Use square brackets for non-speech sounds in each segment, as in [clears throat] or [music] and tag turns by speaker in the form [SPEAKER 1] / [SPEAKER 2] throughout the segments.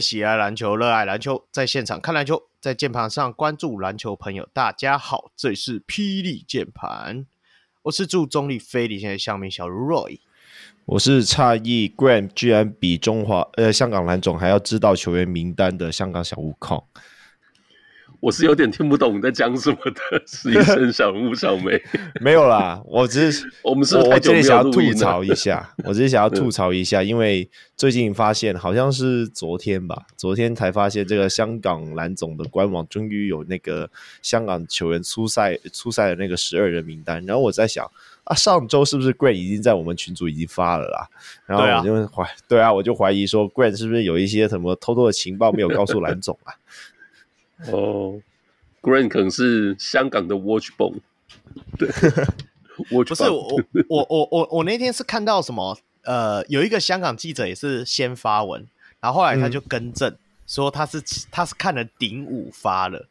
[SPEAKER 1] 喜爱篮球、热爱篮球，在现场看篮球，在键盘上关注篮球朋友，大家好，这里是霹雳键盘，我是祝中立非理性的乡民小如 Roy，
[SPEAKER 2] 我是诧异，Gram 居然比中华呃香港蓝总还要知道球员名单的香港小悟空。
[SPEAKER 3] 我是有点听不懂你在讲什么的，实习生小吴小梅 [laughs]
[SPEAKER 2] 没有啦，我只是
[SPEAKER 3] 我们是太久
[SPEAKER 2] 想要吐槽一下，我只是想要 [laughs] 吐槽一下，因为最近发现好像是昨天吧，昨天才发现这个香港蓝总的官网终于有那个香港球员初赛初赛的那个十二人名单，然后我在想啊，上周是不是 Grant 已经在我们群组已经发了啦？然后我就怀对，对啊，我就怀疑说 Grant 是不是有一些什么偷偷的情报没有告诉蓝总啊？
[SPEAKER 3] 哦、oh,，Grant 可能是香港的 Watchbone，对，[laughs] Watch
[SPEAKER 1] 不是我我我我我那天是看到什么呃，有一个香港记者也是先发文，然后后来他就更正、嗯、说他是他是看了顶五发了，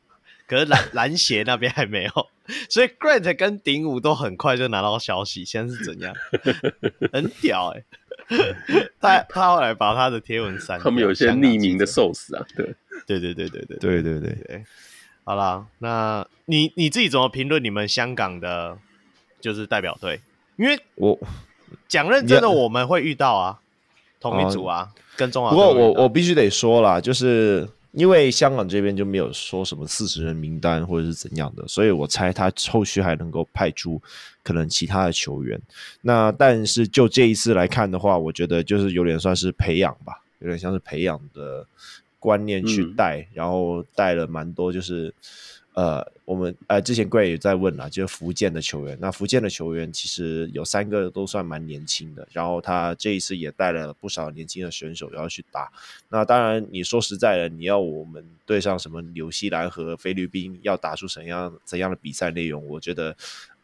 [SPEAKER 1] 可是篮篮协那边还没有，所以 Grant 跟顶五都很快就拿到消息，现在是怎样？很屌哎、欸，[laughs] 他他后来把他的贴文删，
[SPEAKER 3] 他们有一些匿名的 source 啊，对。
[SPEAKER 1] 对对对对对
[SPEAKER 2] 对对对
[SPEAKER 1] 对，好啦，那你你自己怎么评论你们香港的，就是代表队？因为我讲认真的，我们会遇到啊，同一组啊，啊跟中华。不过
[SPEAKER 2] 我我必须得说啦，就是因为香港这边就没有说什么四十人名单或者是怎样的，所以我猜他后续还能够派出可能其他的球员。那但是就这一次来看的话，我觉得就是有点算是培养吧，有点像是培养的。观念去带，然后带了蛮多，就是呃，我们呃之前 Grant 也在问了，就是福建的球员。那福建的球员其实有三个都算蛮年轻的，然后他这一次也带了不少年轻的选手要去打。那当然，你说实在的，你要我们对上什么纽西兰和菲律宾，要打出怎样怎样的比赛内容，我觉得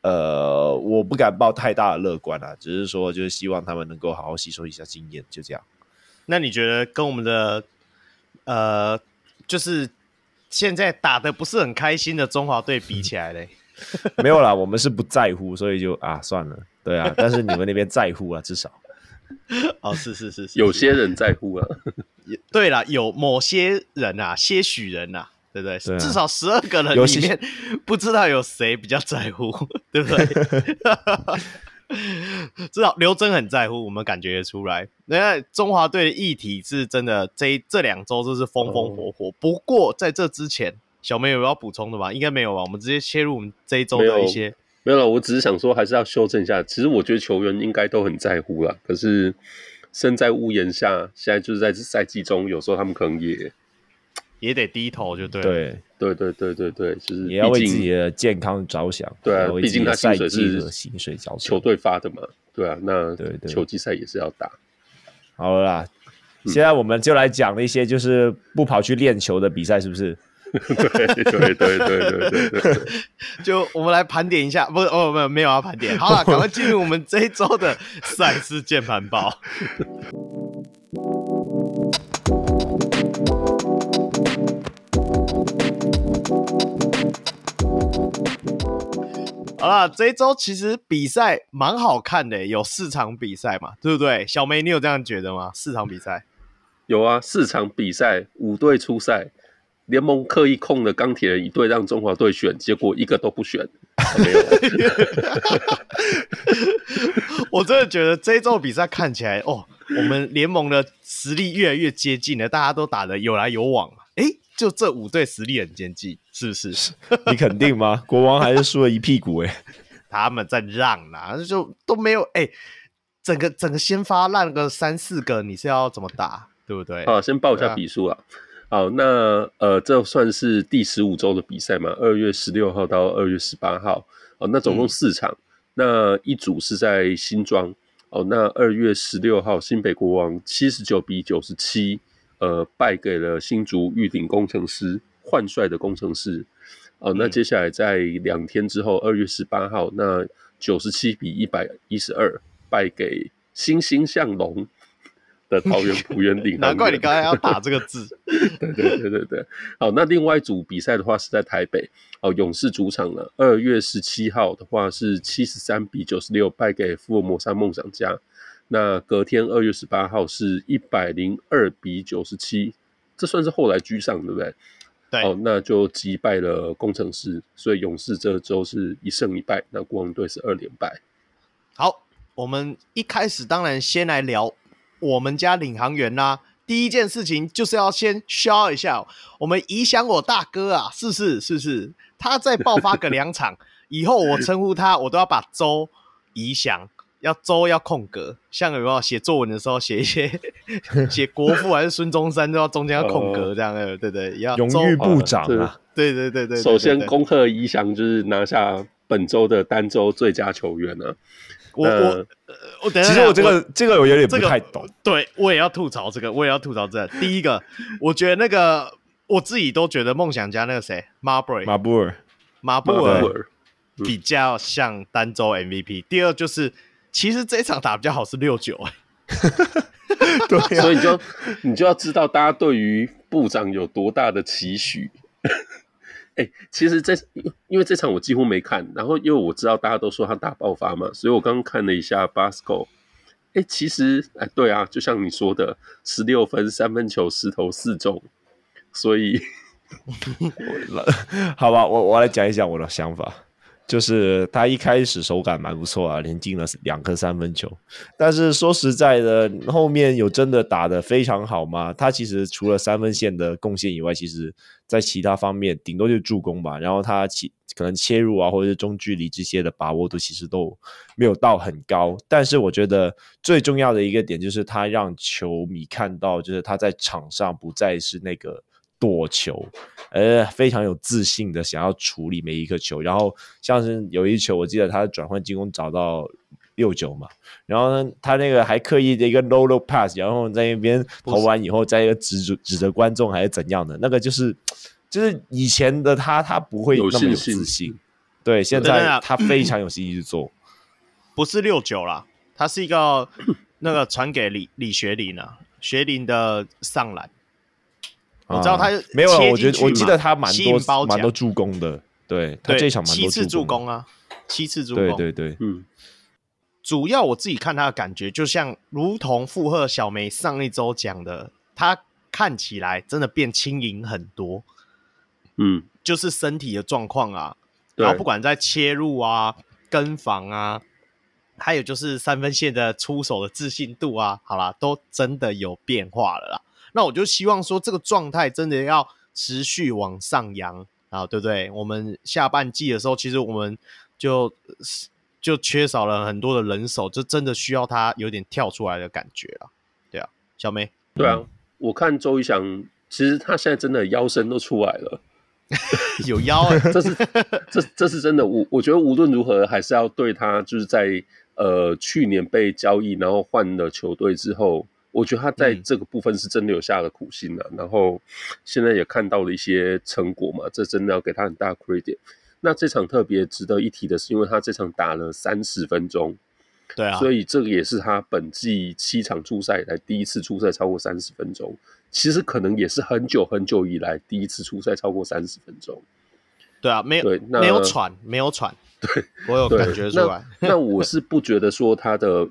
[SPEAKER 2] 呃，我不敢抱太大的乐观啊，只是说就是希望他们能够好好吸收一下经验，就这样。
[SPEAKER 1] 那你觉得跟我们的？呃，就是现在打的不是很开心的中华队比起来嘞，[laughs]
[SPEAKER 2] 没有啦，我们是不在乎，所以就啊算了，对啊，但是你们那边在乎啊，至少，
[SPEAKER 1] 哦，是是是是，
[SPEAKER 3] 有些人在乎啊，[laughs]
[SPEAKER 1] 对啦，有某些人啊，些许人呐、啊，对不对？对啊、至少十二个人里面，[laughs] 不知道有谁比较在乎，对不对？[laughs] 至少刘真很在乎，我们感觉得出来。那中华队的议题是真的，这这两周都是风风火火。不过在这之前，小梅有要补充的吗？应该没有吧？我们直接切入我们这一周的一些。
[SPEAKER 3] 没有了，我只是想说，还是要修正一下。其实我觉得球员应该都很在乎啦。可是身在屋檐下，现在就是在这赛季中，有时候他们可能也。
[SPEAKER 1] 也得低头，就对。
[SPEAKER 3] 对对对对对对，就是
[SPEAKER 2] 也要为自己的健康着想。
[SPEAKER 3] 对啊，毕竟他薪水是
[SPEAKER 2] 薪水交
[SPEAKER 3] 球队发的嘛。对啊，那对对，球季赛也是要打。
[SPEAKER 2] 好了啦，现在我们就来讲一些就是不跑去练球的比赛，是不是？
[SPEAKER 3] 对对对对对对对。[laughs]
[SPEAKER 1] 就我们来盘点一下，不是哦，没有没有要盘点。好了，赶快进入我们这一周的赛事键盘报。[laughs] 好了，这一周其实比赛蛮好看的，有四场比赛嘛，对不对？小梅，你有这样觉得吗？四场比赛
[SPEAKER 3] 有啊，四场比赛五队出赛，联盟刻意空了钢铁人一队让中华队选，结果一个都不选，没有。
[SPEAKER 1] 我真的觉得这一周比赛看起来哦，我们联盟的实力越来越接近了，大家都打得有来有往。诶就这五队实力很接近，是不是？[laughs]
[SPEAKER 2] 你肯定吗？[laughs] 国王还是输了一屁股诶、欸、
[SPEAKER 1] 他们在让啦，就都没有诶、欸、整个整个先发烂个三四个，你是要怎么打？对不对？
[SPEAKER 3] 好，先报一下比数啊。好，那呃，这算是第十五周的比赛嘛？二月十六号到二月十八号哦，那总共四场、嗯。那一组是在新庄哦。那二月十六号，新北国王七十九比九十七。呃，败给了新竹玉鼎工程师，换帅的工程师。呃，那接下来在两天之后，二月十八号，那九十七比一百一十二败给欣欣向荣，的桃园浦园领航。[laughs]
[SPEAKER 1] 难怪你刚才要打这个字。[laughs]
[SPEAKER 3] 对对对对对。好，那另外一组比赛的话是在台北，哦，勇士主场了。二月十七号的话是七十三比九十六败给福尔摩沙梦想家。那隔天二月十八号是一百零二比九十七，这算是后来居上，对不对？
[SPEAKER 1] 对。
[SPEAKER 3] 哦，那就击败了工程师，所以勇士这周是一胜一败，那国王队是二连败。
[SPEAKER 1] 好，我们一开始当然先来聊我们家领航员啦、啊。第一件事情就是要先 show 一下我们宜翔我大哥啊，是是是是，他再爆发个两场以后，我称呼他我都要把周宜祥。要周要空格，像有没有写作文的时候写一些 [laughs] 写国父还是孙中山都要中间要空格这样的，对对，要
[SPEAKER 2] 荣誉部长啊，
[SPEAKER 1] 对对对对。
[SPEAKER 3] 首先恭贺宜祥就是拿下本周的单周最佳球员呢。
[SPEAKER 1] 我我我等下，
[SPEAKER 2] 其实我这个这个我有点不太懂，
[SPEAKER 1] 对我也要吐槽这个，我也要吐槽这个。第一个，我觉得那个我自己都觉得梦想家那个谁马布尔
[SPEAKER 2] 马布尔
[SPEAKER 1] 马布尔比较像单周 MVP。第二就是。其实这一场打比较好是六九哎，[laughs]
[SPEAKER 2] 对、啊，
[SPEAKER 3] 所以你就你就要知道大家对于部长有多大的期许。哎、欸，其实这因为这场我几乎没看，然后因为我知道大家都说他打爆发嘛，所以我刚刚看了一下 Basco。哎、欸，其实哎，对啊，就像你说的，十六分三分球十投四中，所以
[SPEAKER 2] 好吧，我我来讲一讲我的想法。就是他一开始手感蛮不错啊，连进了两颗三分球。但是说实在的，后面有真的打得非常好吗？他其实除了三分线的贡献以外，其实在其他方面顶多就助攻吧。然后他其可能切入啊，或者是中距离这些的把握度其实都没有到很高。但是我觉得最重要的一个点就是他让球迷看到，就是他在场上不再是那个。躲球，呃，非常有自信的想要处理每一颗球，然后像是有一球，我记得他转换进攻找到六九嘛，然后呢，他那个还刻意的一个 low low pass，然后在那边投完以后，再一个指指指着观众还是怎样的，那个就是就是以前的他，他不会那么有自信，对，现在他非常有信心去做，[clears throat]
[SPEAKER 1] 不是六九啦，他是一个那个传给李李学林啊，学林的上篮。我知道他
[SPEAKER 2] 没有，我觉得我记得他蛮多蛮多助攻的，对，他这场蛮多
[SPEAKER 1] 七次助攻。啊，七次助攻，
[SPEAKER 2] 对对对，
[SPEAKER 3] 嗯，
[SPEAKER 1] 主要我自己看他的感觉，就像如同附和小梅上一周讲的，他看起来真的变轻盈很多，
[SPEAKER 3] 嗯，
[SPEAKER 1] 就是身体的状况啊，然后不管在切入啊、跟防啊，还有就是三分线的出手的自信度啊，好啦，都真的有变化了啦。那我就希望说，这个状态真的要持续往上扬啊，对不对？我们下半季的时候，其实我们就就缺少了很多的人手，就真的需要他有点跳出来的感觉了。对啊，小梅，
[SPEAKER 3] 对啊，我看周仪翔，其实他现在真的腰身都出来了，[laughs]
[SPEAKER 1] 有腰啊，
[SPEAKER 3] 这是这这是真的。我我觉得无论如何，还是要对他，就是在呃去年被交易，然后换了球队之后。我觉得他在这个部分是真的有下了苦心的，嗯，然后现在也看到了一些成果嘛，这真的要给他很大 credit。那这场特别值得一提的是，因为他这场打了三十分钟，
[SPEAKER 1] 对啊，
[SPEAKER 3] 所以这个也是他本季七场出赛以来第一次出赛超过三十分钟，其实可能也是很久很久以来第一次出赛超过三十分钟。
[SPEAKER 1] 对啊，没有对，没有喘，没有喘，
[SPEAKER 3] 对，
[SPEAKER 1] 我有感觉出来。
[SPEAKER 3] 那，那我是不觉得说他的。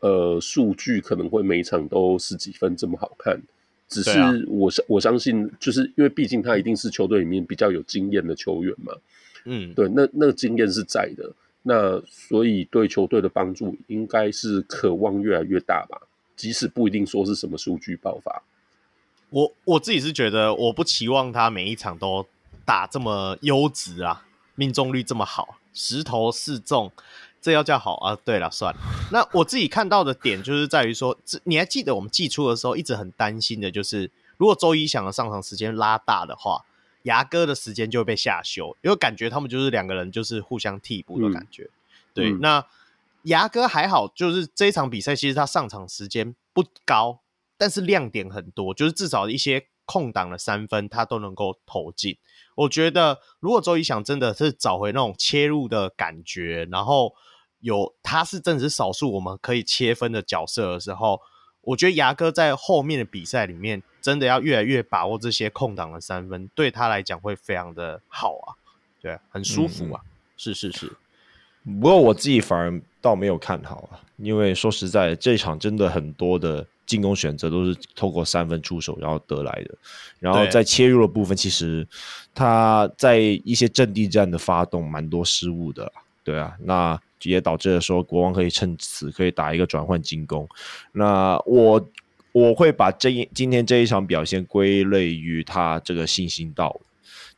[SPEAKER 3] 呃，数据可能会每一场都十几分这么好看，只是我相、啊、我相信，就是因为毕竟他一定是球队里面比较有经验的球员嘛，
[SPEAKER 1] 嗯，
[SPEAKER 3] 对，那那个经验是在的，那所以对球队的帮助应该是渴望越来越大吧，即使不一定说是什么数据爆发。
[SPEAKER 1] 我我自己是觉得，我不期望他每一场都打这么优质啊，命中率这么好，十投四中。这要叫好啊！对了，算了。那我自己看到的点就是在于说，这你还记得我们季初的时候一直很担心的，就是如果周一翔的上场时间拉大的话，牙哥的时间就会被下修，因为感觉他们就是两个人就是互相替补的感觉。嗯、对、嗯，那牙哥还好，就是这一场比赛其实他上场时间不高，但是亮点很多，就是至少一些空档的三分他都能够投进。我觉得如果周一翔真的是找回那种切入的感觉，然后有他是真的是少数我们可以切分的角色的时候，我觉得牙哥在后面的比赛里面，真的要越来越把握这些空档的三分，对他来讲会非常的好啊，对，很舒服啊，嗯、是是是。[laughs]
[SPEAKER 2] 不过我自己反而倒没有看好啊，因为说实在，这场真的很多的进攻选择都是透过三分出手然后得来的，然后在切入的部分，其实他在一些阵地战的发动蛮多失误的，对啊，那也导致了说国王可以趁此可以打一个转换进攻。那我我会把这一今天这一场表现归类于他这个信心到，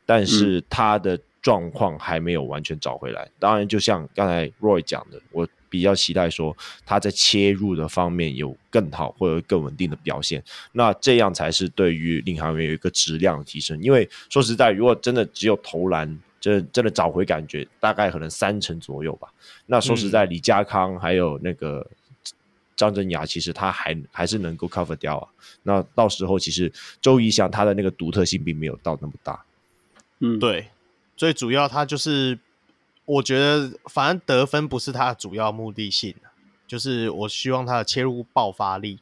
[SPEAKER 2] 但是他的。状况还没有完全找回来，当然，就像刚才 Roy 讲的，我比较期待说他在切入的方面有更好或者更稳定的表现，那这样才是对于领航员有一个质量的提升。因为说实在，如果真的只有投篮，真真的找回感觉，大概可能三成左右吧。那说实在，李家康还有那个张镇雅，其实他还还是能够 cover 掉啊。那到时候其实周瑜翔他的那个独特性并没有到那么大。
[SPEAKER 1] 嗯，对。最主要，他就是我觉得，反正得分不是他的主要目的性，就是我希望他的切入爆发力，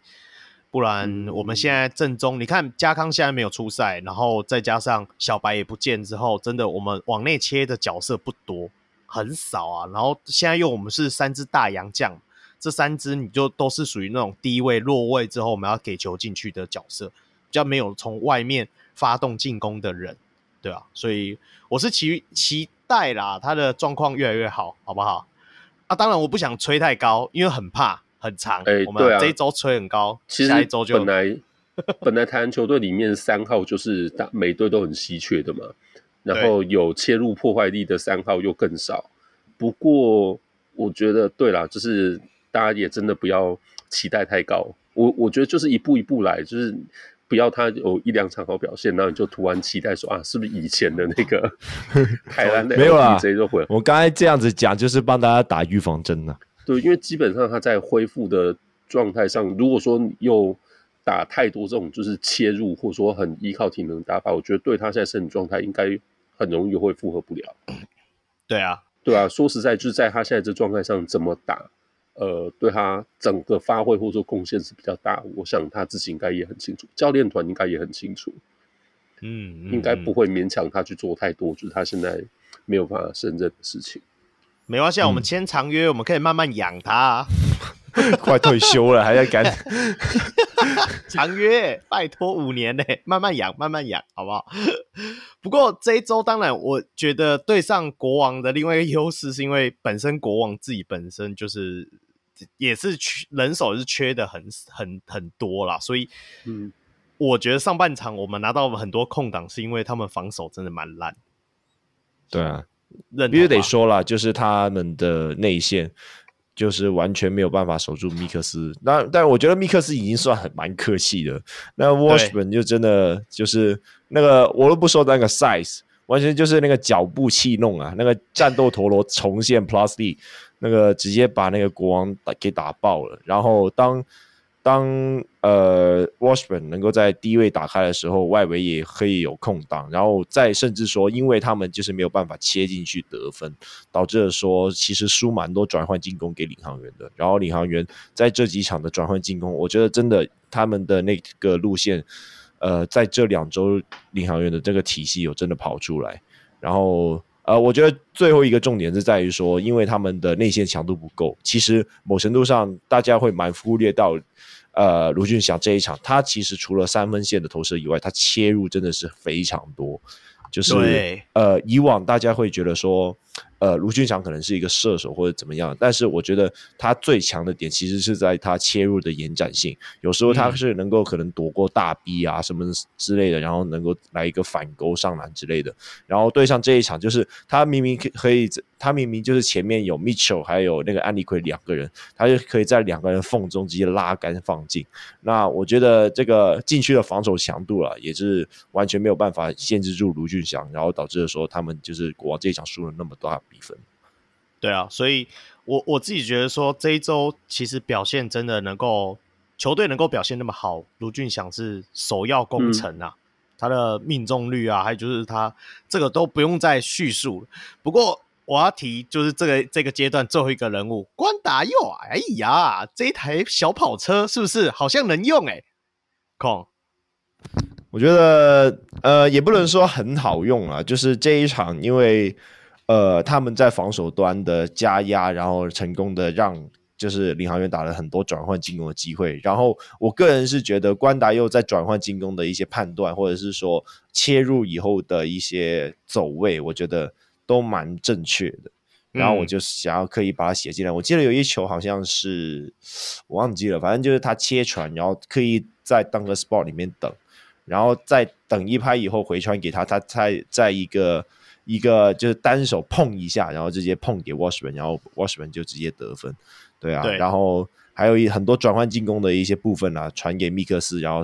[SPEAKER 1] 不然我们现在正中，你看家康现在没有出赛，然后再加上小白也不见之后，真的我们往内切的角色不多，很少啊。然后现在又我们是三支大洋将，这三支你就都是属于那种低位落位之后我们要给球进去的角色，比较没有从外面发动进攻的人。对啊，所以我是期期待啦，他的状况越来越好，好不好？啊，当然我不想吹太高，因为很怕很长。哎、欸，我们这一周吹很高，其实下一周就
[SPEAKER 3] 本来 [laughs] 本来台湾球队里面三号就是大每队都很稀缺的嘛，然后有切入破坏力的三号又更少。不过我觉得对啦，就是大家也真的不要期待太高。我我觉得就是一步一步来，就是。不要他有一两场好表现，然后你就突然期待说啊，是不是以前的那个 [laughs] 台湾的
[SPEAKER 2] 没有啊？我刚才这样子讲，就是帮大家打预防针呢。
[SPEAKER 3] 对，因为基本上他在恢复的状态上，如果说又打太多这种就是切入，或者说很依靠体能打法，我觉得对他现在身体状态应该很容易会负荷不了。[clears throat]
[SPEAKER 1] 对啊，
[SPEAKER 3] 对啊，说实在，就是在他现在这状态上怎么打？呃，对他整个发挥或者说贡献是比较大，我想他自己应该也很清楚，教练团应该也很清楚，嗯，嗯，应该不会勉强他去做太多，就是他现在没有办法胜任的事情。
[SPEAKER 1] 没关系，我们签长约，嗯、我们可以慢慢养他、啊。[laughs]
[SPEAKER 2] 快退休了，还在干 [laughs]
[SPEAKER 1] 长约？拜托五年呢，慢慢养，慢慢养，好不好？不过这一周，当然我觉得对上国王的另外一个优势，是因为本身国王自己本身就是也是缺人手是缺的很很很多啦，所以嗯，我觉得上半场我们拿到很多空档，是因为他们防守真的蛮烂。
[SPEAKER 2] 对啊，必须得说了，就是他们的内线。就是完全没有办法守住密克斯，那但我觉得密克斯已经算很蛮客气的。那 Washburn 就真的就是那个我都不说那个 size，完全就是那个脚步气弄啊，那个战斗陀螺重现 Plus D，那个直接把那个国王打给打爆了。然后当当呃，Washburn 能够在低位打开的时候，外围也可以有空档，然后再甚至说，因为他们就是没有办法切进去得分，导致了说其实输蛮多转换进攻给领航员的。然后领航员在这几场的转换进攻，我觉得真的他们的那个路线，呃，在这两周领航员的这个体系有真的跑出来。然后呃，我觉得最后一个重点是在于说，因为他们的内线强度不够，其实某程度上大家会蛮忽略到。呃，卢俊祥这一场，他其实除了三分线的投射以外，他切入真的是非常多。就是呃，以往大家会觉得说。呃，卢俊祥可能是一个射手或者怎么样，但是我觉得他最强的点其实是在他切入的延展性，有时候他是能够可能躲过大 B 啊什么之类的，然后能够来一个反勾上篮之类的。然后对上这一场，就是他明明可以，他明明就是前面有 Mitchell 还有那个安利奎两个人，他就可以在两个人缝中直接拉杆放进。那我觉得这个禁区的防守强度啊，也是完全没有办法限制住卢俊祥，然后导致了说他们就是国王这一场输了那么多。比分，
[SPEAKER 1] 对啊，所以我我自己觉得说这一周其实表现真的能够球队能够表现那么好，卢俊祥是首要功臣啊，嗯、他的命中率啊，还有就是他这个都不用再叙述了。不过我要提就是这个这个阶段最后一个人物关达佑啊，哎呀，这一台小跑车是不是好像能用哎、欸？空，
[SPEAKER 2] 我觉得呃也不能说很好用啊，就是这一场因为呃他们在防守端的加压，然后成功的让就是领航员打了很多转换进攻的机会，然后我个人是觉得关达佑在转换进攻的一些判断，或者是说切入以后的一些走位，我觉得。都蛮正确的，然后我就想要刻意把它写进来。嗯、我记得有一球好像是我忘记了，反正就是他切传，然后刻意在 dunk spot 里面等，然后再等一拍以后回传给他，他才在一个一个就是单手碰一下，然后直接碰给 Washburn，然后 Washburn 就直接得分。对啊，对然后还有一很多转换进攻的一些部分啊，传给密克斯，然后。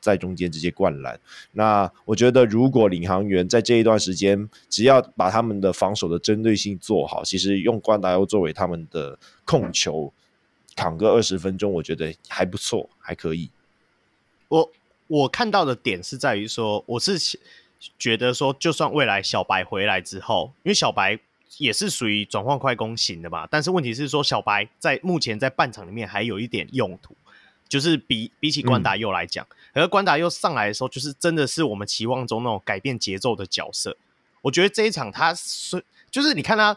[SPEAKER 2] 在中间直接灌篮。那我觉得，如果领航员在这一段时间，只要把他们的防守的针对性做好，其实用关达佑作为他们的控球，扛个二十分钟，我觉得还不错，还可以。
[SPEAKER 1] 我我看到的点是在于说，我是觉得说，就算未来小白回来之后，因为小白也是属于转换快攻型的嘛，但是问题是说，小白在目前在半场里面还有一点用途。就是比比起关达佑来讲，而关达又上来的时候，就是真的是我们期望中那种改变节奏的角色。我觉得这一场他是，就是你看他，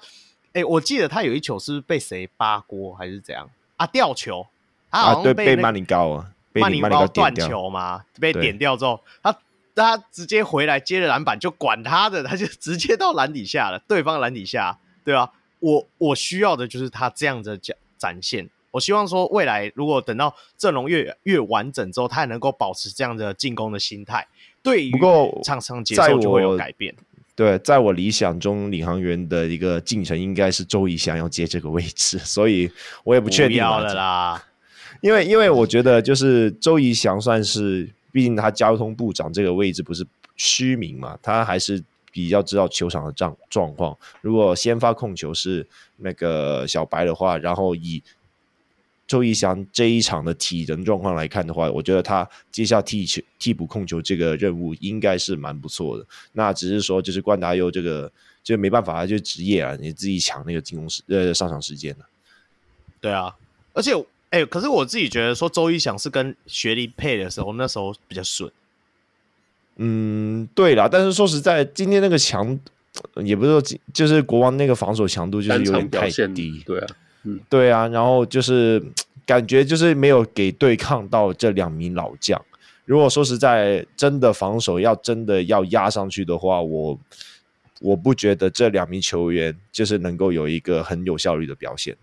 [SPEAKER 1] 哎、欸，我记得他有一球是是被谁扒锅还是怎样啊？吊球，他好像被、那个、
[SPEAKER 2] 啊对被曼宁高啊，
[SPEAKER 1] 曼宁高断球嘛，被点掉之后，他他直接回来接了篮板，就管他的，他就直接到篮底下了，对方篮底下，对吧、啊？我我需要的就是他这样的展展现。我希望说，未来如果等到阵容越越完整之后，他还能够保持这样的进攻的心态，对于场上节奏就会有改变。
[SPEAKER 2] 对，在我理想中，领航员的一个进程应该是周怡翔要接这个位置，[laughs] 所以我也不确定
[SPEAKER 1] 了啦。
[SPEAKER 2] 因为因为我觉得就是周怡翔算是，毕竟他交通部长这个位置不是虚名嘛，他还是比较知道球场的状状况。如果先发控球是那个小白的话，然后以周仪翔这一场的体能状况来看的话，我觉得他接下替球替补控球这个任务应该是蛮不错的。那只是说，就是关达优这个就没办法，就职业啊，你自己抢那个进攻时呃上场时间了。
[SPEAKER 1] 对啊，而且哎、欸，可是我自己觉得说周一翔是跟学历配的时候，那时候比较顺。
[SPEAKER 2] 嗯，对啦，但是说实在，今天那个强也不是说就是国王那个防守强度就是有点太低，
[SPEAKER 3] 对啊。嗯，
[SPEAKER 2] 对啊，然后就是 [tsk] 感觉就是没有给对抗到这两名老将。如果说实在真的防守要真的要压上去的话，我我不觉得这两名球员就是能够有一个很有效率的表现。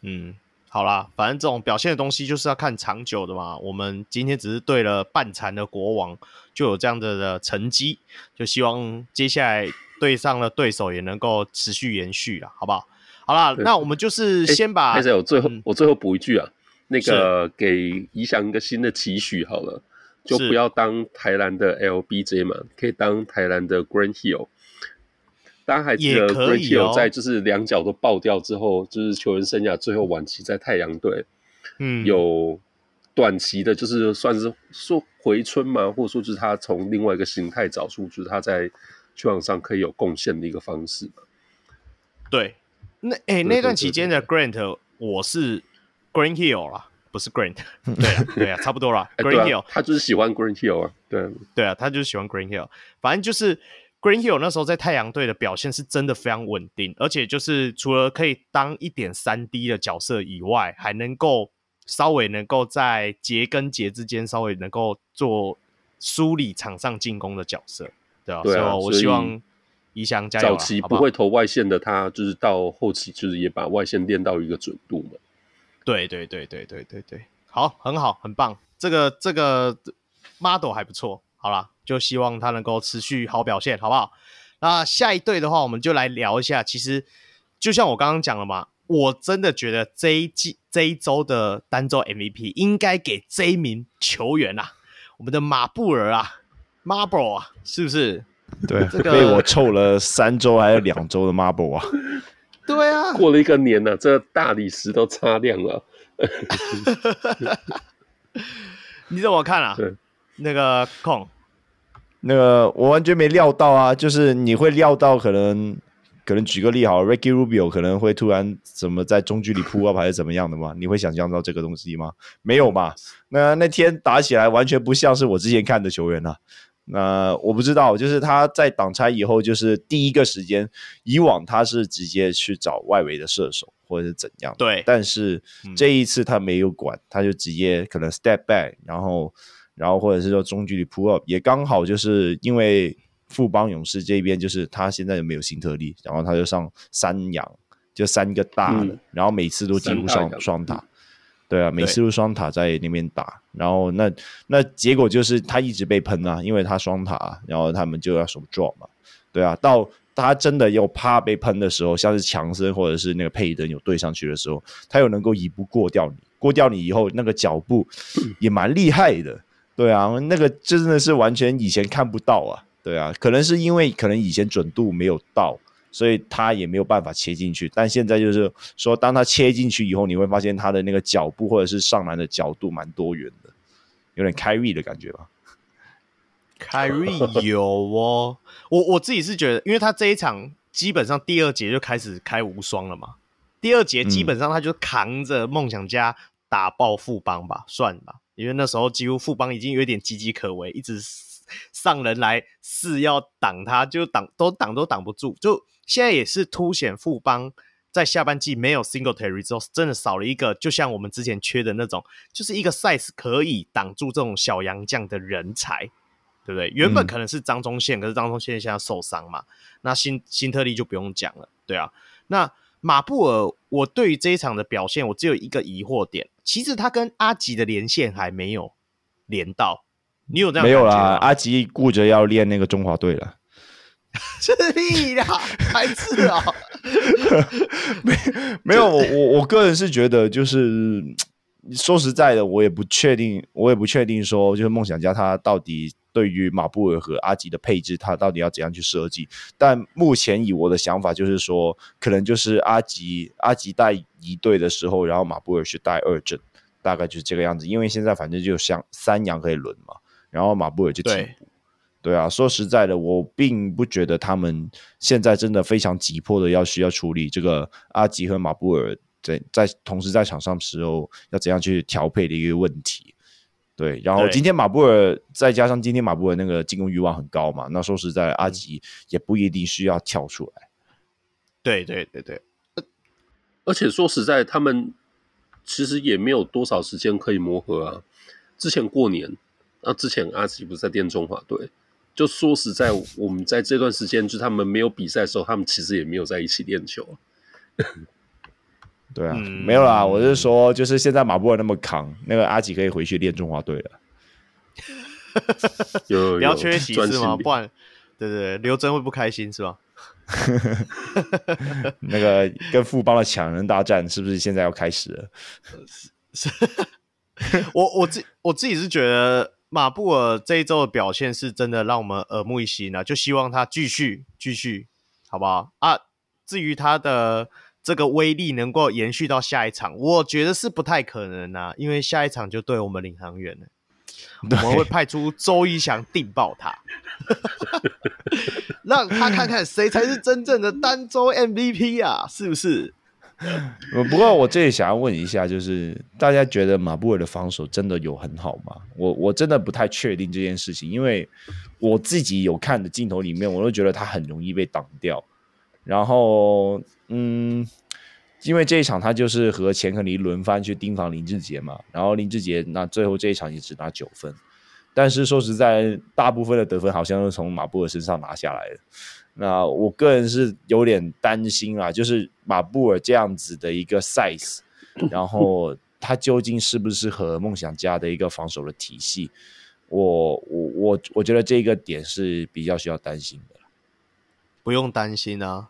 [SPEAKER 1] 嗯，好啦，反正这种表现的东西就是要看长久的嘛。我们今天只是对了半残的国王就有这样的的成绩，就希望接下来对上了对手也能够持续延续了，好不好？好啦，那我们就是先把。
[SPEAKER 3] 现在我最后、嗯、我最后补一句啊，那个给怡翔一个新的期许好了，就不要当台南的 LBJ 嘛，可以当台南的 Grant Hill。大家还记得 Grant Hill 在就是两脚都爆掉之后，就是球员生涯最后晚期在太阳队，嗯，有短期的，就是算是说回春嘛，或者说就是他从另外一个形态找出，就是他在球场上可以有贡献的一个方式嘛。
[SPEAKER 1] 对。那哎、欸，那段期间的 Grant，我是 Grant Hill 啦，不是 Grant。[laughs] 对啊，对啊，差不多啦。欸、Hill，、啊、
[SPEAKER 3] 他就是喜欢 Grant Hill 啊。对，
[SPEAKER 1] 对啊，他就是喜欢 Grant Hill。反正就是 Grant Hill 那时候在太阳队的表现是真的非常稳定，而且就是除了可以当一点三 D 的角色以外，还能够稍微能够在节跟节之间稍微能够做梳理场上进攻的角色，对啊，对啊，所以我希望。仪翔加油！
[SPEAKER 3] 早期不会投外线的他，就是到后期就是也把外线练到一个准度嘛。
[SPEAKER 1] 对对对对对对对，好，很好，很棒。这个这个 model 还不错。好啦，就希望他能够持续好表现，好不好？那下一队的话，我们就来聊一下。其实就像我刚刚讲了嘛，我真的觉得这一季这一周的单周 MVP 应该给这一名球员啊，我们的马布尔啊，Marble 啊，是不是？[laughs]
[SPEAKER 2] 对，这个、被我臭了三周还是两周的 Marble 啊！
[SPEAKER 1] 对啊，
[SPEAKER 3] 过了一个年了，这大理石都擦亮了。[laughs]
[SPEAKER 1] 你怎么看啊？对，那个控，
[SPEAKER 2] 那个我完全没料到啊！就是你会料到可能可能举个例好，Ricky Rubio 可能会突然怎么在中距离 pull up 还是怎么样的吗？你会想象到这个东西吗？没有嘛？那那天打起来完全不像是我之前看的球员啊。那我不知道，就是他在挡拆以后，就是第一个时间，以往他是直接去找外围的射手或者是怎样。
[SPEAKER 1] 对，
[SPEAKER 2] 但是这一次他没有管，嗯、他就直接可能 step back，然后然后或者是说中距离 pull up，也刚好就是因为。富邦勇士这边就是他现在有没有新特例，然后他就上三阳，就三个大的，嗯、然后每次都几乎上双塔，对啊，每次都双塔在那边打，然后那那结果就是他一直被喷啊，因为他双塔，然后他们就要手 drop 嘛，对啊，到他真的又怕被喷的时候，像是强森或者是那个佩登有对上去的时候，他又能够一步过掉你，过掉你以后那个脚步也蛮厉害的，对啊，那个真的是完全以前看不到啊。对啊，可能是因为可能以前准度没有到，所以他也没有办法切进去。但现在就是说，当他切进去以后，你会发现他的那个脚步或者是上篮的角度蛮多元的，有点 Kyrie 的感觉吧
[SPEAKER 1] ？Kyrie 有哦，我我自己是觉得，因为他这一场基本上第二节就开始开无双了嘛，第二节基本上他就扛着梦想家打爆富邦吧，算吧，因为那时候几乎富邦已经有点岌岌可危，一直。上人来是要挡他，就挡都挡都挡不住。就现在也是凸显富邦在下半季没有 Singletary 之后，真的少了一个，就像我们之前缺的那种，就是一个 size 可以挡住这种小洋将的人才，对不对？原本可能是张忠宪，嗯、可是张忠宪现在受伤嘛，那新新特利就不用讲了，对啊。那马布尔，我对于这一场的表现，我只有一个疑惑点，其实他跟阿吉的连线还没有连到。你有这样？
[SPEAKER 2] 没有啦，阿吉顾着要练那个中华队了。[laughs]
[SPEAKER 1] 是屁啦，孩子啊！[laughs]
[SPEAKER 2] 没没有，我我我个人是觉得，就是说实在的，我也不确定，我也不确定说，就是梦想家他到底对于马布尔和阿吉的配置，他到底要怎样去设计？但目前以我的想法，就是说，可能就是阿吉阿吉带一队的时候，然后马布尔去带二阵，大概就是这个样子。因为现在反正就像三羊可以轮嘛。然后马布尔就替补，对，啊，说实在的，我并不觉得他们现在真的非常急迫的要需要处理这个阿吉和马布尔在在同时在场上的时候要怎样去调配的一个问题。对，然后今天马布尔再加上今天马布尔那个进攻欲望很高嘛，那说实在，阿吉也不一定需要跳出来。
[SPEAKER 1] 对对对对，
[SPEAKER 3] 而且说实在，他们其实也没有多少时间可以磨合啊。之前过年。那、啊、之前阿吉不是在电中华队，就说实在，我们在这段时间，就他们没有比赛的时候，他们其实也没有在一起练球。[laughs]
[SPEAKER 2] 对啊，嗯、没有啦，我是说，就是现在马布尔那么扛，那个阿吉可以回去练中华队了。[laughs]
[SPEAKER 3] 有，有，有
[SPEAKER 1] 不要缺席是吗？不然，对对对，刘真会不开心是吧？[laughs]
[SPEAKER 2] 那个跟富邦的抢人大战是不是现在要开始了？
[SPEAKER 1] 是，我我自我自己是觉得。马布尔这一周的表现是真的让我们耳目一新啊！就希望他继续继续，好不好啊？至于他的这个威力能够延续到下一场，我觉得是不太可能啊，因为下一场就对我们领航员了，[laughs] 我们会派出周一翔定爆他，[laughs] 让他看看谁才是真正的单周 MVP 啊！是不是？[laughs]
[SPEAKER 2] 不过我这里想要问一下，就是大家觉得马布尔的防守真的有很好吗？我我真的不太确定这件事情，因为我自己有看的镜头里面，我都觉得他很容易被挡掉。然后，嗯，因为这一场他就是和钱克尼轮番去盯防林志杰嘛，然后林志杰那最后这一场也只拿九分，但是说实在，大部分的得分好像都从马布尔身上拿下来的。那我个人是有点担心啊，就是马布尔这样子的一个 size，[laughs] 然后他究竟适不适合梦想家的一个防守的体系？我我我我觉得这个点是比较需要担心的。
[SPEAKER 1] 不用担心啊，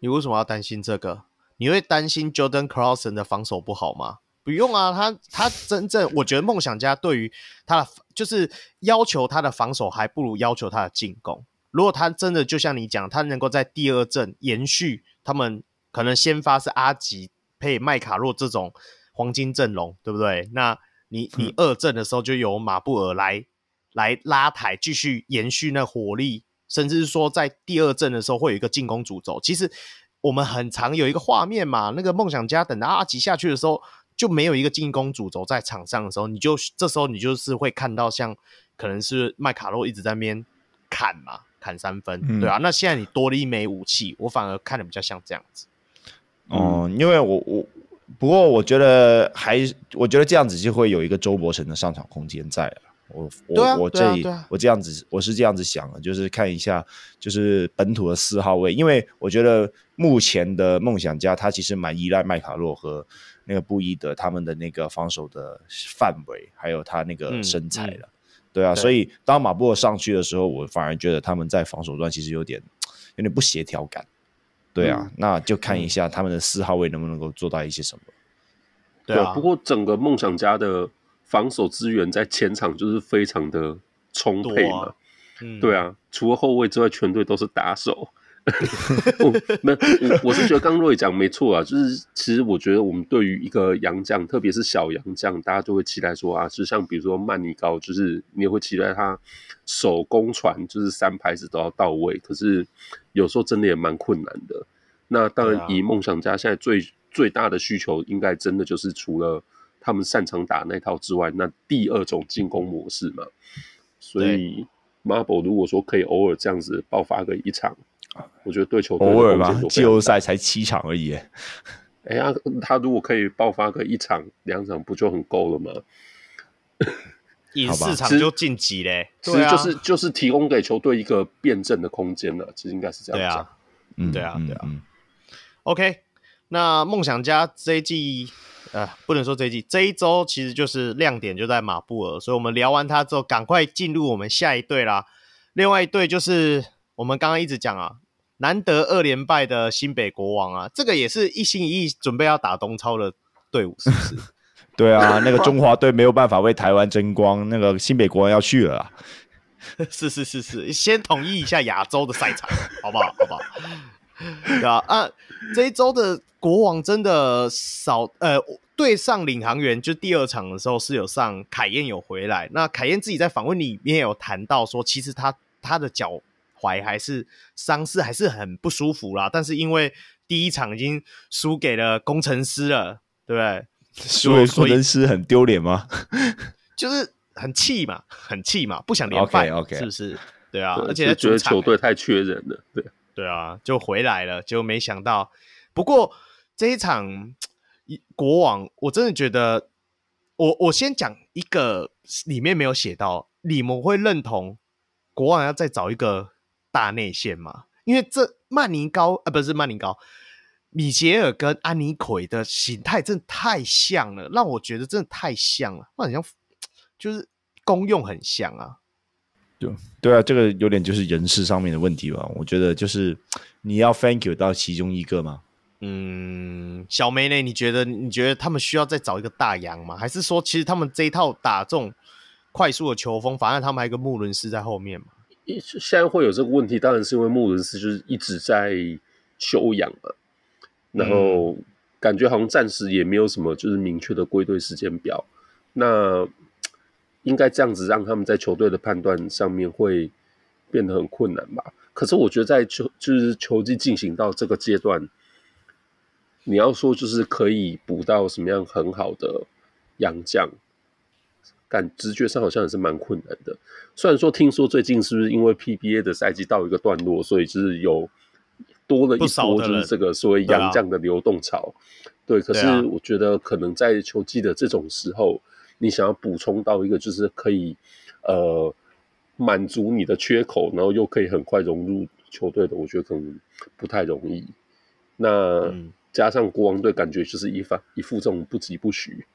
[SPEAKER 1] 你为什么要担心这个？你会担心 Jordan Clarkson 的防守不好吗？不用啊，他他真正我觉得梦想家对于他的就是要求他的防守，还不如要求他的进攻。如果他真的就像你讲，他能够在第二阵延续他们可能先发是阿吉配麦卡洛这种黄金阵容，对不对？那你你二阵的时候就由马布尔来来拉抬，继续延续那火力，甚至是说在第二阵的时候会有一个进攻主轴。其实我们很常有一个画面嘛，那个梦想家等到阿吉下去的时候，就没有一个进攻主轴在场上的时候，你就这时候你就是会看到像可能是麦卡洛一直在那边砍嘛，砍三分，嗯、对啊。那现在你多了一枚武器，我反而看的比较像这样子。
[SPEAKER 2] 哦、嗯，因为我我不过我觉得还我觉得这样子就会有一个周伯成的上场空间在了。我我、啊、我这里、啊啊、我这样子我是这样子想的，就是看一下就是本土的四号位，因为我觉得目前的梦想家他其实蛮依赖麦卡洛和那个布伊德他们的那个防守的范围，还有他那个身材的，嗯嗯、对啊，对，所以当马布尔上去的时候，我反而觉得他们在防守端其实有点有点不协调感，对啊，嗯、那就看一下他们的四号位能不能够做到一些什么，
[SPEAKER 1] 对啊，
[SPEAKER 3] 不过整个梦想家的。防守资源在前场就是非常的充沛嘛，啊嗯、对啊，除了后卫之外，全队都是打手。[laughs] 没有，我我是觉得刚刚若讲没错啊，就是其实我觉得我们对于一个洋将，特别是小洋将，大家就会期待说啊，就像比如说曼尼高，就是你也会期待他手工传，就是三拍子都要到位。可是有时候真的也蛮困难的。那当然，以梦想家现在最最大的需求，应该真的就是除了。他们擅长打那套之外，那第二种进攻模式嘛，所以 Marble 如果说可以偶尔这样子爆发个一场，我觉得对球队
[SPEAKER 2] 偶尔吧，季后赛才七场而已。[laughs]
[SPEAKER 3] 哎呀，他如果可以爆发个一场两场，不就很够了吗？[laughs]
[SPEAKER 1] 赢四场就晋级嘞，
[SPEAKER 3] 其实就是就是提供给球队一个辩证的空间了。其实应该是这样讲。
[SPEAKER 1] 对啊，嗯，对啊，对啊。OK，那梦想家这一季。呃，不能说这一季，这一周其实就是亮点就在马布尔，所以我们聊完他之后，赶快进入我们下一队啦。另外一队就是我们刚刚一直讲啊，难得二连败的新北国王啊，这个也是一心一意准备要打东超的队伍，是不是？[laughs]
[SPEAKER 2] 对啊，那个中华队没有办法为台湾争光，那个新北国王要去了。[laughs]
[SPEAKER 1] 是是是是，先统一一下亚洲的赛场，好不好？好不好？对啊，啊，这一周的国王真的少呃。对上领航员，就第二场的时候是有上凯燕有回来。那凯燕自己在访问里面有谈到说，其实他他的脚踝还是伤势还是很不舒服啦。但是因为第一场已经输给了工程师了，对不对？[laughs]
[SPEAKER 2] 输给工程师很丢脸吗？[laughs]
[SPEAKER 1] 就是很气嘛，很气嘛，不想连败
[SPEAKER 2] ，okay, okay.
[SPEAKER 1] 是不是？对啊，
[SPEAKER 3] 对
[SPEAKER 1] 而且觉
[SPEAKER 3] 得球队太缺人了，对
[SPEAKER 1] 对啊，就回来了，就没想到。不过这一场。国王，我真的觉得，我我先讲一个里面没有写到，你们会认同国王要再找一个大内线嘛？因为这曼尼高啊，不是曼尼高，米杰尔跟安妮奎的形态真的太像了，让我觉得真的太像了，很像 [tsk] 就是功用很像啊。
[SPEAKER 2] 对对啊，这个有点就是人事上面的问题吧？我觉得就是 [tsk] 你要 thank you 到其中一个吗？
[SPEAKER 1] 嗯，小梅呢？你觉得你觉得他们需要再找一个大洋吗？还是说，其实他们这一套打这种快速的球风，反正他们还有一个穆伦斯在后面嘛？
[SPEAKER 3] 现在会有这个问题，当然是因为穆伦斯就是一直在休养嘛，然后感觉好像暂时也没有什么就是明确的归队时间表。那应该这样子让他们在球队的判断上面会变得很困难吧？可是我觉得在球就是球季进行到这个阶段。你要说就是可以补到什么样很好的洋将，但直觉上好像也是蛮困难的。虽然说听说最近是不是因为 PBA 的赛季到一个段落，所以就是有多了一波就是这个所谓洋将的流动潮。对，可是我觉得可能在球季的这种时候，你想要补充到一个就是可以呃满足你的缺口，然后又可以很快融入球队的，我觉得可能不太容易。那。嗯加上国王队，感觉就是一发一副这种不疾不徐。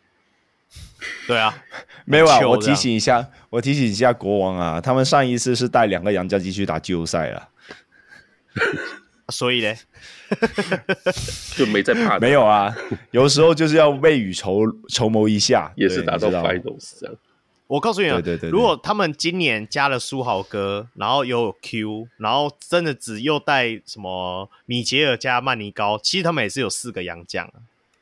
[SPEAKER 3] [laughs]
[SPEAKER 1] 对啊，
[SPEAKER 2] 没有啊。我提醒一下，我提醒一下国王啊，他们上一次是带两个洋将继续打季后赛了。
[SPEAKER 1] 所以呢，
[SPEAKER 3] 就没在怕。
[SPEAKER 2] 没有啊，有时候就是要未雨绸绸缪一下，
[SPEAKER 3] 也是打到 finals 这样。
[SPEAKER 1] 我告诉你啊，
[SPEAKER 2] 对对对对，
[SPEAKER 1] 如果他们今年加了书豪哥，然后又有 Q，然后真的只又带什么米杰尔加曼尼高，其实他们也是有四个洋将，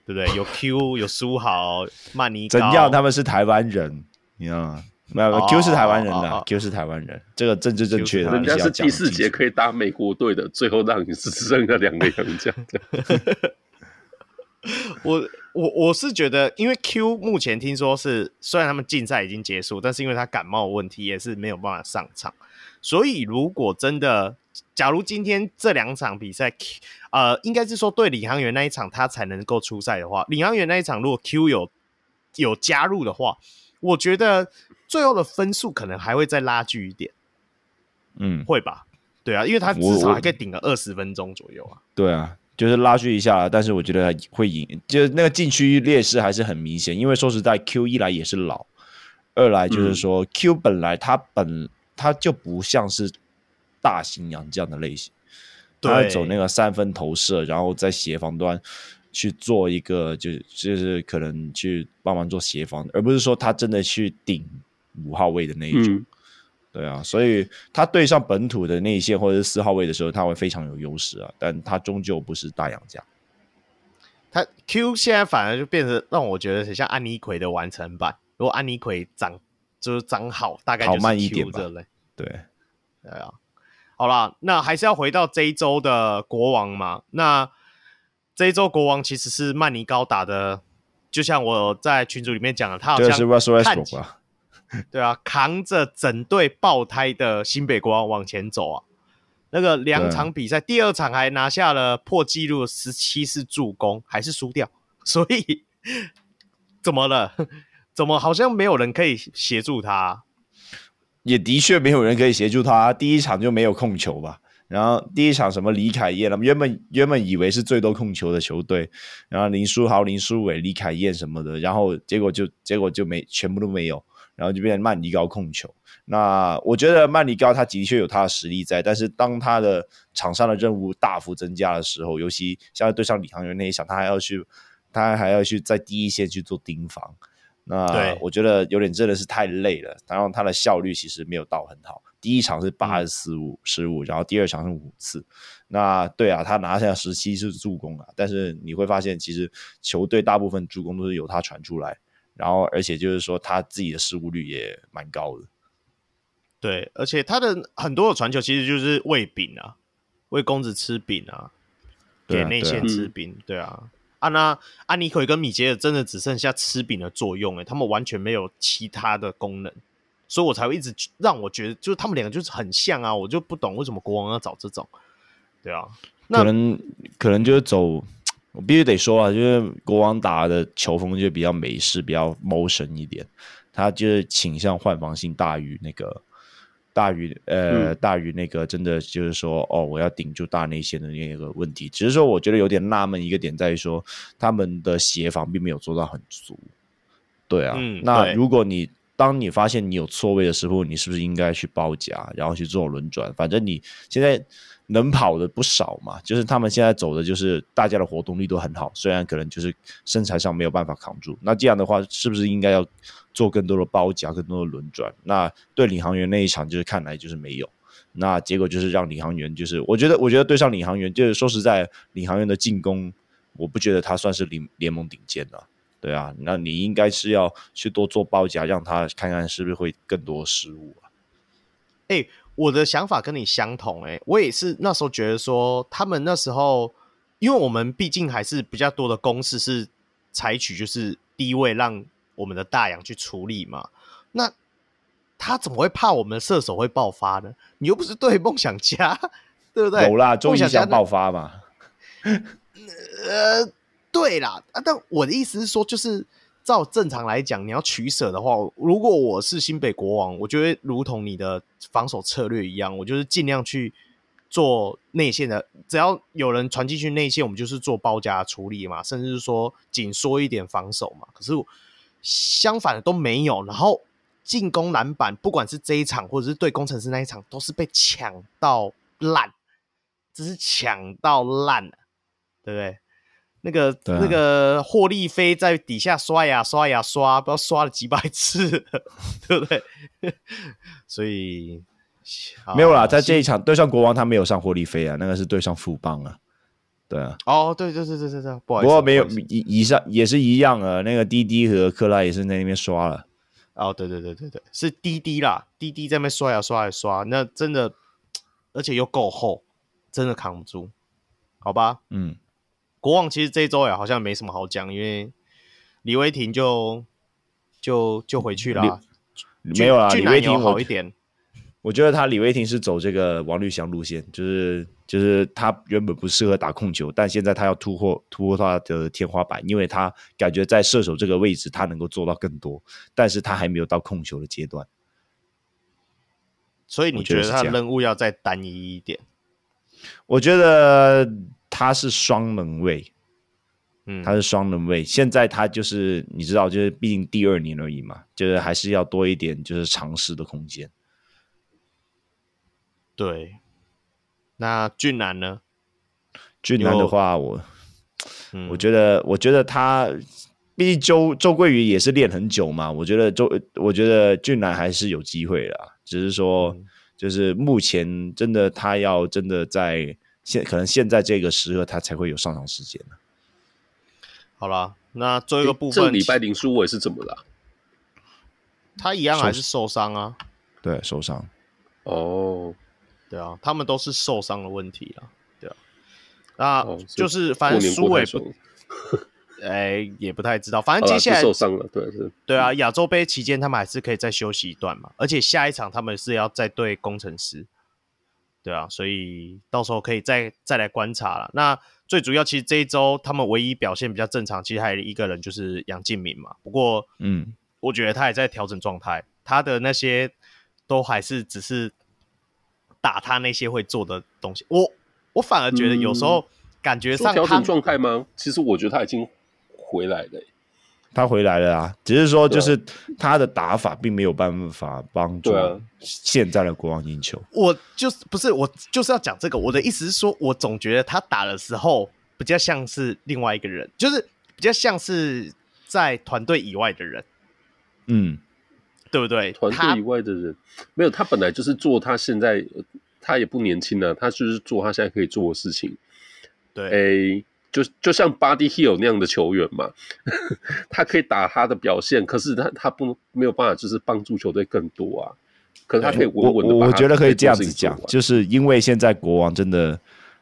[SPEAKER 1] 对不对？有 Q，有苏豪，曼尼，
[SPEAKER 2] 怎样？他们是台湾人，你知道吗？没有，Q 是台湾人的、
[SPEAKER 1] 哦哦、
[SPEAKER 2] ，Q 是台湾人，这个政治正确的。
[SPEAKER 3] 人家是第四节可以打美国队的，最后让你只剩下两个洋将。[laughs]
[SPEAKER 1] 我我我是觉得，因为 Q 目前听说是虽然他们竞赛已经结束，但是因为他感冒问题也是没有办法上场，所以如果真的，假如今天这两场比赛，呃，应该是说对领航员那一场他才能够出赛的话，领航员那一场如果 Q 有有加入的话，我觉得最后的分数可能还会再拉锯一点，
[SPEAKER 2] 嗯，
[SPEAKER 1] 会吧？对啊，因为他至少还可以顶个二十分钟左右啊，
[SPEAKER 2] 对啊。就是拉锯一下，但是我觉得会赢，就是那个禁区劣势还是很明显。因为说实在，Q 一来也是老，二来就是说、嗯、Q 本来他本他就不像是大型洋将的类型，他会走那个三分投射，然后在协防端去做一个就就是可能去帮忙做协防，而不是说他真的去顶五号位的那一种。嗯对啊，所以他对上本土的内线或者是四号位的时候，他会非常有优势啊。但他终究不是大洋将。
[SPEAKER 1] 他 Q 现在反而就变成让我觉得很像安妮奎的完成版。如果安妮奎长就是长好，大概就是 Q
[SPEAKER 2] 慢一点
[SPEAKER 1] 这类。
[SPEAKER 2] 对，
[SPEAKER 1] 对啊。好啦，那还是要回到这一周的国王嘛。那这一周国王其实是曼尼高打的，就像我在群组里面讲的，他好像看起对啊，扛着整队爆胎的新北国王往前走啊！那个两场比赛，第二场还拿下了破纪录十七次助攻，还是输掉。所以 [laughs] 怎么了？[laughs] 怎么好像没有人可以协助他？
[SPEAKER 2] 也的确没有人可以协助他。第一场就没有控球吧？然后第一场什么李凯燕了？原本原本以为是最多控球的球队，然后林书豪、林书伟、李凯燕什么的，然后结果就结果就没全部都没有。然后就变成曼尼高控球。那我觉得曼尼高他的确有他的实力在，但是当他的场上的任务大幅增加的时候，尤其像对上李航员那一场，他还要去，他还要去在第一线去做盯防。那我觉得有点真的是太累了，然后他的效率其实没有到很好。第一场是八十四五失误，然后第二场是五次。那对啊，他拿下十七次助攻啊，但是你会发现，其实球队大部分助攻都是由他传出来。然后，而且就是说，他自己的失误率也蛮高的。
[SPEAKER 1] 对，而且他的很多的传球其实就是喂饼啊，喂公子吃饼啊，给内线吃饼。对啊，那、安妮奎跟米杰尔真的只剩下吃饼的作用，哎，他们完全没有其他的功能，所以我才会一直让我觉得，就是他们两个就是很像啊，我就不懂为什么国王要找这种。对啊，那
[SPEAKER 2] 可能可能就是走。我必须得说啊，就是国王打的球风就比较美式，比较 motion 一点，他就是倾向换防性大于那个大于呃、嗯、大于那个真的就是说哦，我要顶住大内线的那个问题。只是说我觉得有点纳闷一个点在于说，他们的协防并没有做到很足。对啊，嗯、那如果你当你发现你有错位的时候，你是不是应该去包夹，然后去做轮转？反正你现在。能跑的不少嘛，就是他们现在走的就是大家的活动力都很好，虽然可能就是身材上没有办法扛住。那这样的话，是不是应该要做更多的包夹、更多的轮转？那对领航员那一场就是看来就是没有，那结果就是让领航员就是，我觉得我觉得对上领航员，就是说实在，领航员的进攻，我不觉得他算是联联盟顶尖的，对啊，那你应该是要去多做包夹，让他看看是不是会更多失误啊？
[SPEAKER 1] 欸我的想法跟你相同，欸，诶，我也是那时候觉得说，他们那时候，因为我们毕竟还是比较多的攻势是采取就是低位让我们的大洋去处理嘛，那他怎么会怕我们射手会爆发呢？你又不是对梦想家，对不对？
[SPEAKER 2] 有啦，终于想爆发嘛。[laughs]
[SPEAKER 1] 呃，对啦，啊，但我的意思是说，就是。照正常来讲，你要取舍的话，如果我是新北国王，我就会如同你的防守策略一样，我就是尽量去做内线的，只要有人传进去内线，我们就是做包夹处理嘛，甚至是说紧缩一点防守嘛。可是相反的都没有，然后进攻篮板，不管是这一场或者是对攻城狮那一场，都是被抢到烂，只是抢到烂了，对不对？那个、啊、那个霍利菲在底下刷呀刷呀刷，不知道刷了几百次，[laughs] 对不对？[laughs] 所以
[SPEAKER 2] 没有啦，在这一场对上国王，他没有上霍利菲啊，那个是对上富邦啊，对啊。
[SPEAKER 1] 哦，对对对对对对，不好意思。
[SPEAKER 2] 不过没有以以上也是一样啊，那个滴滴和克拉也是在那边刷了
[SPEAKER 1] 哦，对对对对对，是滴滴啦，滴滴在那边刷呀刷呀刷，那真的，[tsk] 而且又够厚，真的扛不住，好吧？
[SPEAKER 2] 嗯，
[SPEAKER 1] 国王其实这一周也好像没什么好讲，因为李威霆就就就回去了，
[SPEAKER 2] 没有啊，李威霆
[SPEAKER 1] 好一点。
[SPEAKER 2] 我觉得他李威霆是走这个王绿翔路线，就是就是他原本不适合打控球，但现在他要突破突破他的天花板，因为他感觉在射手这个位置他能够做到更多，但是他还没有到控球的阶段。
[SPEAKER 1] 所以你觉得他的任务要再单一一点？
[SPEAKER 2] 我觉得他是双门卫，
[SPEAKER 1] 嗯，
[SPEAKER 2] 他是双门卫。现在他就是你知道，就是毕竟第二年而已嘛，就是还是要多一点就是尝试的空间。
[SPEAKER 1] 对，那俊男呢？
[SPEAKER 2] 俊男的话我，我、嗯、我觉得，我觉得他，毕竟周周桂宇也是练很久嘛。我觉得周，我觉得俊男还是有机会的，只是说，嗯、就是目前真的他要真的在现，可能现在这个时刻他才会有上场时间。
[SPEAKER 1] 好了，那最后一个部分，
[SPEAKER 3] 这礼拜林书伟是怎么了？
[SPEAKER 1] 他一样还是受伤啊？
[SPEAKER 2] 对，受伤。
[SPEAKER 3] 哦。
[SPEAKER 1] 对啊，他们都是受伤的问题啊。对啊，那、哦、就是反正苏伟不，[laughs] [laughs] 哎，也不太知道。反正接下来
[SPEAKER 3] 受伤了，对是。
[SPEAKER 1] 对啊，亚洲杯期间他们还是可以再休息一段嘛，而且下一场他们是要再对攻城狮。对啊，所以到时候可以再再来观察了。那最主要，其实这一周他们唯一表现比较正常，其实还有一个人就是杨敬敏嘛。不过，
[SPEAKER 2] 嗯，
[SPEAKER 1] 我觉得他也在调整状态，他的那些都还是只是。打他那些会做的东西，我我反而觉得有时候感觉上
[SPEAKER 3] 调整状态吗？其实我觉得他已经回来了，
[SPEAKER 2] 他回来了啊，只是说就是他的打法并没有办法帮助现在的国王赢球。
[SPEAKER 1] 我就是不是我就是要讲这个，我的意思是说，我总觉得他打的时候比较像是另外一个人，就是比较像是在团队以外的人，
[SPEAKER 2] 嗯。
[SPEAKER 1] 对不对？
[SPEAKER 3] 团队以外的人没有，他本来就是做他现在，他也不年轻了，他就是做他现在可以做的事情。
[SPEAKER 1] 对，
[SPEAKER 3] 诶，就就像 Buddy Hield 那样的球员嘛，[laughs] 他可以打他的表现，可是他他不没有办法，就是帮助球队更多啊。可是他可以稳稳的。
[SPEAKER 2] 我我觉得可以这样子讲，就是因为现在国王真的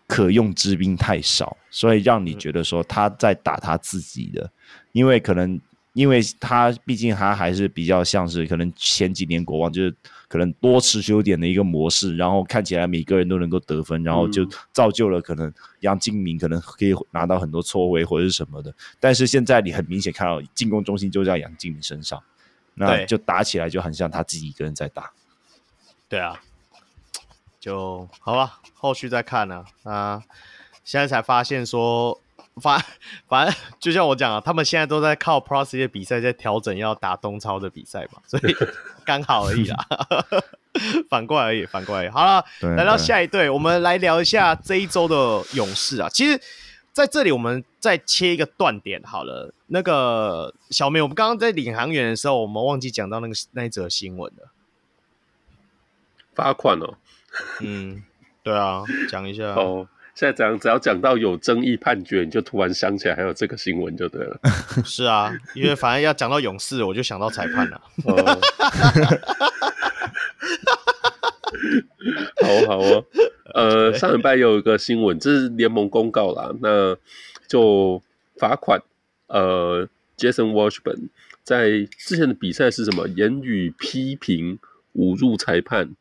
[SPEAKER 2] 可用之兵太少，所以让你觉得说他在打他自己的，嗯、因为可能。因为他毕竟他还是比较像是可能前几年国王就是可能多持球点的一个模式，然后看起来每个人都能够得分，然后就造就了可能杨敬明可能可以拿到很多错位或者是什么的。但是现在你很明显看到进攻中心就在杨敬明身上，那就打起来就很像他自己一个人在打。
[SPEAKER 1] 对啊，就好吧，后续再看呢。啊，现在才发现说。反 [laughs] 反正就像我讲啊，他们现在都在靠 Pro C 的比赛在调整要打东超的比赛嘛，所以 [laughs] 刚好而已啦。[laughs] 反过来而已，反过来而已。好了，来到下一队，我们来聊一下这一周的勇士啊。其实在这里，我们再切一个断点好了。那个小明，我们刚刚在领航员的时候，我们忘记讲到那个那一则新闻了。
[SPEAKER 3] 罚款哦。
[SPEAKER 1] 嗯，对啊，讲一下
[SPEAKER 3] 哦。现在这样，只要讲到有争议判决，你就突然想起来还有这个新闻就对了。
[SPEAKER 1] 是啊，因为反正要讲到勇士，我就想到裁判了。
[SPEAKER 3] 哦，好好哦。呃，上礼拜有一个新闻，这是联盟公告啦，那就罚款。呃，Jason Washburn 在之前的比赛是什么？言语批评、侮辱裁判，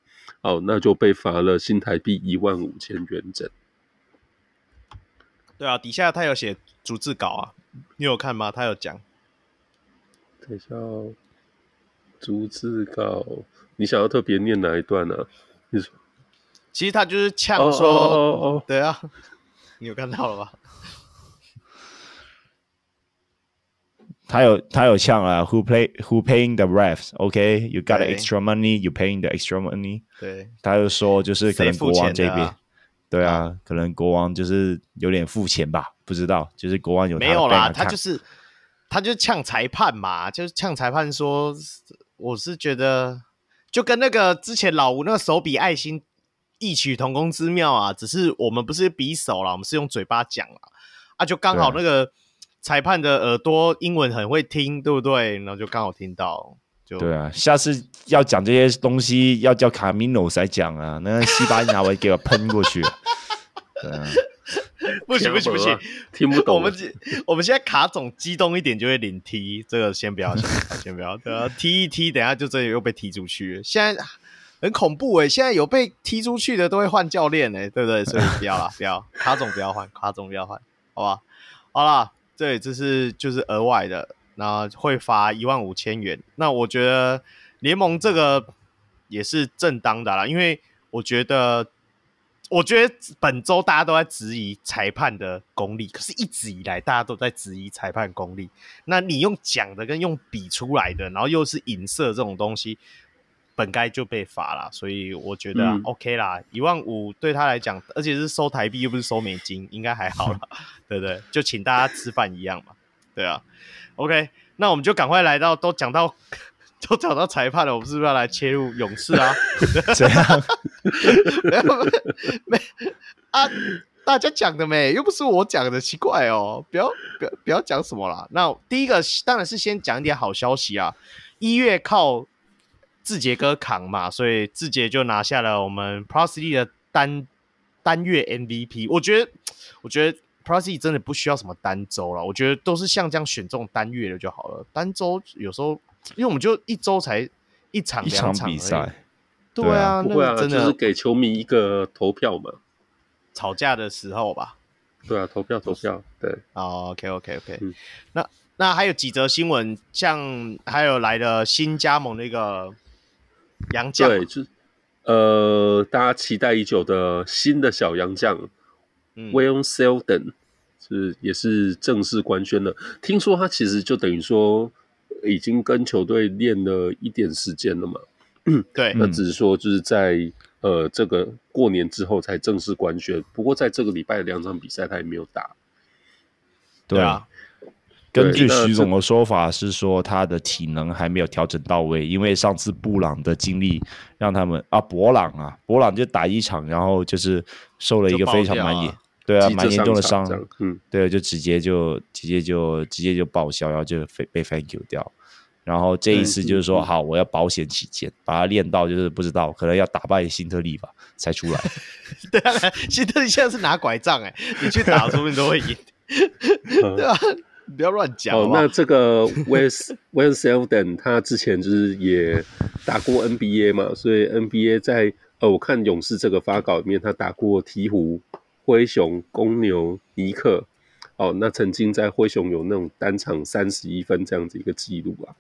[SPEAKER 3] 哦，那就被罚了新台币一万五千元整。
[SPEAKER 1] 对啊，底下他有写逐字稿啊，你有看吗？他有讲。
[SPEAKER 3] 等一下，哦逐字稿，你想要特别念哪一段呢？啊？你说，
[SPEAKER 1] 其实他就是呛说，哦哦哦，对啊，[laughs] 你有看到了吧？
[SPEAKER 2] 他有他有呛啊，Who play Who paying the refs？OK，You、okay? got the extra money，You paying the extra money？
[SPEAKER 1] 对，
[SPEAKER 2] 他就说就是可能国王这边。对啊，可能国王就是有点付钱吧，不知道。就是国王有
[SPEAKER 1] 没有啦？他就是他就是呛裁判嘛，就是呛裁判说，我是觉得就跟那个之前老吴那个手比爱心异曲同工之妙啊，只是我们不是比手啦，我们是用嘴巴讲啦。啊，就刚好那个裁判的耳朵英文很会听，对不对？然后就刚好听到，就
[SPEAKER 2] 对啊，下次要讲这些东西要叫卡米诺来讲啊，那西班牙文给我喷过去。[laughs] 对啊，
[SPEAKER 1] 不行不行不行，
[SPEAKER 3] 听不懂。[laughs]
[SPEAKER 1] 我们我们现在卡总激动一点就会领踢，这个先不要先先不要，对啊，[laughs] 踢一踢，等下就真的又被踢出去。现在很恐怖哎、欸，现在有被踢出去的都会换教练哎、欸，对不对？所以不要了，不要卡总不要换，卡总不要换，好吧？好了，这这是就是额外的。那会罚一万五千元。那我觉得联盟这个也是正当的啦，因为我觉得，我觉得本周大家都在质疑裁判的功力，可是一直以来大家都在质疑裁判功力。那你用讲的跟用比出来的，然后又是影射这种东西，本该就被罚了。所以我觉得 OK 啦，一万五对他来讲，而且是收台币又不是收美金，应该还好了，[laughs] 对不对？就请大家吃饭一样嘛，对啊。OK，那我们就赶快来到，都讲到，[laughs] 都讲到裁判了，我们是不是要来切入勇士啊？[laughs]
[SPEAKER 2] 怎样？
[SPEAKER 1] 没有没有啊！大家讲的没，又不是我讲的，奇怪哦！不要不要不要讲什么啦。那第一个当然是先讲一点好消息啊！一月靠志杰哥扛嘛，所以志杰就拿下了我们 p r o s l y 的单单月 MVP。我觉得，我觉得。Pressy 真的不需要什么单周了，我觉得都是像这样选这种单月的就好了。单周有时候，因为我们就一周才一场两场比赛，对啊，
[SPEAKER 3] 不会啊，就是给球迷一个投票嘛。
[SPEAKER 1] 吵架的时候吧，
[SPEAKER 3] 对啊，投票投票，对。
[SPEAKER 1] 哦，OK OK OK，嗯，那那还有几则新闻，像还有来的新加盟那个杨将，
[SPEAKER 3] 对，就呃，大家期待已久的新的小杨将。Wayne Selden 是也是正式官宣了。听说他其实就等于说已经跟球队练了一点时间了嘛。
[SPEAKER 1] 对，
[SPEAKER 3] 那只是说就是在呃这个过年之后才正式官宣。不过在这个礼拜的两场比赛他也没有打。
[SPEAKER 2] 对啊，根据徐总的说法是说他的体能还没有调整到位，因为上次布朗的经历让他们啊博朗啊博朗就打一场，然后就是受了一个非常满意。对啊，蛮严重的伤，嗯，对，就直接就直接就直接就报销，然后就被被 thank you 掉。然后这一次就是说，好，我要保险起见，把它练到就是不知道，可能要打败辛特利吧，才出来。[laughs]
[SPEAKER 1] 对啊，辛特利现在是拿拐杖哎，你去打说不定都会赢。[laughs] 对啊，不要乱讲。
[SPEAKER 3] 哦，那这个 [laughs] Wes Wes Selden 他之前就是也打过 NBA 嘛，所以 NBA 在呃，我看勇士这个发稿里面，他打过鹈鹕。灰熊、公牛、尼克，哦，那曾经在灰熊有那种单场三十一分这样子一个记录啊。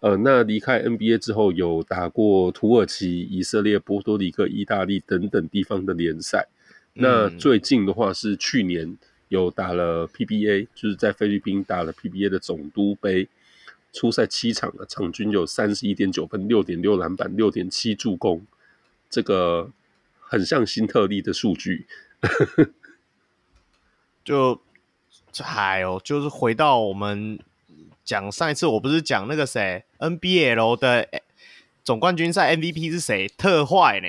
[SPEAKER 3] 呃，那离开 NBA 之后，有打过土耳其、以色列、波多黎各、意大利等等地方的联赛。那最近的话是去年有打了 PBA，就是在菲律宾打了 PBA 的总督杯，初赛七场了，场均有三十一点九分、六点六篮板、六点七助攻，这个很像新特利的数据。[laughs]
[SPEAKER 1] 就还有就是回到我们讲上一次，我不是讲那个谁 NBL 的总冠军赛 MVP 是谁？特坏呢？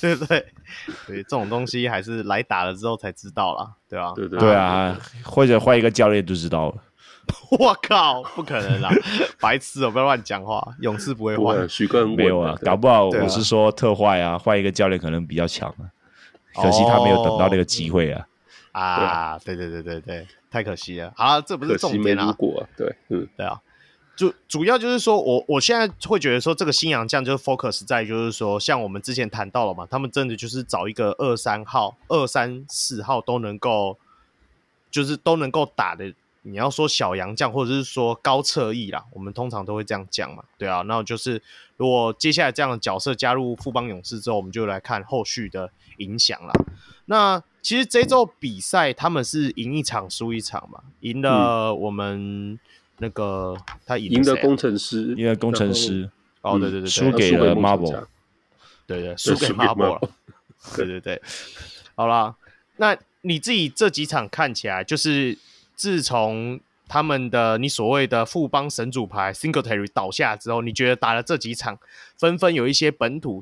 [SPEAKER 1] 对不对？[laughs] 所以这种东西还是来打了之后才知道啦，对吧？
[SPEAKER 3] 对对
[SPEAKER 2] 对啊，或者换一个教练就知道了。[laughs]
[SPEAKER 1] 我靠，不可能啦！白痴哦，不要乱讲话。勇士不会换，
[SPEAKER 3] 许哥
[SPEAKER 2] 没有啊，搞不好我是说特坏啊，换一个教练可能比较强啊。可惜他没有等到那个机会啊！
[SPEAKER 1] 哦、啊，对对对对对，太可惜了。好，这不是重点啊。
[SPEAKER 3] 对，嗯，
[SPEAKER 1] 对啊。主主要就是说我我现在会觉得说，这个新洋将就是 focus 在就是说，像我们之前谈到了嘛，他们真的就是找一个二三号、二三四号都能够，就是都能够打的。你要说小洋将，或者是说高侧翼啦，我们通常都会这样讲嘛，对啊。那就是如果接下来这样的角色加入富邦勇士之后，我们就来看后续的影响啦。那其实这周比赛他们是赢一场输一场嘛，赢了我们那个、嗯、他赢
[SPEAKER 3] 的工程师，
[SPEAKER 2] 赢了工程师，
[SPEAKER 1] 哦对对对，
[SPEAKER 2] 输给了 Marvel，
[SPEAKER 1] 对对，输给 Marble 了，对对对，好啦，那你自己这几场看起来就是。自从他们的你所谓的富邦神主牌 Singletary 倒下之后，你觉得打了这几场，纷纷有一些本土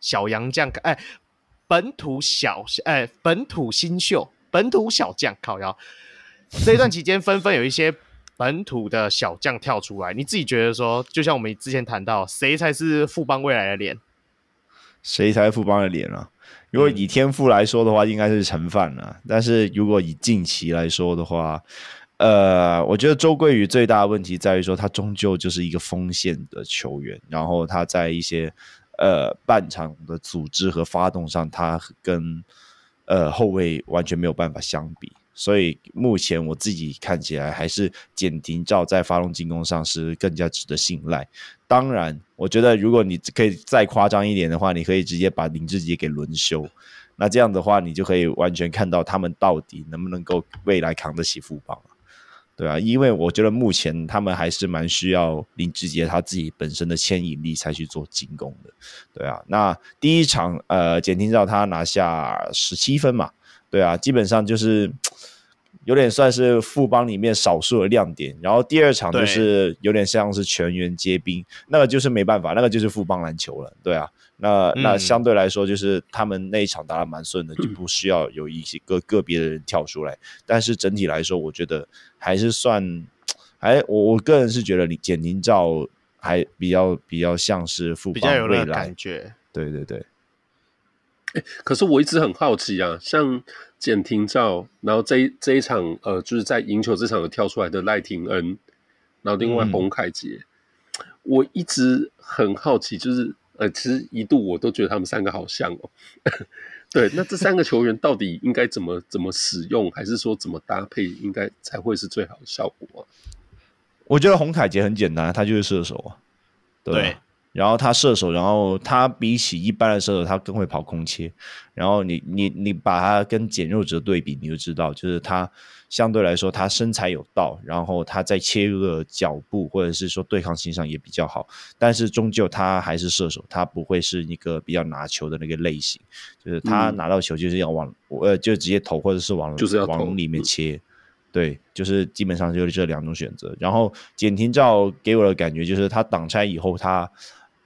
[SPEAKER 1] 小洋将，哎，本土小哎，本土新秀，本土小将靠腰。这一段期间，纷纷有一些本土的小将跳出来，你自己觉得说，就像我们之前谈到，谁才是富邦未来的脸？
[SPEAKER 2] 谁才是富邦的脸啊？如果以天赋来说的话，应该是陈范了。但是如果以近期来说的话，呃，我觉得周桂宇最大的问题在于说，他终究就是一个锋线的球员，然后他在一些呃半场的组织和发动上，他跟呃后卫完全没有办法相比。所以目前我自己看起来，还是简廷照在发动进攻上是更加值得信赖。当然，我觉得如果你可以再夸张一点的话，你可以直接把林志杰给轮休。那这样的话，你就可以完全看到他们到底能不能够未来扛得起富邦。对啊，因为我觉得目前他们还是蛮需要林志杰他自己本身的牵引力才去做进攻的。对啊，那第一场呃，简廷照他拿下十七分嘛。对啊，基本上就是有点算是富邦里面少数的亮点。然后第二场就是有点像是全员皆兵，那个就是没办法，那个就是富邦篮球了。对啊，那、嗯、那相对来说就是他们那一场打得蛮顺的，就不需要有一些个个别的人跳出来。但是整体来说，我觉得还是算还我我个人是觉得你简廷照还比较比较像是富邦未来
[SPEAKER 1] 感觉。
[SPEAKER 2] 对对对。
[SPEAKER 3] 可是我一直很好奇啊，像简廷照，然后这一这一场呃，就是在赢球这场有跳出来的赖廷恩，然后另外洪凯杰，嗯，我一直很好奇，就是呃，其实一度我都觉得他们三个好像哦。[laughs] 对，那这三个球员到底应该怎么怎么使用，还是说怎么搭配，应该才会是最好的效果啊？
[SPEAKER 2] 我觉得洪凯杰很简单，他就是射手啊，对。对然后他射手，然后他比起一般的射手，他更会跑空切。然后你你你把他跟简佑哲对比，你就知道，就是他相对来说他身材有道，然后他在切入的脚步或者是说对抗性上也比较好。但是终究他还是射手，他不会是一个比较拿球的那个类型。就是他拿到球就是要往呃就直接投，或者是往
[SPEAKER 3] 就是要
[SPEAKER 2] 往里面切。嗯。对，就是基本上就是这两种选择。然后简廷照给我的感觉就是他挡拆以后他。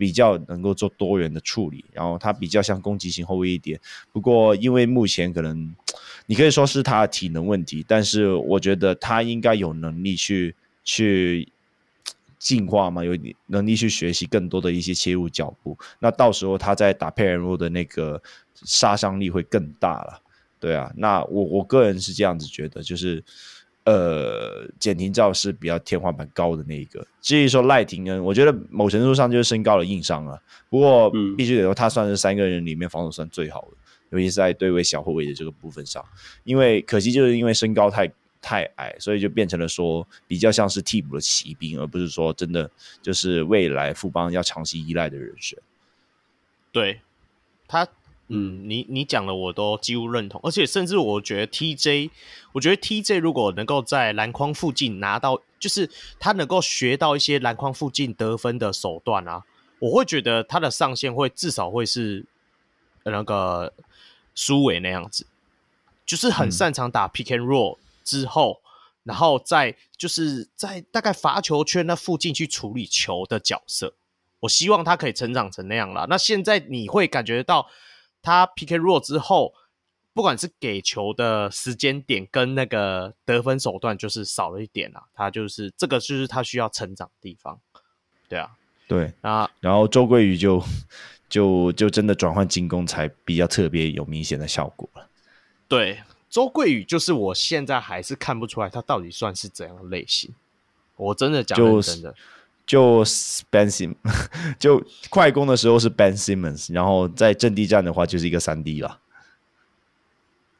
[SPEAKER 2] 比较能够做多元的处理，然后他比较像攻击型后卫一点。不过因为目前可能 [tsk] 你可以说是他的体能问题，但是我觉得他应该有能力去去 [tsk] 进化嘛，有能力去学习更多的一些切入脚步。那到时候他在打 pick and roll 的那个杀伤力会更大了。对啊，那我我个人是这样子觉得，就是。呃，简廷照是比较天花板高的那一个。至于说赖廷恩，我觉得某程度上就是身高的硬伤了。不过必须得说，他算是三个人里面防守算最好的，尤其是在对位小后卫的这个部分上。因为可惜就是因为身高太太矮，所以就变成了说比较像是替补的骑兵，而不是说真的就是未来富邦要长期依赖的人选。
[SPEAKER 1] 对他。嗯，你你讲的我都几乎认同，而且甚至我觉得 TJ，我觉得 TJ 如果能够在篮筐附近拿到，就是他能够学到一些篮筐附近得分的手段啊，我会觉得他的上限会至少会是那个苏伟那样子，就是很擅长打 pick and roll 之后，嗯、然后在就是在大概罚球圈那附近去处理球的角色，我希望他可以成长成那样了。那现在你会感觉到。他 and roll 之后，不管是给球的时间点跟那个得分手段，就是少了一点啊。他就是这个，就是他需要成长的地方。对啊，
[SPEAKER 2] 对啊。然后周桂宇就就就真的转换进攻才比较特别有明显的效果了。
[SPEAKER 1] 对，周桂宇就是我现在还是看不出来他到底算是怎样的类型。我真的讲认真的。
[SPEAKER 2] 就 Ben Simmons [laughs] 就快攻的时候是 Ben Simmons，然后在阵地战的话就是一个三 D 了。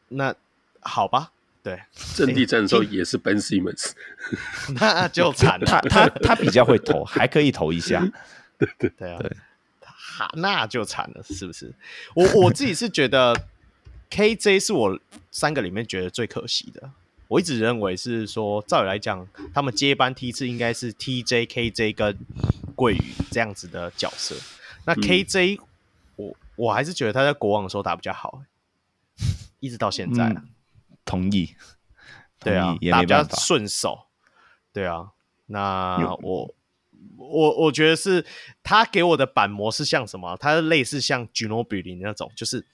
[SPEAKER 1] 那好吧，对，
[SPEAKER 3] 阵地战的时候也是 Ben Simmons，[laughs]
[SPEAKER 1] 那就惨了。
[SPEAKER 2] 他他他比较会投，[laughs] 还可以投一下。
[SPEAKER 1] 对对对啊，对，那就惨了，是不是？我我自己是觉得 KJ 是我三个里面觉得最可惜的。我一直认为是说，照理来讲，他们接班梯次应该是 TJ、KJ 跟桂宇这样子的角色。那 KJ，、嗯、我我还是觉得他在国王的时候打比较好，一直到现在、
[SPEAKER 2] 嗯。同意，
[SPEAKER 1] 对啊，打比较顺手。对啊，那我我我觉得是他给我的板模是像什么？他是类似像 Ginobili 那种，就是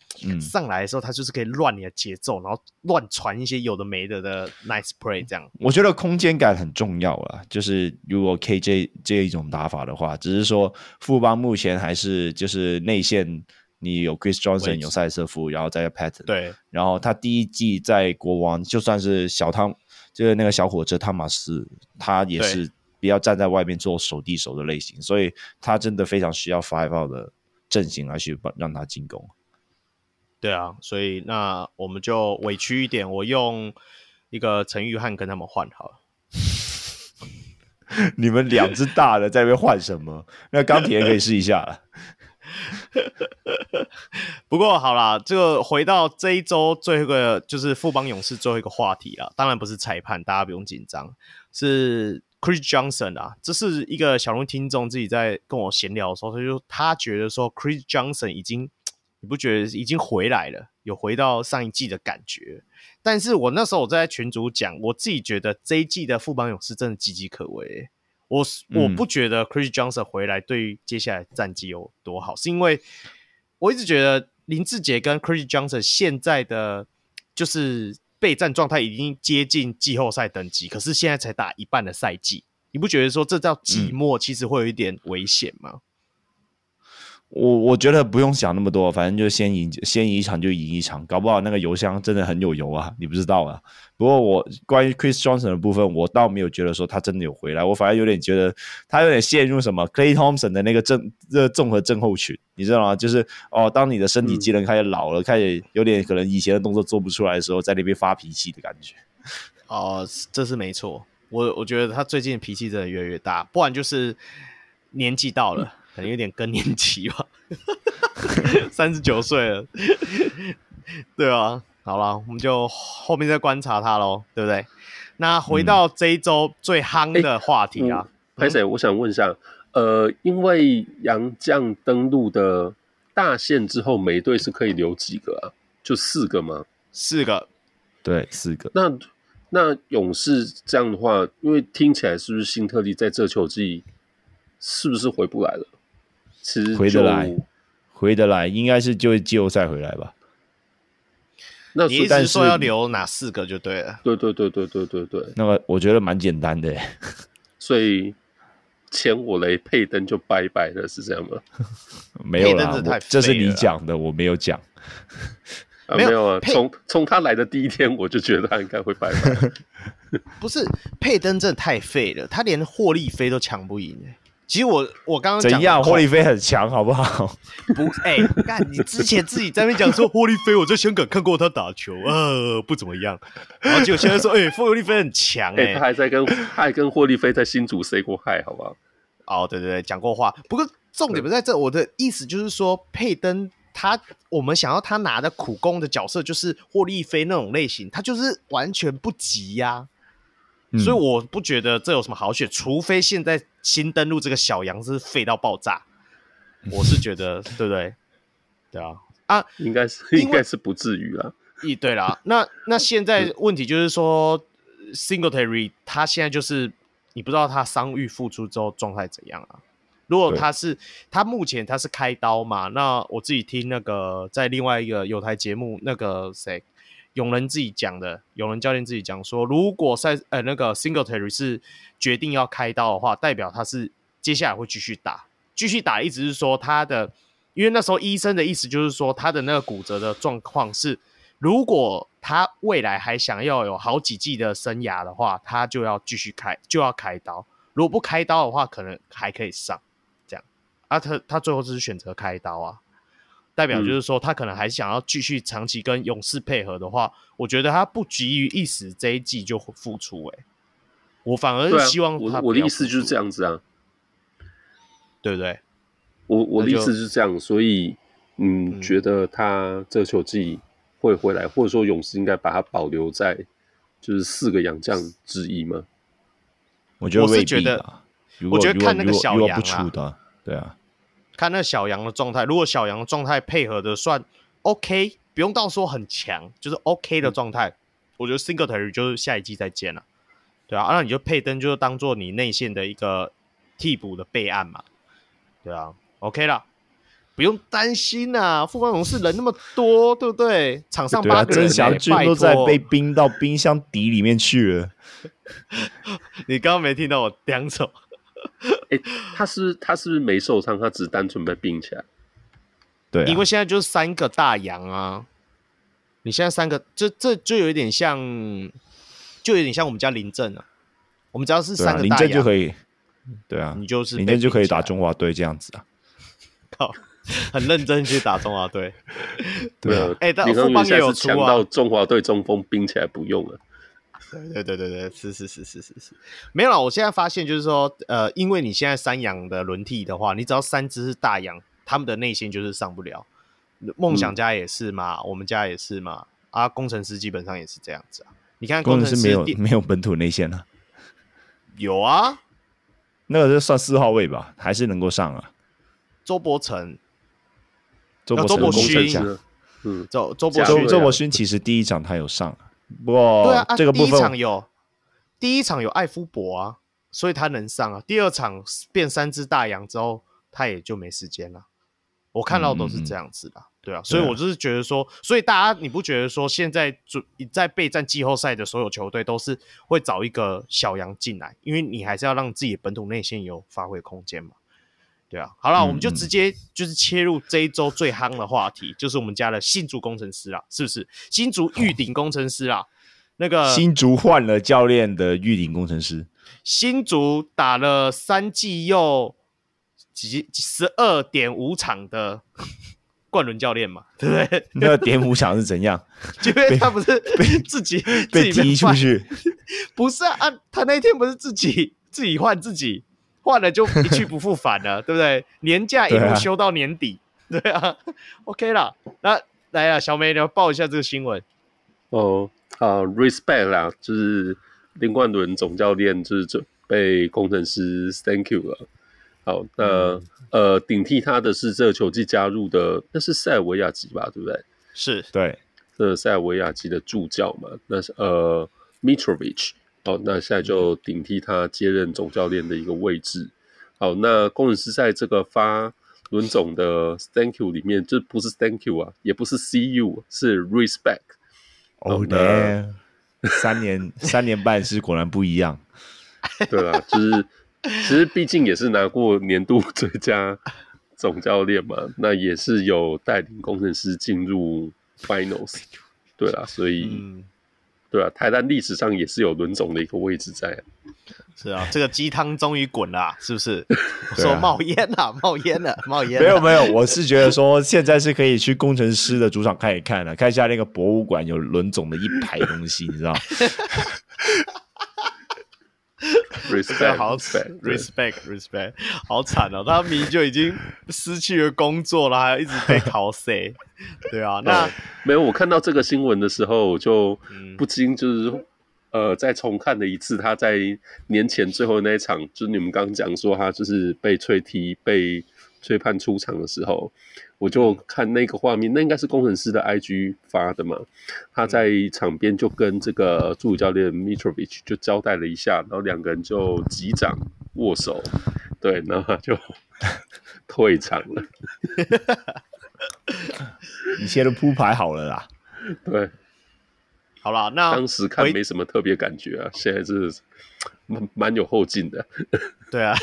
[SPEAKER 1] 上来的时候他就是可以乱你的节奏，然后乱传一些有的没的的 nice play 这样。
[SPEAKER 2] 我觉得空间感很重要啊，就是如果 KJ 这一种打法的话，只是说富邦目前还是就是内线，你有 Chris Johnson 有塞瑟夫，然后再有 Patton，
[SPEAKER 1] 对，
[SPEAKER 2] 然后他第一季在国王就算是小汤，就是那个小火车汤马斯，他也是。比较站在外面做守地手的类型，所以他真的非常需要 five out 的阵型来去帮让他进攻。
[SPEAKER 1] 对啊，所以那我们就委屈一点，我用一个陈玉翰跟他们换好了。[laughs]
[SPEAKER 2] 你们两只大的在那边换什么？那钢铁可以试一下了。[laughs]
[SPEAKER 1] 不过好啦，这个回到这一周最后一个就是富邦勇士最后一个话题了，当然不是裁判，大家不用紧张，是。Chris Johnson 啊，这是一个小龙听众自己在跟我闲聊的时候，他就他觉得说 Chris Johnson 已经，你不觉得已经回来了，有回到上一季的感觉？但是我那时候我在群组讲，我自己觉得这一季的副帮勇士真的岌岌可危。我我不觉得 Chris Johnson 回来对于接下来战绩有多好，是因为我一直觉得林志杰跟 Chris Johnson 现在的就是。备战状态已经接近季后赛等级，可是现在才打一半的赛季，你不觉得说这叫寂寞，其实会有一点危险吗？嗯
[SPEAKER 2] 我我觉得不用想那么多，反正就先赢，先赢一场就赢一场，搞不好那个油箱真的很有油啊，你不知道啊。不过我关于 Chris Johnson 的部分，我倒没有觉得说他真的有回来，我反而有点觉得他有点陷入什么 Clay Thompson 的那个症，这综合症候群，你知道吗？就是哦，当你的身体机能开始老了，嗯、开始有点可能以前的动作做不出来的时候，在那边发脾气的感觉。
[SPEAKER 1] 哦，这是没错，我我觉得他最近脾气真的越来越大，不然就是年纪到了。嗯可能有点更年期吧，三十九岁了，对啊，好了，我们就后面再观察他喽，对不对？那回到这一周最夯的话题啊，
[SPEAKER 3] 拍谁、嗯？我想问一下，呃，因为杨将登陆的大限之后，每队是可以留几个啊？就四个吗？
[SPEAKER 1] 四个，
[SPEAKER 2] 对，四个。
[SPEAKER 3] 那那勇士这样的话，因为听起来是不是新特利在这球季是不是回不来了？
[SPEAKER 2] 回得来，回得来，应该是就季后赛回来吧。
[SPEAKER 1] 那你意思是说要留哪四个就对了？
[SPEAKER 3] 对对对对对对对。
[SPEAKER 2] 那么我觉得蛮简单的，[laughs]
[SPEAKER 3] 所以前我雷佩登就拜拜了，是这样吗？[laughs]
[SPEAKER 2] 没有啦，这是你讲的，我没有讲。
[SPEAKER 3] 没有啊，从从他来的第一天我就觉得他应该会拜拜。[laughs]
[SPEAKER 1] 不是佩登真的太废了，他连霍利菲都抢不赢其实我我刚刚讲
[SPEAKER 2] 怎样，霍利菲很强，好不好？[laughs]
[SPEAKER 1] 不，哎、欸，干你之前自己在那边讲说霍利菲，我在香港看过他打球，呃，不怎么样。然后结果现在说，哎、欸，霍利菲很强、欸，哎、欸，
[SPEAKER 3] 他还在跟他还跟霍利菲在新竹 say 过 hi，好不好？
[SPEAKER 1] 哦，对对对，讲过话。不过重点不在这，我的意思就是说，佩登他，我们想要他拿的苦工的角色，就是霍利菲那种类型，他就是完全不急呀、啊。所以我不觉得这有什么好选，除非现在新登录这个小杨是废到爆炸，[laughs] 我是觉得对不对？对啊，啊，
[SPEAKER 3] 应该是应该是不至于啦。
[SPEAKER 1] 一对啦，那那现在问题就是说，Singletary 他现在就是你不知道他伤愈复出之后状态怎样啊？如果他是他目前他是开刀嘛？那我自己听那个在另外一个有台节目那个谁。永仁自己讲的，永仁教练自己讲说，如果赛呃那个 Singletary 是决定要开刀的话，代表他是接下来会继续打，继续打，意思是说他的，因为那时候医生的意思就是说他的那个骨折的状况是，如果他未来还想要有好几季的生涯的话，他就要继续开，就要开刀。如果不开刀的话，可能还可以上，这样啊，他他最后就是选择开刀啊。代表就是说，他可能还想要继续长期跟勇士配合的话，嗯、我觉得他不急于一时这一季就复出。哎，我反而希望他、啊、
[SPEAKER 3] 我，我的意思就是这样子啊，
[SPEAKER 1] 对不对？
[SPEAKER 3] 我我的意思是这样，所以嗯，嗯，觉得他这球季会回来，或者说勇士应该把他保留在就是四个洋将之一吗？
[SPEAKER 2] 我觉得是觉得。
[SPEAKER 1] 我觉得看那个小杨
[SPEAKER 2] 啊，对啊。
[SPEAKER 1] 看那小杨的状态，如果小杨的状态配合的算 OK，不用到说很强，就是 OK 的状态，嗯、我觉得 Singletary 就是下一季再见了，对啊，那你就佩登就当做你内线的一个替补的备案嘛，对啊，OK 了，不用担心呐，富邦勇士人那么多，对不对？场上八个人，
[SPEAKER 2] 曾祥钧都在被冰到冰箱底里面去了。[laughs]
[SPEAKER 1] 你刚刚没听到我讲什
[SPEAKER 3] 么？他是他是不是没受伤？他只是单纯被冰起来。
[SPEAKER 2] 对、啊，
[SPEAKER 1] 因为现在就是三个大洋啊。你现在三个，这这就有一点像，就有点像我们家林正啊。我们只要是三个大洋，
[SPEAKER 2] 就可以。对啊，
[SPEAKER 1] 你就是
[SPEAKER 2] 林政就可以打中华队这样子啊。
[SPEAKER 1] 靠，[laughs] 很认真去打中华队。
[SPEAKER 3] 对啊，
[SPEAKER 1] 哎、欸，但富邦也有出啊。
[SPEAKER 3] 到中华队中锋冰起来不用了。
[SPEAKER 1] 对对对对对，是是是是是是，没有了。我现在发现就是说，呃，因为你现在三羊的轮替的话，你只要三只是大羊，他们的内线就是上不了。梦想家也是嘛、嗯，我们家也是嘛，啊，工程师基本上也是这样子啊。你看工程
[SPEAKER 2] 师，没有没有本土内线啊？[laughs]
[SPEAKER 1] 有啊，
[SPEAKER 2] 那个就算四号位吧，还是能够上啊？
[SPEAKER 1] 周伯成，
[SPEAKER 2] 周伯
[SPEAKER 1] 周伯勋，
[SPEAKER 3] 嗯，
[SPEAKER 1] 周周伯
[SPEAKER 2] 周周伯勋其实第一场他有上，不过
[SPEAKER 1] 对啊，
[SPEAKER 2] 这个部分
[SPEAKER 1] 第一场有，第一场有艾夫伯啊，所以他能上啊。第二场变三只大洋之后，他也就没时间了。我看到都是这样子的，对啊，所以我就是觉得说，所以大家你不觉得说，现在准在备战季后赛的所有球队都是会找一个小羊进来，因为你还是要让自己的本土内线有发挥空间嘛，对啊。好了、嗯，我们就直接就是切入这一周最夯的话题，就是我们家的新竹工程师啊，是不是？新竹玉鼎工程师啊，那个
[SPEAKER 2] 新竹换了教练的玉鼎工程师，
[SPEAKER 1] 新竹打了三季又。几十二点五场的冠伦教练嘛，对不对？[laughs]
[SPEAKER 2] 那个点五场是怎样？
[SPEAKER 1] 因为他不是被自己
[SPEAKER 2] 被踢出去，[laughs]
[SPEAKER 1] 不是啊，啊？他那天不是自己自己换自己换了就一去不复返了，[laughs] 对不对？年假一路休到年底，对啊，对啊，OK 啦。那来啊，小梅你要报一下这个新闻
[SPEAKER 3] 哦。啊、uh,，respect 啦，就是林冠伦总教练就是准备工程师，Thank you 了。好，那、嗯、呃，顶替他的是这个球季加入的，那是塞尔维亚籍吧，对不对？
[SPEAKER 1] 是，
[SPEAKER 2] 对，
[SPEAKER 3] 这塞尔维亚籍的助教嘛，那是呃，Mitrovic。好，那现在就顶替他接任总教练的一个位置。好，那工程师在这个发轮总的 Thank you 里面，这不是 Thank you 啊，也不是 See you，是 Respect。
[SPEAKER 2] 哦，对，三年三年半是果然不一样。[laughs]
[SPEAKER 3] 对啦，就是。其实毕竟也是拿过年度 [laughs] 最佳总教练嘛，那也是有带领工程师进入 Finals，[laughs] 对啦，所以、嗯、对啊，台湾历史上也是有轮总的一个位置在。
[SPEAKER 1] 是啊，这个鸡汤终于滚了，是不是？[laughs] 我说冒烟了，冒烟了，冒烟。
[SPEAKER 2] 没有没有，我是觉得说现在是可以去工程师的主场看一看了，看一下那个博物馆有轮总的一排东西，你知道。[laughs] [laughs]
[SPEAKER 3] respect
[SPEAKER 1] 好惨，respect respect 好惨哦！他明明就已经失去了工作了，还要一直被 [laughs] 考谁？对啊，那、嗯、
[SPEAKER 3] 没有。我看到这个新闻的时候，我就不禁就是、嗯、呃，再重看了一次他在年前最后那一场，就是你们刚刚讲说他就是被吹踢、被吹判出场的时候。我就看那个画面，那应该是工程师的 IG 发的嘛。他在场边就跟这个助理教练 Mitrovic 就交代了一下，然后两个人就击掌握手，对，然后他就 [laughs] 退场了。
[SPEAKER 2] 一切都铺排好了啦。
[SPEAKER 3] 对，
[SPEAKER 1] 好了，那
[SPEAKER 3] 当时看没什么特别感觉啊，现在是蛮蛮有后劲的。[laughs]
[SPEAKER 1] 对啊。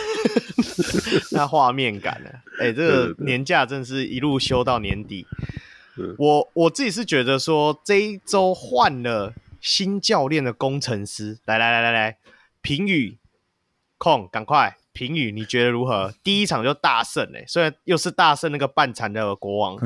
[SPEAKER 1] [laughs] 那画面感呢？哎、欸，这个年假真是一路休到年底。我我自己是觉得说，这一周换了新教练的工程师，来来来来来，评语控，赶快评语，你觉得如何？第一场就大胜哎、欸，虽然又是大胜那个半残的国王。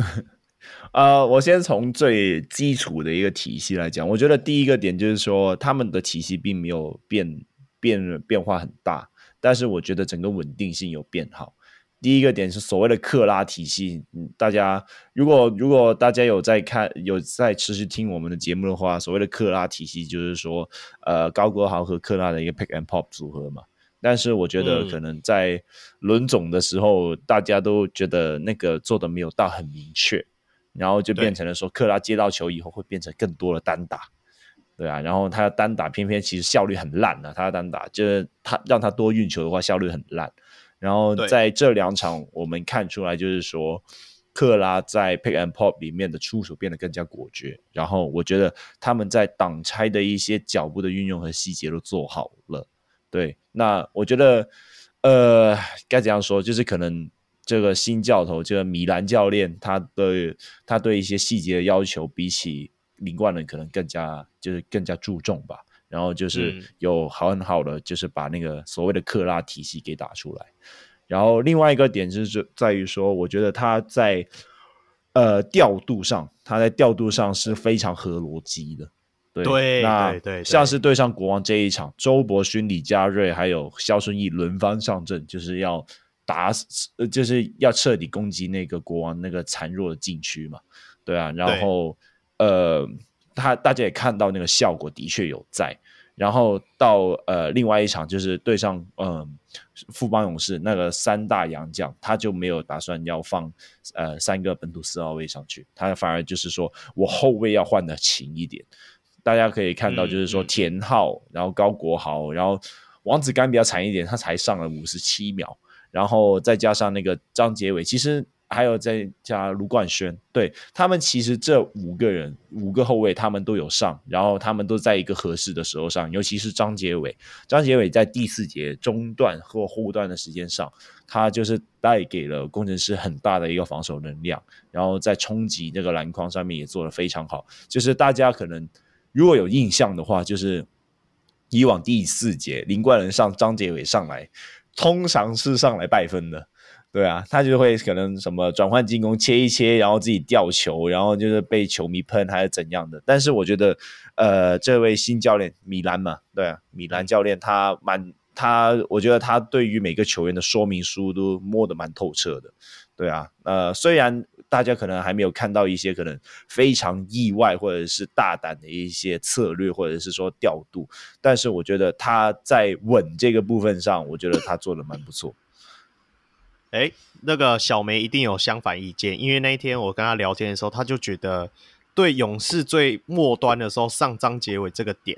[SPEAKER 1] [laughs]
[SPEAKER 2] 呃，我先从最基础的一个体系来讲，我觉得第一个点就是说，他们的体系并没有变变变化很大。但是我觉得整个稳定性有变好。第一个点是所谓的克拉体系，嗯，大家如果如果大家有在看有在持续听我们的节目的话，所谓的克拉体系就是说，呃，高国豪和克拉的一个 pick and pop 组合嘛。但是我觉得可能在轮总的时候，嗯，大家都觉得那个做的没有到很明确，然后就变成了说，克拉接到球以后会变成更多的单打。对啊，然后他的单打偏偏其实效率很烂啊，他的单打就是他让他多运球的话效率很烂。然后在这两场我们看出来就是说，克拉在 pick and pop 里面的出手变得更加果决。然后我觉得他们在挡拆的一些脚步的运用和细节都做好了。对，那我觉得呃该怎样说，就是可能这个新教头这个米兰教练他的他对一些细节的要求比起。林冠人可能更加就是更加注重吧，然后就是有好很好的就是把那个所谓的克拉体系给打出来，然后另外一个点就是在于说，我觉得他在呃调度上，他在调度上是非常合逻辑的。对，
[SPEAKER 1] 对
[SPEAKER 2] 那
[SPEAKER 1] 对对对
[SPEAKER 2] 像是对上国王这一场，周伯勋、李佳瑞还有肖顺义轮番上阵，就是要打死，就是要彻底攻击那个国王那个孱弱的禁区嘛。对啊，然后。呃，他大家也看到那个效果的确有在，然后到呃另外一场就是对上嗯、呃、富邦勇士那个三大洋将，他就没有打算要放呃三个本土四号位上去，他反而就是说我后卫要换的勤一点。大家可以看到就是说田浩，然后高国豪，然后王子刚比较惨一点，他才上了五十七秒，然后再加上那个张杰伟，其实。还有再加卢冠轩，对，他们其实这五个人五个后卫他们都有上，然后他们都在一个合适的时候上，尤其是张杰伟，张杰伟在第四节中段或后段的时间上，他就是带给了工程师很大的一个防守能量，然后在冲击那个篮筐上面也做得非常好。就是大家可能如果有印象的话，就是以往第四节林冠人上张杰伟上来，通常是上来拜分的。对啊，他就会可能什么转换进攻切一切，然后自己吊球，然后就是被球迷喷还是怎样的。但是我觉得，呃，这位新教练米兰嘛，对啊，米兰教练他蛮他，我觉得他对于每个球员的说明书都摸得蛮透彻的。对啊，呃，虽然大家可能还没有看到一些可能非常意外或者是大胆的一些策略或者是说调度，但是我觉得他在稳这个部分上，我觉得他做的蛮不错。
[SPEAKER 1] 哎，那个小梅一定有相反意见，因为那一天我跟他聊天的时候，他就觉得对勇士最末端的时候上张杰伟这个点。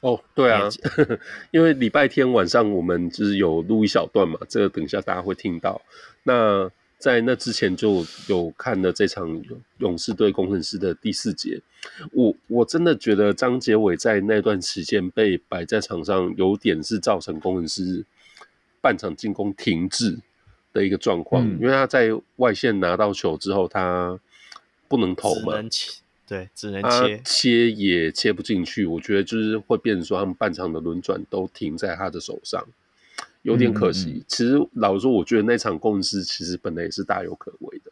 [SPEAKER 3] 哦，对啊，[laughs] 因为礼拜天晚上我们就是有录一小段嘛，这个等一下大家会听到。那在那之前就有看了这场勇士对工程师的第四节，我我真的觉得张杰伟在那段时间被摆在场上，有点是造成攻城狮。半场进攻停滞的一个状况，嗯，因为他在外线拿到球之后，他不能投嘛，
[SPEAKER 1] 只能切，对，只能切，
[SPEAKER 3] 切也切不进去。我觉得就是会变成说，他们半场的轮转都停在他的手上，有点可惜。嗯嗯，其实老实说，我觉得那场攻势其实本来也是大有可为的。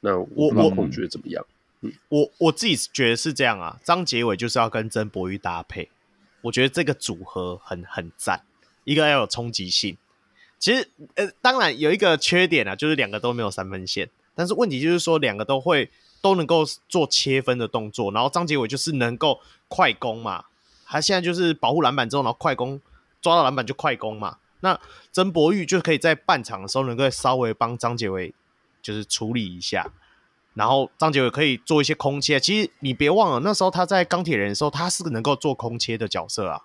[SPEAKER 3] 那我我孔觉得怎么样？
[SPEAKER 1] 嗯，我我自己觉得是这样啊。张杰伟就是要跟曾博玉搭配，我觉得这个组合很很赞，一个要有冲击性。其实，呃，当然有一个缺点啊，就是两个都没有三分线。但是问题就是说，两个都会都能够做切分的动作。然后张杰伟就是能够快攻嘛，他现在就是保护篮板之后，然后快攻，抓到篮板就快攻嘛。那曾博玉就可以在半场的时候能够稍微帮张杰伟就是处理一下，然后张杰伟可以做一些空切。其实你别忘了，那时候他在钢铁人的时候，他是能够做空切的角色啊。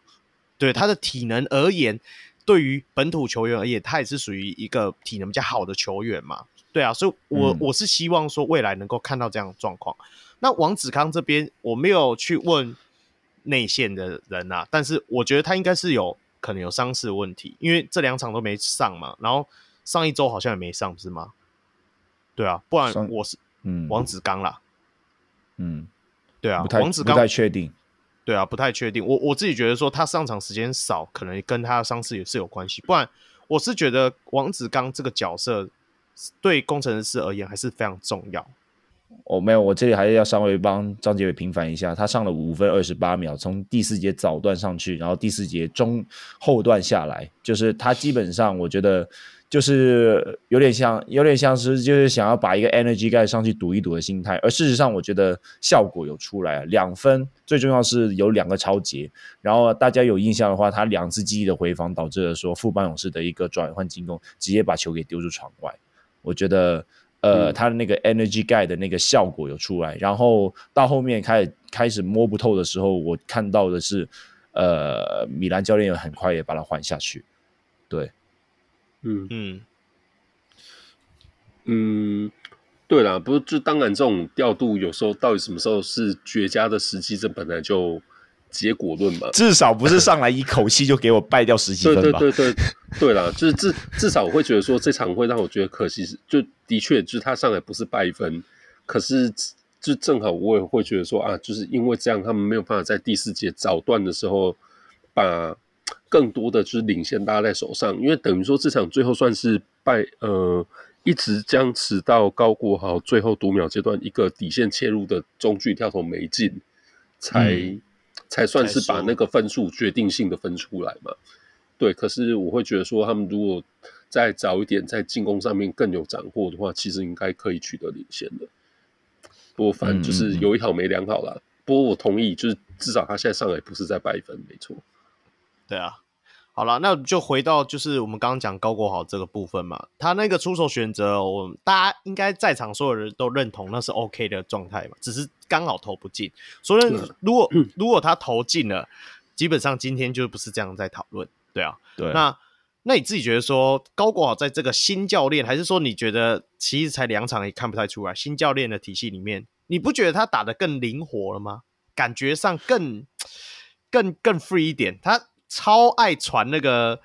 [SPEAKER 1] 对他的体能而言。对于本土球员而言，他也是属于一个体能比较好的球员嘛。对啊，所以我，我、嗯、我是希望说未来能够看到这样的状况。那王子康这边我没有去问内线的人啊，但是我觉得他应该是有可能有伤势的问题，因为这两场都没上嘛。然后上一周好像也没上，是吗？对啊，不然我是嗯王子刚啦，
[SPEAKER 2] 嗯，
[SPEAKER 1] 对啊，
[SPEAKER 2] 王子刚不太确定。
[SPEAKER 1] 对啊，不太确定。我我自己觉得说他上场时间少，可能跟他的伤势也是有关系。不然，我是觉得王子刚这个角色对工程师而言还是非常重要。
[SPEAKER 2] 哦，没有，我这里还是要稍微帮张杰伟平反一下，他上了五分二十八秒，从第四节早段上去，然后第四节中后段下来，就是他基本上我觉得。就是有点像，有点像是就是想要把一个 energy 盖上去赌一赌的心态，而事实上我觉得效果有出来，两分最重要是有两个超节，然后大家有印象的话，他两次记忆的回防导致了说副班勇士的一个转换进攻，直接把球给丢出场外。我觉得呃，他的那个 Energy Guy 的那个效果有出来，然后到后面开始开始摸不透的时候，我看到的是，呃，米兰教练很快也把他换下去。对，
[SPEAKER 3] 嗯嗯嗯，对啦，不是，就当然这种调度有时候到底什么时候是绝佳的时机，这本来就。结果论嘛，
[SPEAKER 2] 至少不是上来一口气就给我败掉十几分吧？
[SPEAKER 3] 对对对对对啦，就是至至少我会觉得说这场会让我觉得可惜，就的确就是他上来不是败分，可是就正好我也会觉得说啊，就是因为这样他们没有办法在第四节早段的时候把更多的就是领先搭在手上，因为等于说这场最后算是败呃一直僵持到高国豪最后读秒阶段一个底线切入的中距跳投没进才。嗯才算是把那个分数决定性的分出来嘛？对，可是我会觉得说，他们如果再早一点在进攻上面更有斩获的话，其实应该可以取得领先的。不过反正就是有一好没两好啦。嗯嗯嗯。不过我同意，就是至少他现在上来不是在败分，没错。
[SPEAKER 1] 对啊。好了，那就回到就是我们刚刚讲高国豪这个部分嘛，他那个出手选择，我大家应该在场所有人都认同那是 OK 的状态嘛，只是刚好投不进。所以如果如果他投进了，基本上今天就不是这样在讨论，对啊。
[SPEAKER 2] 对。
[SPEAKER 1] 那那你自己觉得说高国豪在这个新教练，还是说你觉得其实才两场也看不太出来，新教练的体系里面，你不觉得他打得更灵活了吗？感觉上更更更 free 一点，他。超爱传那个，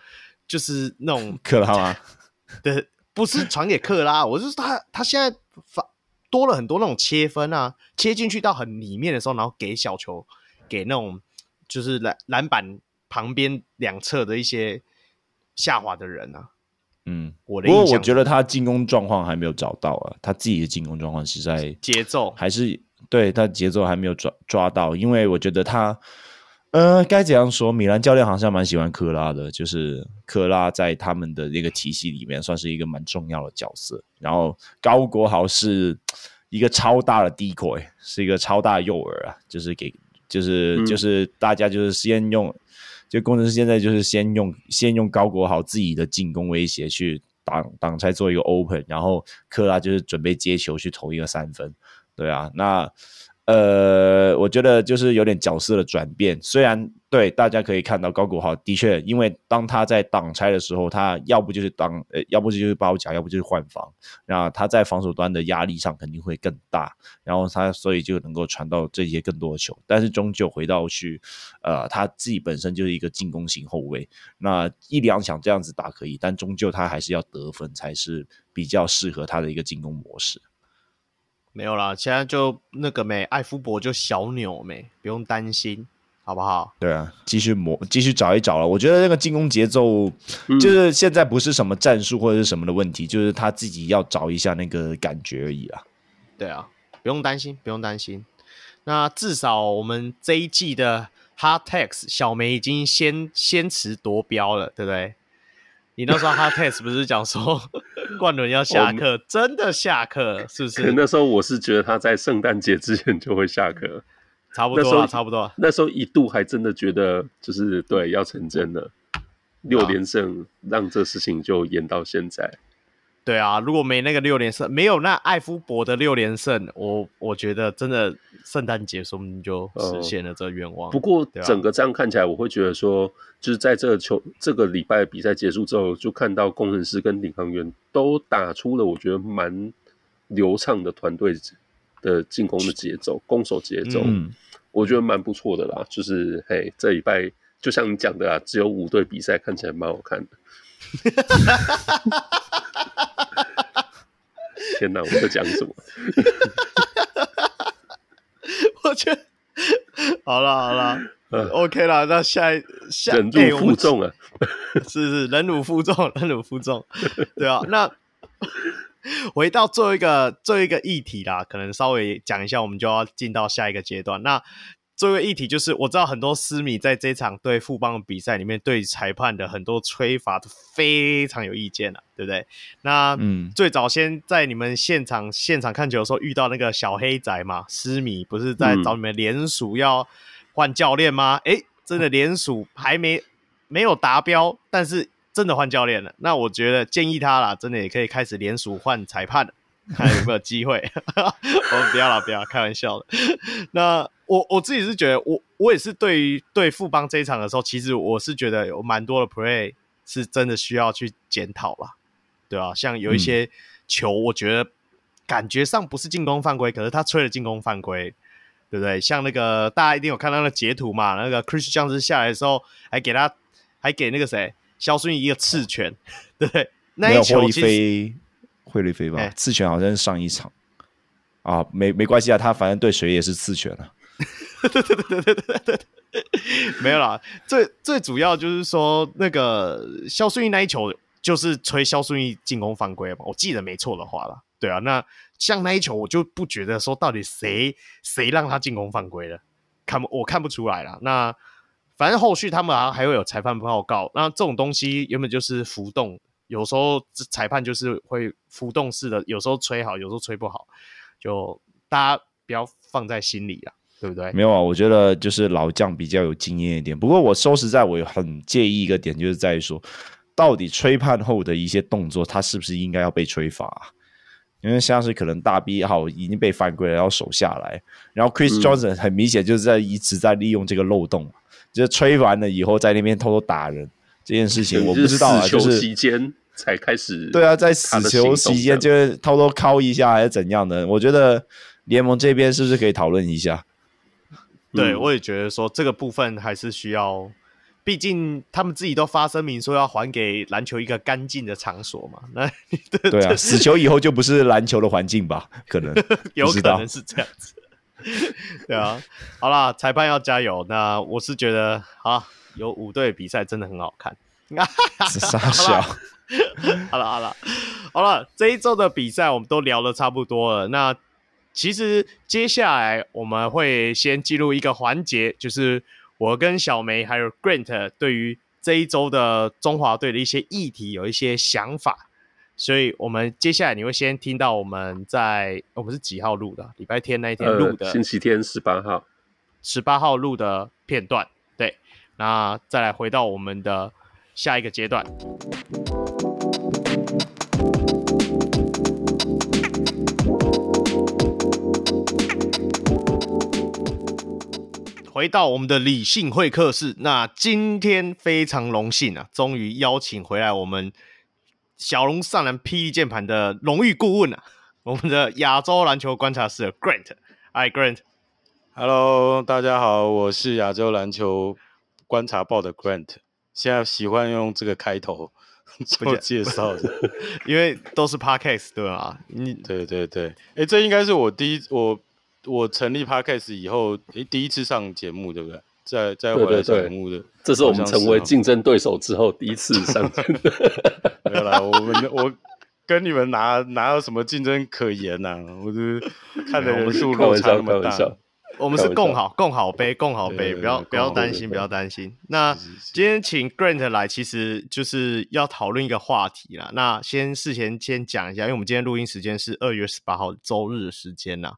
[SPEAKER 1] 就是那种 [laughs]
[SPEAKER 2] 克拉吗？[laughs]
[SPEAKER 1] 对，不是传给克拉，[laughs] 我是他他现在发多了很多那种切分啊，切进去到很里面的时候，然后给小球给那种就是篮篮板旁边两侧的一些下滑的人啊。
[SPEAKER 2] 嗯，我的不过我觉得他进攻状况还没有找到啊，他自己的进攻状况是在
[SPEAKER 1] 节奏
[SPEAKER 2] 还是对他节奏还没有抓抓到，因为我觉得他。呃，该怎样说？米兰教练好像蛮喜欢科拉的，就是科拉在他们的那个体系里面算是一个蛮重要的角色。然后高国豪是一个超大的 decoy，是一个超大的诱饵啊，就是给，就是、嗯、就是大家就是先用，就工程师现在就是先用先用高国豪自己的进攻威胁去挡挡拆做一个 open，然后科拉就是准备接球去投一个三分，对啊，那。呃，我觉得就是有点角色的转变。虽然对大家可以看到高古豪的确，因为当他在挡拆的时候，他要不就是挡，呃，要不就是包夹，要不就是换防。那他在防守端的压力上肯定会更大，然后他所以就能够传到这些更多的球。但是终究回到去，呃，他自己本身就是一个进攻型后卫。那一两场这样子打可以，但终究他还是要得分才是比较适合他的一个进攻模式。
[SPEAKER 1] 没有啦，现在就那个没艾夫伯就小扭没，不用担心，好不好？
[SPEAKER 2] 对啊，继续磨，继续找一找了。我觉得那个进攻节奏，就是现在不是什么战术或者是什么的问题，嗯、就是他自己要找一下那个感觉而已啊。
[SPEAKER 1] 对啊，不用担心，不用担心。那至少我们这一季的 Hard Text 小梅已经先先持夺标了，对不对？你那时候 Hard Text 不是讲说？冠伦要下课，哦，真的下课是不是？
[SPEAKER 3] 那时候我是觉得他在圣诞节之前就会下课，[laughs]
[SPEAKER 1] 差不多，差不多。
[SPEAKER 3] 那时候一度还真的觉得就是对要成真了，六连胜让这事情就延到现在。
[SPEAKER 1] 对啊，如果没那个六连胜，没有那艾夫伯的六连胜，我我觉得真的圣诞节说不定就实现了这个愿望。
[SPEAKER 3] 呃、不过整个这样看起来，我会觉得说，就是在这个球这个礼拜比赛结束之后，就看到工程师跟领航员都打出了我觉得蛮流畅的团队的进攻的节奏、攻守节奏，嗯、我觉得蛮不错的啦。就是嘿，这礼拜就像你讲的啊，只有五队比赛，看起来蛮好看的。[laughs] 天哪！我在讲什么？[laughs]
[SPEAKER 1] 我觉得好了好了、嗯、，OK 了。那下一下
[SPEAKER 3] 忍辱负重啊，[laughs]
[SPEAKER 1] 欸、是是忍辱负重，忍辱负重。对啊，那回到最后一个最后一个议题啦，可能稍微讲一下，我们就要进到下一个阶段。那作为议题，就是我知道很多狮迷在这场对富邦的比赛里面，对裁判的很多吹罚都非常有意见了，对不对？那嗯，最早先在你们现场现场看球的时候，遇到那个小黑仔嘛，狮迷不是在找你们联署要换教练吗？诶、嗯，真的联署还没 [laughs] 没有达标，但是真的换教练了。那我觉得建议他啦，真的也可以开始联署换裁判了。看有没有机会。[laughs] 我们不要了，不要开玩笑的。那我我自己是觉得，我我也是对于对富邦这一场的时候，其实我是觉得有蛮多的 play 是真的需要去检讨吧，对吧、啊？像有一些球，我觉得感觉上不是进攻犯规，可是他吹了进攻犯规，对不对？像那个大家一定有看到那个截图嘛，那个 Chris Jones 下来的时候，还给他还给那个谁肖顺议一个刺拳，对不对？那一球其实。
[SPEAKER 2] 惠利飞吧，欸、刺拳好像是上一场啊，没没关系啊，他反正对谁也是刺拳啊。[laughs]
[SPEAKER 1] 对对对对对对对，没有啦，最最主要就是说那个萧顺义那一球就是吹萧顺义进攻犯规嘛，我记得没错的话啦。对啊，那像那一球我就不觉得说到底谁谁让他进攻犯规了，看不我看不出来啦。那反正后续他们好像还会有裁判报告，那这种东西原本就是浮动。有时候裁判就是会浮动式的，有时候吹好，有时候吹不好，就大家不要放在心里啊，对不对？
[SPEAKER 2] 没有啊，我觉得就是老将比较有经验一点。不过我说实在，我很介意一个点，就是在于说，到底吹判后的一些动作，他是不是应该要被吹罚？因为像是可能大 B 号已经被犯规了，要守下来，然后 Chris Johnson 很明显就是在一直在利用这个漏洞，嗯、就是吹完了以后在那边偷偷打人这件事情，我不知道啊，就是期间。
[SPEAKER 3] 才开始
[SPEAKER 2] 对啊，在死球期间就是偷偷敲一下还是怎样的？我觉得联盟这边是不是可以讨论一下？
[SPEAKER 1] 对，我也觉得说这个部分还是需要，毕竟他们自己都发声明说要还给篮球一个干净的场所嘛。那
[SPEAKER 2] 对，对啊，死球以后就不是篮球的环境吧？可能 [laughs]
[SPEAKER 1] 有可能是这样子。对啊，好啦，裁判要加油。那我是觉得啊，有五队比赛真的很好看。[laughs]
[SPEAKER 2] 傻笑。
[SPEAKER 1] 好了好了好了，这一周的比赛我们都聊的差不多了。那其实接下来我们会先进入一个环节，就是我跟小梅还有 Grant 对于这一周的中华队的一些议题有一些想法。所以，我们接下来你会先听到我们在我们是几号录的？礼拜天那一天录的，
[SPEAKER 3] 呃，星期天十八号，
[SPEAKER 1] 十八号录的片段。对，那再来回到我们的下一个阶段。回到我们的理性会客室，那今天非常荣幸啊，终于邀请回来我们小龙上篮霹雳键盘的荣誉顾问啊，[laughs] 我们的亚洲篮球观察室 Grant。Hi Grant，Hello，
[SPEAKER 4] 大家好，我是亚洲篮球观察报的 Grant。现在喜欢用这个开头 [laughs] 做介绍的，[laughs]
[SPEAKER 1] 因为都是 Podcast 对吧？
[SPEAKER 4] 你对对对，哎、欸，这应该是我第一我。我成立 Podcast 以后，诶，第一次上节目，对不对？在在回来节目的，对对对，
[SPEAKER 3] 这是我们成为竞争对手之后第一次上 [laughs] 节目。[laughs]
[SPEAKER 4] 没有啦，我们我跟你们哪哪有什么竞争可言呐、啊？我是看的人数落差那么大。
[SPEAKER 1] 我们是共好共好杯共好杯，不要不要担心不要担心。那今天请 Grant 来，其实就是要讨论一个话题啦。那先事前先讲一下，因为我们今天录音时间是二月十八号周日的时间呐。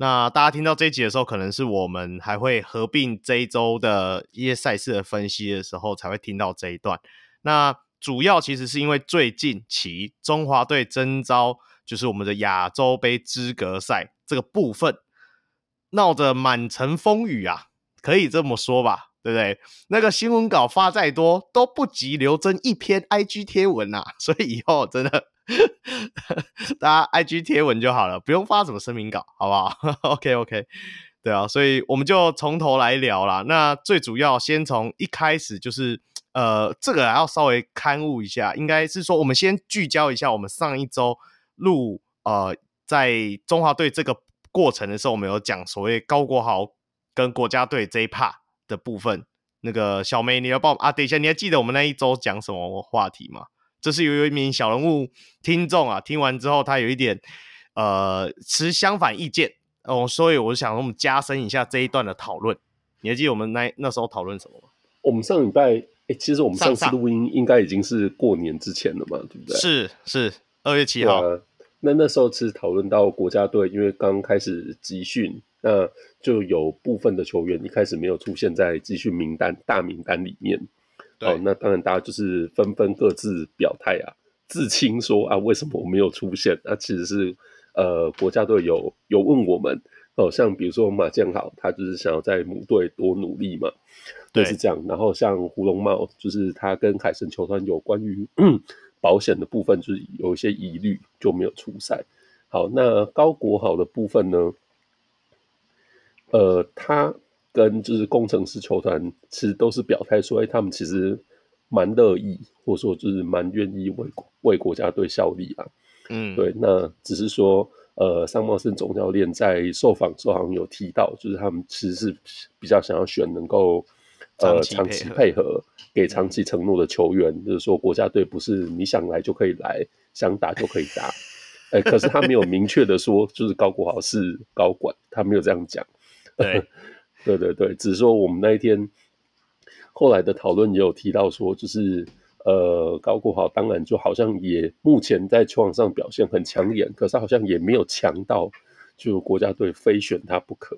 [SPEAKER 1] 那大家听到这一集的时候，可能是我们还会合并这一周的一些赛事的分析的时候，才会听到这一段。那主要其实是因为最近期中华队征召，就是我们的亚洲杯资格赛这个部分，闹得满城风雨啊，可以这么说吧，对不对？那个新闻稿发再多，都不及刘真一篇 IG 贴文啊，所以以后真的。大家 IG 贴文就好了，不用发什么声明稿，好不好？OK OK，对啊，所以我们就从头来聊啦。那最主要先从一开始就是，呃，这个还要稍微勘误一下，应该是说我们先聚焦一下，我们上一周录呃，在中华队这个过程的时候，我们有讲所谓高国豪跟国家队这一 part 的部分。那个小梅，你要帮啊？等一下，你还记得我们那一周讲什么话题吗？这是有一名小人物听众啊，听完之后他有一点呃持相反意见哦，所以我想我们加深一下这一段的讨论。你还记得我们那那时候讨论什么吗？
[SPEAKER 3] 我们上礼拜诶，其实我们上次录音应该已经是过年之前了嘛，对不对？
[SPEAKER 1] 是是二月七号。
[SPEAKER 3] 那那时候是讨论到国家队，因为刚开始集训，那就有部分的球员一开始没有出现在集训名单大名单里面。哦，那当然，大家就是纷纷各自表态啊，自清说啊，为什么我没有出现？那、啊、其实是呃国家队有有问我们，哦，像比如说马建豪，他就是想要在母队多努力嘛，对，是这样。然后像胡龙茂，就是他跟海神球团有关于 [clears throat] 保险的部分，就是有一些疑虑，就没有出赛。好，那高国豪的部分呢？呃，他跟就是工程师球团其实都是表态说，哎，他们其实蛮乐意，或者说就是蛮愿意为为国家队效力啊。嗯，对，那只是说，呃，桑茂森总教练在受访时候好像有提到，就是他们其实是比较想要选能够呃长期配合、给长期承诺的球员，嗯、就是说国家队不是你想来就可以来，想打就可以打。哎，可是他没有明确的说，就是高国豪是高管，他没有这样讲。对，对对对，只是说我们那一天后来的讨论也有提到说，就是呃，高国豪当然就好像也目前在球场上表现很抢眼，可是好像也没有强到就国家队非选他不可。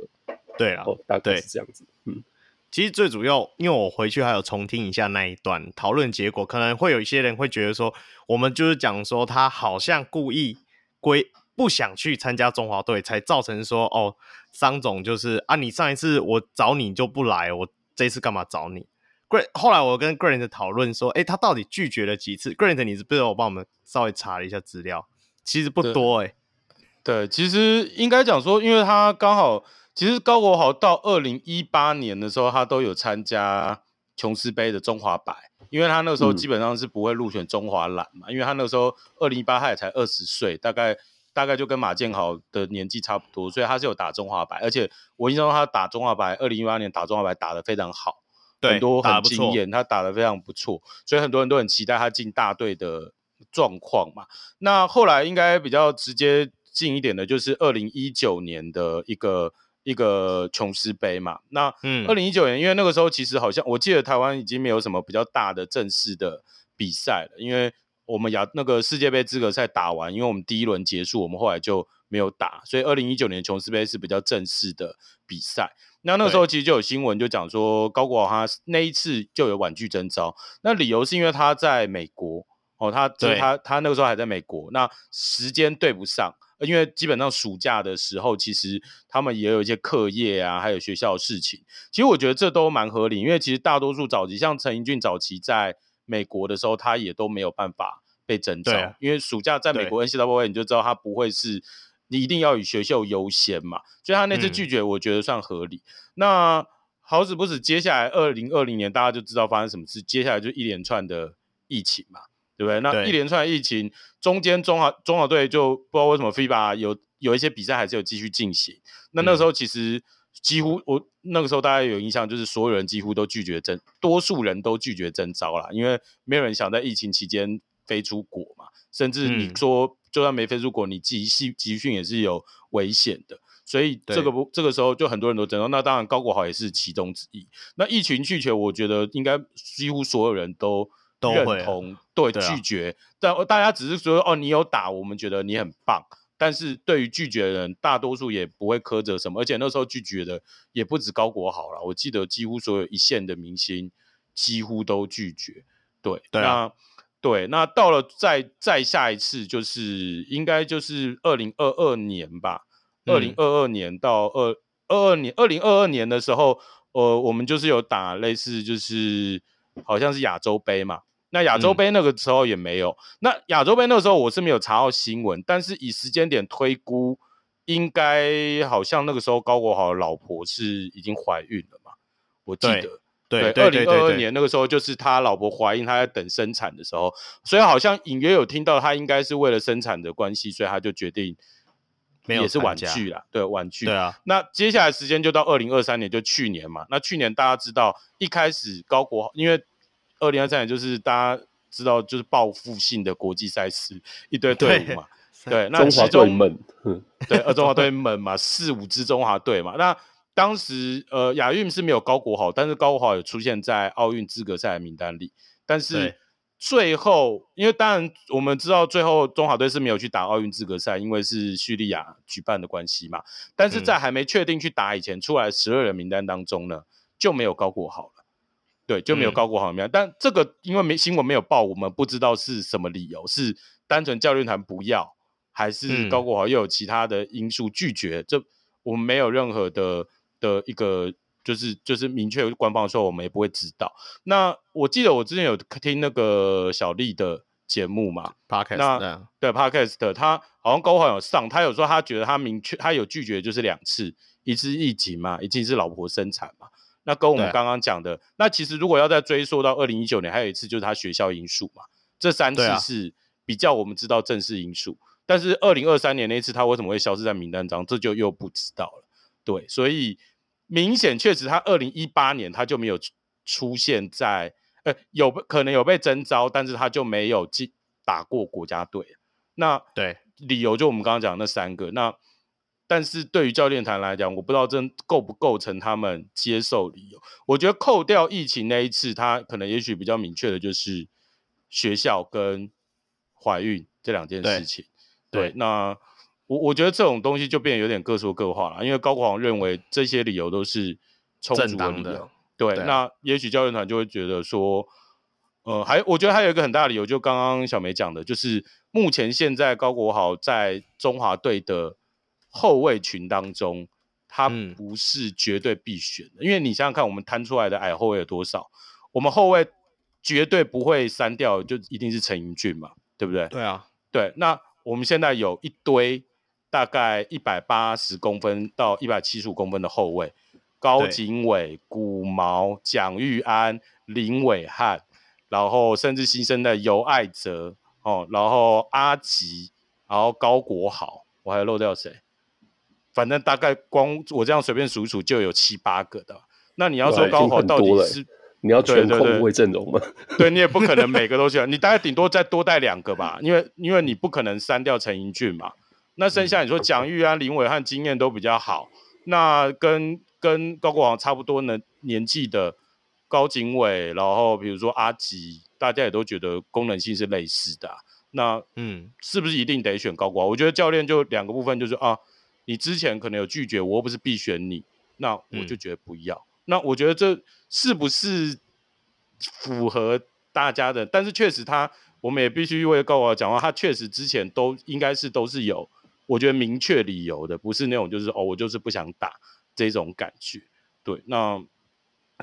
[SPEAKER 1] 对啊，
[SPEAKER 3] 大概是这样子。嗯，
[SPEAKER 1] 其实最主要，因为我回去还有重听一下那一段讨论结果，可能会有一些人会觉得说，我们就是讲说他好像故意归。不想去参加中华队，才造成说哦，桑总就是啊，你上一次我找你就不来，我这次干嘛找你？Grant 后来我跟 Grant 讨论说，哎，他到底拒绝了几次？Grant 你是不是我帮我们稍微查了一下资料，其实不多哎、欸。
[SPEAKER 4] 对，其实应该讲说，因为他刚好，其实高国豪到二零一八年的时候，他都有参加琼斯杯的中华白，因为他那时候基本上是不会入选中华蓝嘛，嗯、因为他那时候二零一八他也才二十岁，大概。大概就跟马建豪的年纪差不多，所以他是有打中华白，而且我印象中他打中华白，二零一八年打中华白打得非常好，对，很多很惊艳，他打得非常不错，所以很多人都很期待他进大队的状况嘛。那后来应该比较直接近一点的，就是二零一九年的一个一个琼斯杯嘛。那嗯，二零一九年，因为那个时候其实好像我记得台湾已经没有什么比较大的正式的比赛了，因为。我们亚那个世界杯资格赛打完，因为我们第一轮结束，我们后来就没有打，所以二零一九年琼斯杯是比较正式的比赛。那那个时候其实就有新闻就讲说，高国豪他那一次就有婉拒征召，那理由是因为他在美国哦，他他他，他那个时候还在美国，那时间对不上，因为基本上暑假的时候，其实他们也有一些课业啊，还有学校的事情。其实我觉得这都蛮合理，因为其实大多数早期像陈英俊早期在美国的时候，他也都没有办法。被征召，啊、因为暑假在美国 NCAA，你就知道他不会是你一定要以学校优先嘛，所以他那次拒绝，我觉得算合理。嗯、那好死不死，接下来二零二零年大家就知道发生什么事，接下来就一连串的疫情嘛，对不对？那一连串的疫情中间，中华中华队就不知道为什么 FIBA 有有一些比赛还是有继续进行。那那时候其实几乎我那个时候大家有印象，就是所有人几乎都拒绝征，多数人都拒绝征召啦，因为没有人想在疫情期间。飞出国嘛，甚至你说就算没飞出国，你集训集训也是有危险的，所以这个不这个时候就很多人都知道，那当然高国豪也是其中之一。那一群拒绝，我觉得应该几乎所有人都认同，都会对，对拒绝。但大家只是说哦，你有打，我们觉得你很棒。但是对于拒绝的人，大多数也不会苛责什么，而且那时候拒绝的也不止高国豪了，我记得几乎所有一线的明星几乎都拒绝。对，对啊、那。对，那到了再再下一次，就是应该就是二零二二年吧。二零二二年到二二二年，二零二二年的时候，呃，我们就是有打类似，就是好像是亚洲杯嘛。那亚洲杯那个时候也没有。嗯、那亚洲杯那个时候我是没有查到新闻，但是以时间点推估，应该好像那个时候高国豪的老婆是已经怀孕了嘛？我记得。对，二零二二年那个时候，就是他老婆怀孕，他在等生产的时候，所以好像隐约有听到他应该是为了生产的关系，所以他就决定也是婉拒了，对，婉拒。对啊，那接下来时间就到二零二三年，就去年嘛。那去年大家知道，一开始高国豪，因为二零二三年就是大家知道就是报复性的国际赛事，一堆队伍嘛，对，那其中
[SPEAKER 3] 中华队们，
[SPEAKER 4] 对，呃，中华队们嘛，四五支中华队嘛，那。当时呃亚运是没有高国豪，但是高国豪有出现在奥运资格赛的名单里。但是最后，因为当然我们知道最后中华队是没有去打奥运资格赛，因为是叙利亚举办的关系嘛。但是在还没确定去打以前，出来十二人名单当中呢，就没有高国豪了。对，就没有高国豪名单。嗯、但这个因为没新闻没有报，我们不知道是什么理由，是单纯教练团不要，还是高国豪又有其他的因素拒绝？嗯、这我们没有任何的的一个就是就是明确官方说，我们也不会知道。那我记得我之前有听那个小丽的节目嘛
[SPEAKER 1] ，Podcast
[SPEAKER 4] 那对 Podcast，他好像高国豪有上，他有说他觉得他明确他有拒绝就是两次，一次疫情嘛，一次是老婆生产嘛。那跟我们刚刚讲的，那其实如果要再追溯到二零一九年，还有一次就是他学校因素嘛，这三次是比较我们知道正式因素。啊、但是二零二三年那一次他为什么会消失在名单中，这就又不知道了。对，所以明显确实他二零一八年他就没有出现在，呃，有可能有被征召，但是他就没有进打过国家队。那
[SPEAKER 1] 对
[SPEAKER 4] 理由就我们刚刚讲的那三个，那。但是对于教练团来讲，我不知道这构不构成他们接受理由。我觉得扣掉疫情那一次，他可能也许比较明确的就是学校跟怀孕这两件事情。对，对那我我觉得这种东西就变得有点各说各话了，因为高国豪认为这些理由都是充足的理由。对，对那也许教练团就会觉得说，呃，还我觉得还有一个很大的理由，就刚刚小梅讲的，就是目前现在高国豪在中华队的。后卫群当中，他不是绝对必选的，嗯、因为你想想看，我们摊出来的矮后卫有多少？我们后卫绝对不会删掉，就一定是陈盈骏嘛，对不对？
[SPEAKER 1] 对啊，
[SPEAKER 4] 对。那我们现在有一堆大概一百八十公分到一百七十五公分的后卫，高景伟、古毛、蒋玉安、林伟汉，然后甚至新生的尤爱哲哦，然后阿吉，然后高国豪，我还有漏掉谁？反正大概光我这样随便数数就有七八个的。那你要说高华到底是
[SPEAKER 3] 你要全控卫阵容
[SPEAKER 4] 吗？对，你也不可能每个都选，你大概顶多再多带两个吧，因为因为你不可能删掉陈英俊嘛。那剩下你说蒋玉安、林伟汉经验都比较好，那跟跟高国豪差不多呢年纪的高景伟，然后比如说阿吉，大家也都觉得功能性是类似的。那嗯，是不是一定得选高国豪？我觉得教练就两个部分，就是啊。你之前可能有拒绝我，又不是必选你，那我就觉得不要。嗯、那我觉得这是不是符合大家的？但是确实他，我们也必须为高华讲话。他确实之前都应该是都是有，我觉得明确理由的，不是那种就是哦，我就是不想打这种感觉。对，那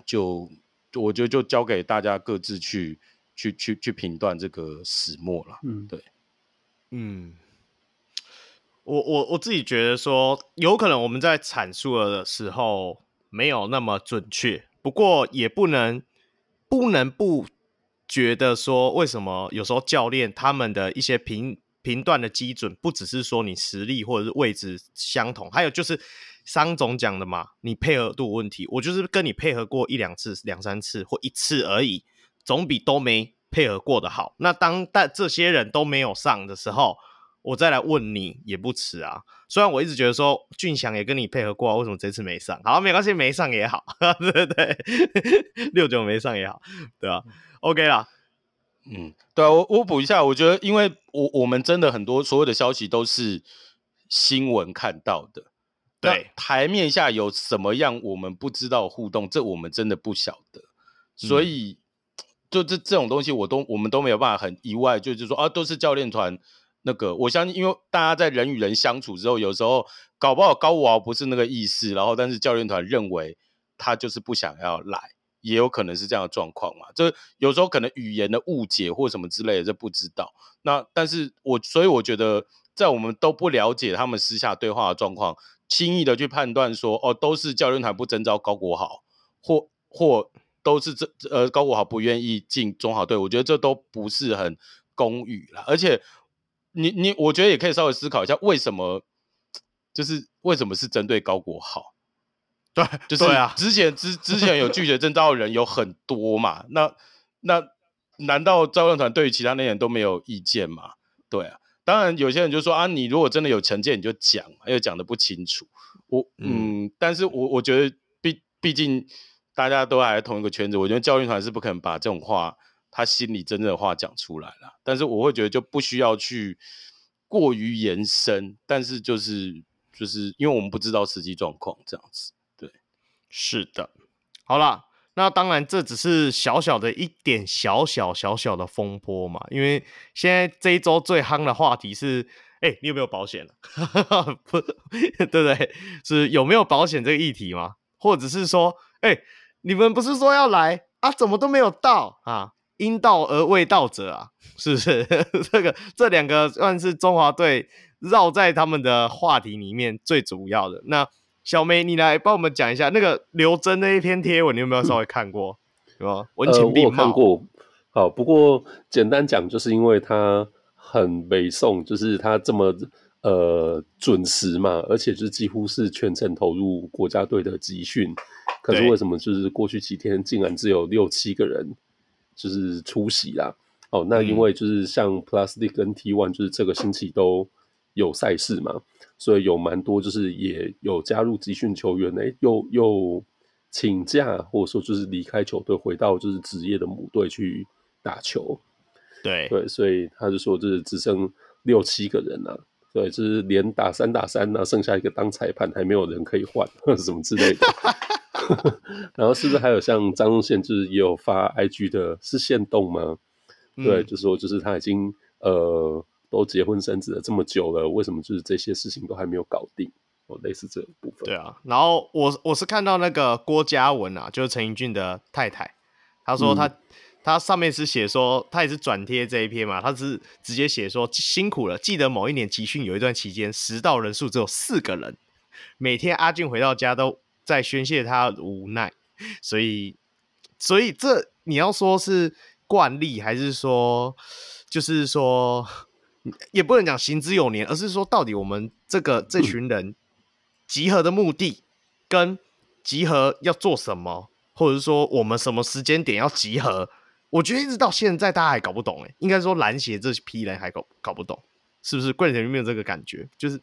[SPEAKER 4] 就我觉得就交给大家各自去去去去评断这个始末了。嗯，对，
[SPEAKER 1] 嗯。我我我自己觉得说，有可能我们在阐述的时候没有那么准确，不过也不能不能不觉得说，为什么有时候教练他们的一些评评断的基准，不只是说你实力或者是位置相同，还有就是商总讲的嘛，你配合度问题，我就是跟你配合过一两次、两三次或一次而已，总比都没配合过的好。那当但这些人都没有上的时候。我再来问你也不迟啊。虽然我一直觉得说俊祥也跟你配合过，为什么这次没上？好，没关系，没上也好，[laughs] 对对对，[laughs] 六九没上也好，对吧、啊？OK 啦，
[SPEAKER 4] 嗯，对啊，我我补一下，我觉得，因为我我们真的很多所有的消息都是新闻看到的，
[SPEAKER 1] 对，
[SPEAKER 4] 台面下有什么样我们不知道互动，这我们真的不晓得，所以、嗯、就这这种东西，我都我们都没有办法很意外，就是说啊，都是教练团。那个，我相信，因为大家在人与人相处之后，有时候搞不好高国豪不是那个意思，然后但是教练团认为他就是不想要来，也有可能是这样的状况嘛。这有时候可能语言的误解或什么之类的，这不知道。那但是我所以我觉得，在我们都不了解他们私下对话的状况，轻易的去判断说，哦，都是教练团不征召高国豪，或或都是这呃高国豪不愿意进中华队，我觉得这都不是很公允啦，而且。你你，我觉得也可以稍微思考一下，为什么就是为什么是针对高国豪？[laughs]
[SPEAKER 1] 对，
[SPEAKER 4] 就是啊，之前之之前有拒绝征召的人有很多嘛，那那难道教练团对于其他那些人都没有意见吗？对啊，当然有些人就说啊，你如果真的有成见，你就讲，又讲的不清楚。我嗯，嗯，但是我我觉得毕毕竟大家都还在同一个圈子，我觉得教练团是不可能把这种话。他心里真正的话讲出来了，但是我会觉得就不需要去过于延伸，但是就是就是因为我们不知道实际状况这样子，对，
[SPEAKER 1] 是的，好啦，那当然这只是小小的一点小小小小的风波嘛，因为现在这一周最夯的话题是哎、你有没有保险？[laughs] 不，[laughs] 对不对？是有没有保险这个议题吗？或者是说，哎、你们不是说要来啊？怎么都没有到啊？应到而未道者啊，是不是？[laughs] 这个这两个算是中华队绕在他们的话题里面最主要的。那小梅，你来帮我们讲一下那个刘真那一篇贴文，你有没有稍微看过？有吗？文情并茂、
[SPEAKER 3] 呃、我有看过。好，不过简单讲，就是因为他很北宋，就是他这么呃准时嘛，而且就是几乎是全程投入国家队的集训。可是为什么就是过去几天竟然只有六七个人？就是出席啦，哦，那因为就是像 League 跟 T1，就是这个星期都有赛事嘛，所以有蛮多就是也有加入集训球员呢，又又请假或者说就是离开球队，回到就是职业的母队去打球。
[SPEAKER 1] 对
[SPEAKER 3] 对，所以他就说就是只剩六七个人了，对，就是连打三打三呢，剩下一个当裁判，还没有人可以换或者 [laughs] 什么之类的。[laughs] 然后是不是还有像张宗宪，就是也有发 IG 的，是限动吗？嗯、对，就是说，就是他已经呃都结婚生子了这么久了，为什么就是这些事情都还没有搞定？哦，类似这个部分。
[SPEAKER 1] 对啊，然后我我是看到那个郭嘉文啊，就是陈英俊的太太，他说他、嗯、他上面是写说他也是转贴这一篇嘛，他是直接写说辛苦了，记得某一年集训有一段期间，实到人数只有四个人，每天阿俊回到家都。在宣泄他无奈，所以，所以这你要说是惯例，还是说，就是说，也不能讲行之有年，而是说，到底我们这个这群人集合的目的，跟集合要做什么，或者是说我们什么时间点要集合，我觉得一直到现在大家还搞不懂，哎，应该说篮协这批人还搞搞不懂，是不是？贵人有没有这个感觉？就是。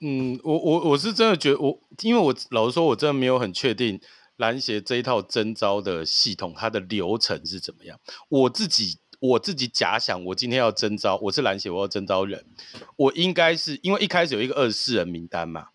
[SPEAKER 4] 嗯，我我我是真的觉得我，因为我老实说，我真的没有很确定篮协这一套征招的系统，它的流程是怎么样。我自己我自己假想，我今天要征招，我是篮协，我要征招人，我应该是因为一开始有一个二十四人名单嘛。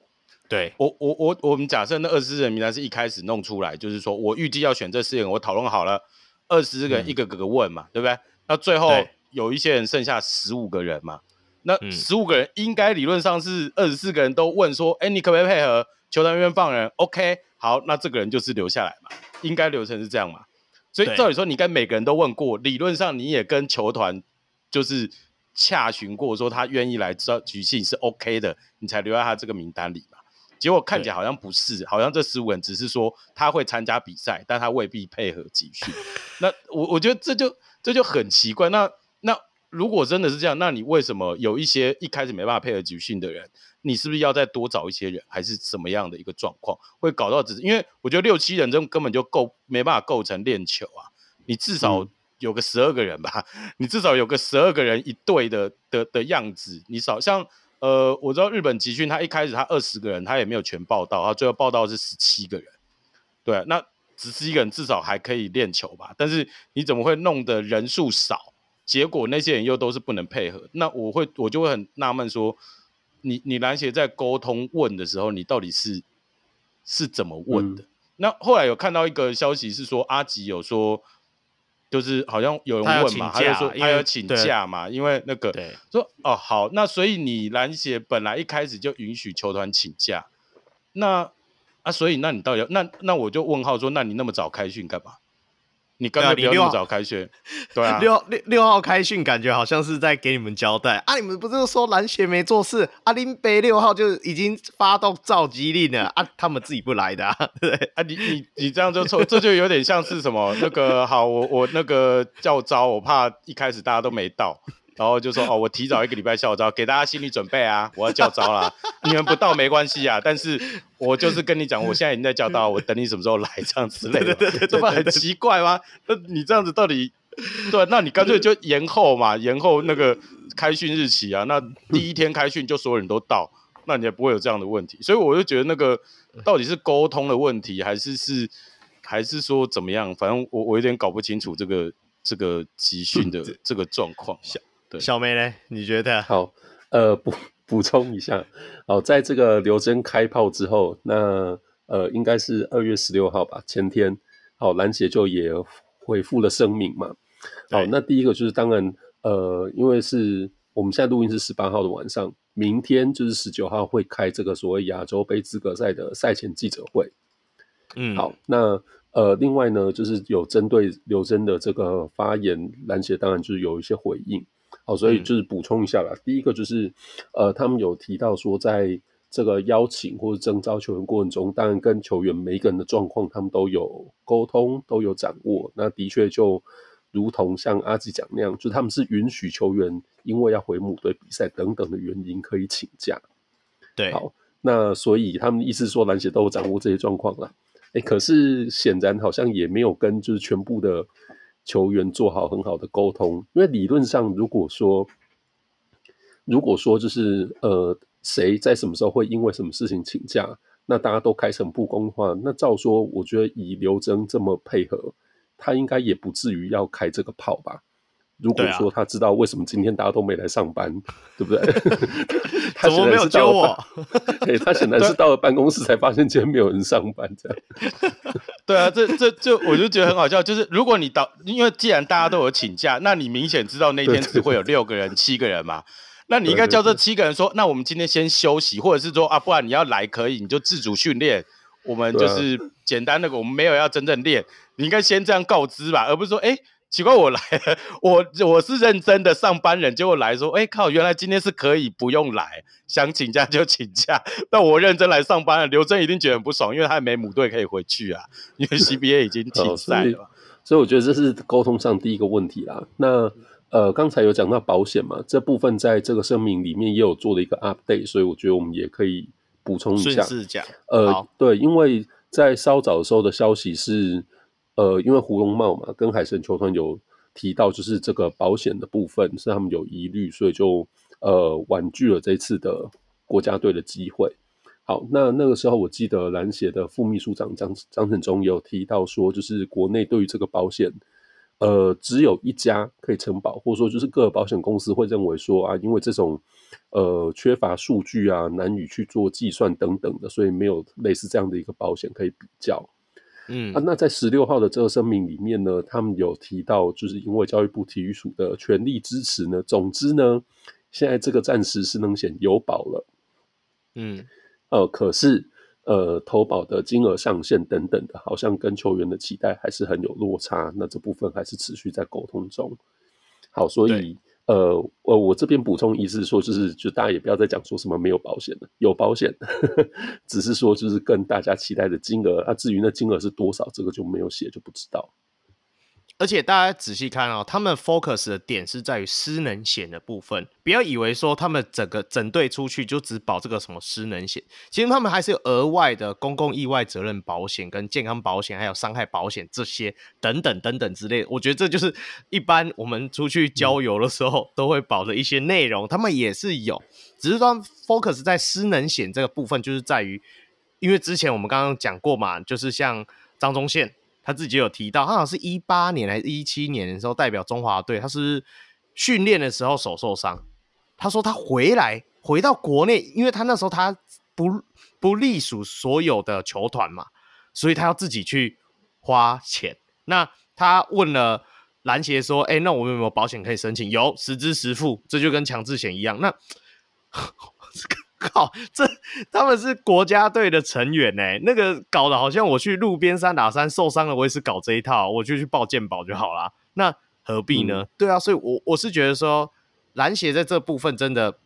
[SPEAKER 4] 对，我我我我们假设那二十四人名单是一开始弄出来，就是说我预计要选这四人，我讨论好了，二十四个人一个个个问嘛，嗯、对不对？那最后有一些人剩下十五个人嘛。那十五个人应该理论上是二十四个人都问说，哎、嗯欸，你可不可以配合球团愿放人？OK，好，那这个人就是留下来嘛，应该流程是这样嘛。所以照理说，你跟每个人都问过，理论上你也跟球团就是洽询过，说他愿意来知道集训是 OK 的，你才留在他这个名单里嘛。结果看起来好像不是，好像这十五个人只是说他会参加比赛，但他未必配合集训。[laughs] 那我我觉得这就这就很奇怪。那那。如果真的是这样，那你为什么有一些一开始没办法配合集训的人，你是不是要再多找一些人，还是什么样的一个状况会搞到只是？因为我觉得六七人这根本就够没办法构成练球啊，你至少有个十二个人吧，嗯、[laughs] 你至少有个十二个人一队的的的样子，你少像呃，我知道日本集训他一开始他二十个人他也没有全报到，他最后报到是十七个人，对、啊，那十七个人至少还可以练球吧，但是你怎么会弄的人数少？结果那些人又都是不能配合，那我会我就会很纳闷说，你你篮协在沟通问的时候，你到底是是怎么问的？嗯、那后来有看到一个消息是说，阿吉有说，就是好像有人问嘛，他，就说他要请假嘛，因为那个对说哦好，那所以你篮协本来一开始就允许球团请假，那啊所以那你到底要那那我就问号说，那你那么早开训干嘛？你刚才不要那么早开训，[laughs] 对啊，
[SPEAKER 1] 六六六号开训，感觉好像是在给你们交代啊！你们不是说蓝协没做事阿？林北六号就已经发动召集令了啊！他们自己不来的啊？[laughs] 对啊，
[SPEAKER 4] 你你你这样就错，[laughs] 这就有点像是什么那个好，我我那个教招，我怕一开始大家都没到。然后就说哦，我提早一个礼拜校招，给大家心理准备啊，[laughs] 我要校招啦。你们不到没关系啊，但是我就是跟你讲，我现在已经在教招，我等你什么时候来这样之类的，这不很奇怪吗？那你这样子到底对？那你干脆就延后嘛，延后那个开训日期啊。那第一天开训就所有人都到，[laughs] 那你也不会有这样的问题。所以我就觉得那个到底是沟通的问题，还是是还是说怎么样？反正我我有点搞不清楚这个这个集训的这个状况。
[SPEAKER 1] 对小梅呢？你觉得？
[SPEAKER 3] 好，呃，补补充一下，好，在这个刘铮开炮之后，那呃，应该是二月十六号吧，前天，好，篮协就也回复了声明嘛。好，那第一个就是当然，呃，因为是我们现在录音是十八号的晚上，明天就是十九号会开这个所谓亚洲杯资格赛的赛前记者会。
[SPEAKER 1] 嗯，
[SPEAKER 3] 好，那呃，另外呢，就是有针对刘铮的这个发言，篮协当然就是有一些回应。好，所以就是补充一下啦。嗯、第一个就是呃，他们有提到说，在这个邀请或者征召球员过程中，当然跟球员每一个人的状况，他们都有沟通，都有掌握。那的确就如同像阿吉讲那样，就他们是允许球员因为要回母队比赛等等的原因可以请假。
[SPEAKER 1] 对，
[SPEAKER 3] 好，那所以他们意思说，篮协都有掌握这些状况了。哎，可是显然好像也没有跟就是全部的球员做好很好的沟通，因为理论上如果说如果说就是呃谁在什么时候会因为什么事情请假，那大家都开诚布公的话，那照说我觉得以刘铮这么配合，他应该也不至于要开这个炮吧。如果说他知道为什么今天大家都没来上班，[laughs] 对，不对？[laughs]
[SPEAKER 1] 怎么没有教我？[laughs]
[SPEAKER 3] 对，他显然是到了办公室才发现今天没有人上班，这样。
[SPEAKER 4] 对啊，这这就我就觉得很好笑。就是如果你到，因为既然大家都有请假，那你明显知道那天只会有六个人、七个人嘛，那你应该叫这七个人说，那我们今天先休息，或者是说啊，不然你要来可以，你就自主训练。我们就是简单的，我们没有要真正练，你应该先这样告知吧，而不是说哎。欸奇怪，我来了，[laughs] 我我是认真的上班人，结果来说，哎、欸、靠，原来今天是可以不用来，想请假就请假。[laughs] 但我认真来上班了，刘铮一定觉得很不爽，因为他没母队可以回去啊，[laughs] 因为 CBA 已经停赛了、哦所。所以我觉得这是沟通上第一个问题啦。那呃，刚才有讲到保险嘛，这部分在这个声明里面也有做了一个 update，所以我觉得我们也可以补充一下。
[SPEAKER 1] 顺势讲，
[SPEAKER 3] 呃，
[SPEAKER 1] 好
[SPEAKER 3] 对，因为在稍早的时候的消息是。呃，因为胡珑贸嘛，跟海神球团有提到，就是这个保险的部分是他们有疑虑，所以就呃婉拒了这次的国家队的机会。好，那那个时候我记得篮协的副秘书长张张成中有提到说，就是国内对于这个保险，呃，只有一家可以承保，或者说就是各个保险公司会认为说啊，因为这种呃缺乏数据啊，难以去做计算等等的，所以没有类似这样的一个保险可以比较。
[SPEAKER 1] 嗯
[SPEAKER 3] 啊，那在十六号的这个声明里面呢，他们有提到，就是因为教育部体育署的全力支持呢，总之呢，现在这个暂时是能险有保了，
[SPEAKER 1] 嗯，
[SPEAKER 3] 呃，可是呃，投保的金额上限等等的，好像跟球员的期待还是很有落差，那这部分还是持续在沟通中。好，所以。呃，我我这边补充一次说，就是就大家也不要再讲说什么没有保险了，有保险，[laughs] 只是说就是跟大家期待的金额啊，至于那金额是多少，这个就没有写，就不知道。
[SPEAKER 1] 而且大家仔细看哦，他们 focus 的点是在于失能险的部分，不要以为说他们整个整队出去就只保这个什么失能险，其实他们还是有额外的公共意外责任保险、跟健康保险，还有伤害保险这些等等等等之类的。我觉得这就是一般我们出去郊游的时候都会保的一些内容，他们也是有，只是说 focus 在失能险这个部分，就是在于，因为之前我们刚刚讲过嘛，就是像张忠宪。他自己有提到，他好像是一八年还是一七年的时候代表中华队，他是训练的时候手受伤。他说他回来回到国内，因为他那时候他不不隶属所有的球团嘛，所以他要自己去花钱。那他问了篮协说：“哎、那我们有没有保险可以申请？”有，实支实付，这就跟强制险一样。那 [laughs] [laughs] 靠！这他们是国家队的成员呢，那个搞得好像我去路边三打三受伤了，我也是搞这一套，我就去报健保就好啦。那何必呢？嗯、对啊，所以我，我我是觉得说，篮协在这部分真的，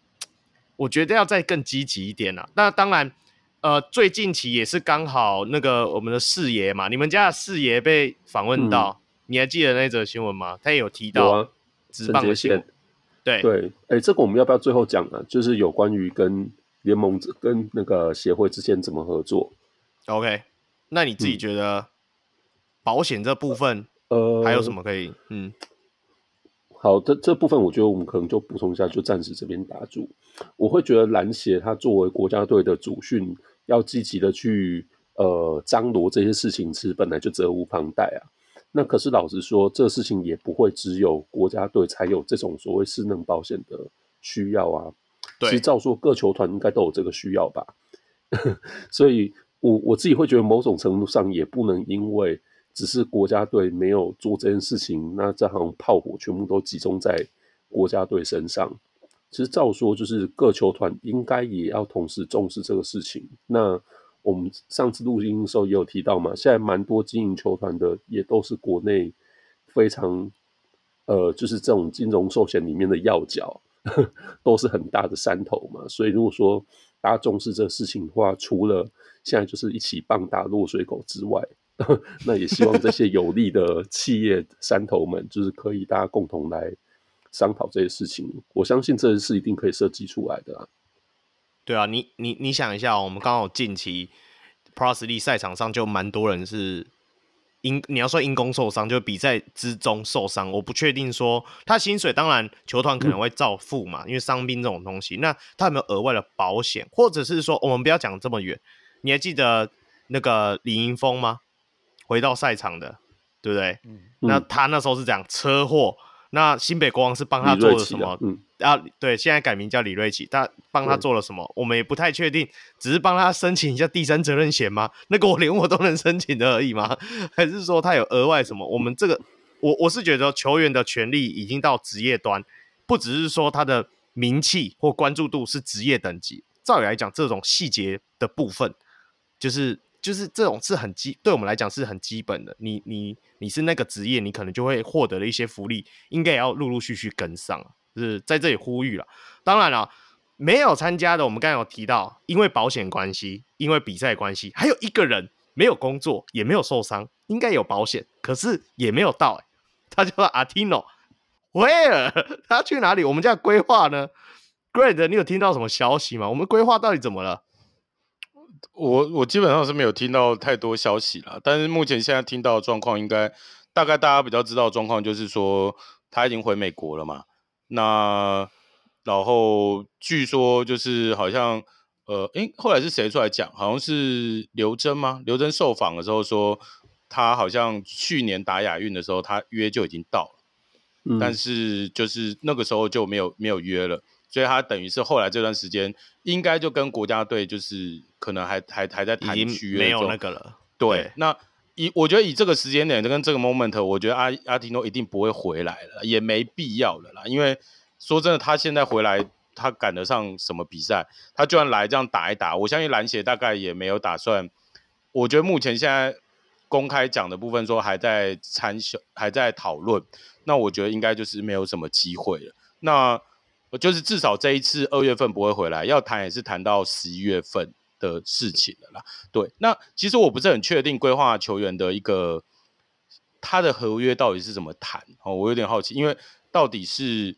[SPEAKER 1] 我觉得要再更积极一点啊。那当然，呃，最近期也是刚好那个我们的四爷嘛，你们家的四爷被访问到，嗯、你还记得那则新闻吗？他也有提到职棒的新闻。对
[SPEAKER 3] 对，哎，这个我们要不要最后讲呢？就是有关于跟。联盟跟那个协会之间怎么合作
[SPEAKER 1] ？OK，那你自己觉得保险这部分，呃，还有什么可以？嗯，嗯
[SPEAKER 3] 好的，这部分我觉得我们可能就补充一下，就暂时这边打住。我会觉得篮协他作为国家队的主训，要积极的去呃张罗这些事情，其实本来就责无旁贷啊。那可是老实说，这事情也不会只有国家队才有这种所谓失能保险的需要啊。其实照说，各球团应该都有这个需要吧，[laughs] 所以我我自己会觉得，某种程度上也不能因为只是国家队没有做这件事情，那这行炮火全部都集中在国家队身上。其实照说就是各球团应该也要同时重视这个事情。那我们上次录音的时候也有提到嘛，现在蛮多经营球团的也都是国内非常呃，就是这种金融寿险里面的要角，[laughs] 都是很大的山头嘛。所以如果说大家重视这个事情的话，除了现在就是一起棒打落水狗之外，[laughs] 那也希望这些有利的企业山头们，就是可以大家共同来商讨这些事情。我相信这是一定可以设计出来的啊。
[SPEAKER 1] 对啊，你你你想一下，我们刚好近期 ProSLy 赛场上就蛮多人是因你要说因公受伤，就比赛之中受伤。我不确定说他薪水，当然球团可能会照付嘛，嗯、因为伤兵这种东西。那他有没有额外的保险，或者是说我们不要讲这么远？你还记得那个李盈峰吗？回到赛场的，对不对？嗯、那他那时候是讲车祸。那新北国王是帮他做了什么？啊，嗯、啊，对，现在改名叫李瑞奇，他帮他做了什么？我们也不太确定，只是帮他申请一下第三责任险吗？那个我连我都能申请的而已吗？[laughs] 还是说他有额外什么？我们这个，我我是觉得球员的权利已经到职业端，不只是说他的名气或关注度是职业等级，照理来讲，这种细节的部分就是。就是这种是很基，对我们来讲是很基本的。你你你是那个职业，你可能就会获得的一些福利，应该也要陆陆续续跟上。是在这里呼吁了。当然了，没有参加的，我们刚才有提到，因为保险关系，因为比赛关系，还有一个人没有工作，也没有受伤，应该有保险，可是也没有到。哎，他叫做阿提诺，威尔，他去哪里？我们家规划呢？Great，你有听到什么消息吗？我们规划到底怎么了？
[SPEAKER 4] 我我基本上是没有听到太多消息啦，但是目前现在听到的状况，应该大概大家比较知道的状况就是说他已经回美国了嘛。那然后据说就是好像呃，诶，后来是谁出来讲？好像是刘真吗？刘真受访的时候说，他好像去年打亚运的时候，他约就已经到了，嗯、但是就是那个时候就没有没有约了。所以他等于是后来这段时间，应该就跟国家队就是可能还还还在谈续约，
[SPEAKER 1] 没有那个了。
[SPEAKER 4] 对，对那以我觉得以这个时间点跟这个 moment，我觉得阿阿提诺一定不会回来了，也没必要了啦。因为说真的，他现在回来，他赶得上什么比赛？他就算来这样打一打，我相信篮协大概也没有打算。我觉得目前现在公开讲的部分说还在参选，还在讨论，那我觉得应该就是没有什么机会了。那。就是至少这一次二月份不会回来，要谈也是谈到十一月份的事情了啦。对，那其实我不是很确定规划球员的一个他的合约到底是怎么谈哦，我有点好奇，因为到底是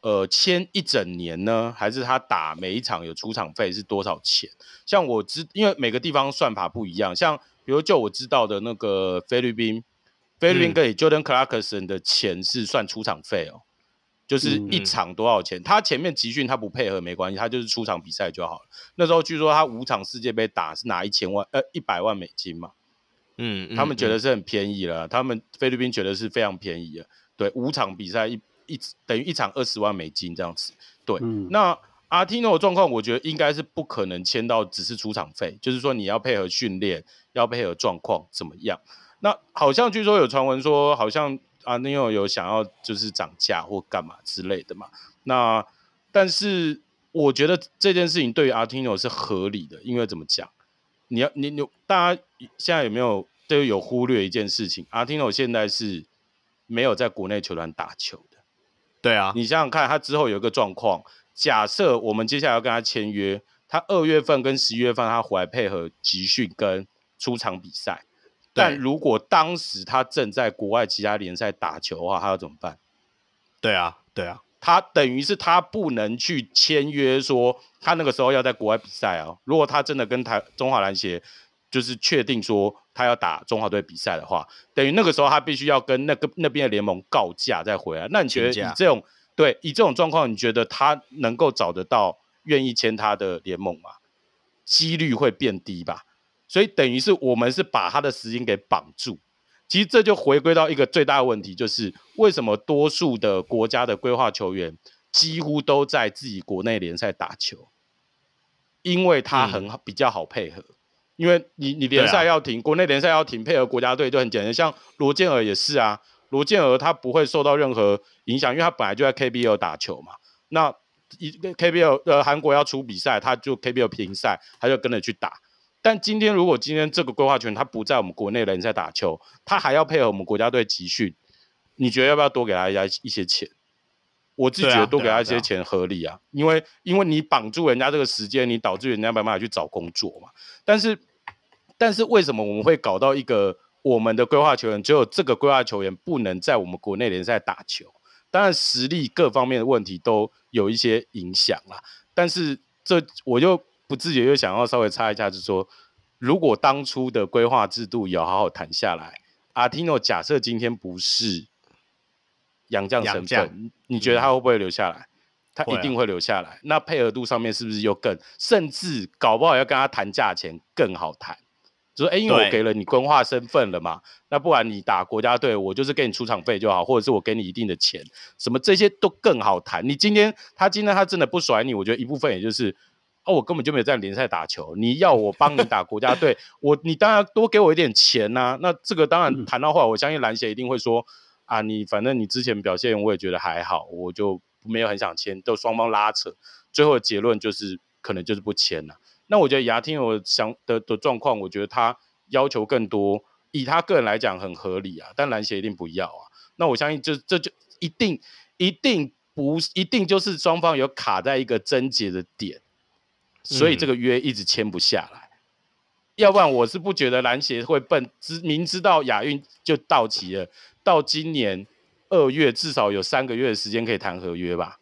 [SPEAKER 4] 呃签一整年呢，还是他打每一场有出场费是多少钱？像我知，因为每个地方算法不一样，像比如就我知道的那个菲律宾，菲律宾给 Jordan Clarkson 的钱是算出场费哦。就是一场多少钱？嗯、他前面集训他不配合没关系，他就是出场比赛就好了。那时候据说他五场世界杯打是拿一千万呃一百万美金嘛，嗯，他们觉得是很便宜了，嗯、他们菲律宾觉得是非常便宜了。对，五场比赛一一等于一场二十万美金这样子。对，嗯、那阿提诺的状况，我觉得应该是不可能签到只是出场费，就是说你要配合训练，要配合状况怎么样？那好像据说有传闻说好像。阿尼奥有想要就是涨价或干嘛之类的嘛？那但是我觉得这件事情对于阿提诺是合理的，因为怎么讲？你要你你大家现在有没有都有忽略一件事情？阿提诺现在是没有在国内球团打球的。
[SPEAKER 1] 对啊，
[SPEAKER 4] 你想想看，他之后有一个状况，假设我们接下来要跟他签约，他二月份跟十一月份他回来配合集训跟出场比赛。但如果当时他正在国外其他联赛打球的话，他要怎么办？
[SPEAKER 1] 对啊，对啊，
[SPEAKER 4] 他等于是他不能去签约，说他那个时候要在国外比赛啊。如果他真的跟台中华篮协就是确定说他要打中华队比赛的话，等于那个时候他必须要跟那个那边的联盟告假再回来。那你觉得以这种对以这种状况，你觉得他能够找得到愿意签他的联盟吗？几率会变低吧？所以等于是我们是把他的时间给绑住，其实这就回归到一个最大的问题，就是为什么多数的国家的规划球员几乎都在自己国内联赛打球，因为他很比较好配合，因为你你联赛要停，国内联赛要停，配合国家队就很简单，像罗建尔也是啊，罗建尔他不会受到任何影响，因为他本来就在 KBL 打球嘛，那一 KBL 呃韩国要出比赛，他就 KBL 平赛，他就跟着去打。但今天如果今天这个规划权他不在我们国内联赛打球，他还要配合我们国家队集训，你觉得要不要多给他一家一些钱？我自己觉得多给他一些钱合理啊，啊啊啊因为因为你绑住人家这个时间，你导致人家没办法去找工作嘛。但是但是为什么我们会搞到一个我们的规划球员只有这个规划球员不能在我们国内联赛打球？当然实力各方面的问题都有一些影响啦。但是这我就。不自觉又想要稍微插一下，就是说，如果当初的规划制度有好好谈下来，阿提诺假设今天不是杨将身份，你觉得他会不会留下来？嗯、他一定会留下来。啊、那配合度上面是不是又更，甚至搞不好要跟他谈价钱更好谈？就说哎、欸，因为我给了你规划身份了嘛，那不然你打国家队，我就是给你出场费就好，或者是我给你一定的钱，什么这些都更好谈。你今天他今天他真的不甩你，我觉得一部分也就是。哦，我根本就没有在联赛打球。你要我帮你打国家队，[laughs] 我你当然多给我一点钱呐、啊。那这个当然谈到话，我相信篮协一定会说啊，你反正你之前表现我也觉得还好，我就没有很想签，都双方拉扯，最后的结论就是可能就是不签了。那我觉得牙听我想的的状况，我觉得他要求更多，以他个人来讲很合理啊，但篮协一定不要啊。那我相信就这就一定一定不一定就是双方有卡在一个症结的点。所以这个约一直签不下来，嗯、要不然我是不觉得篮协会笨，知明知道亚运就到期了，到今年二月至少有三个月的时间可以谈合约吧？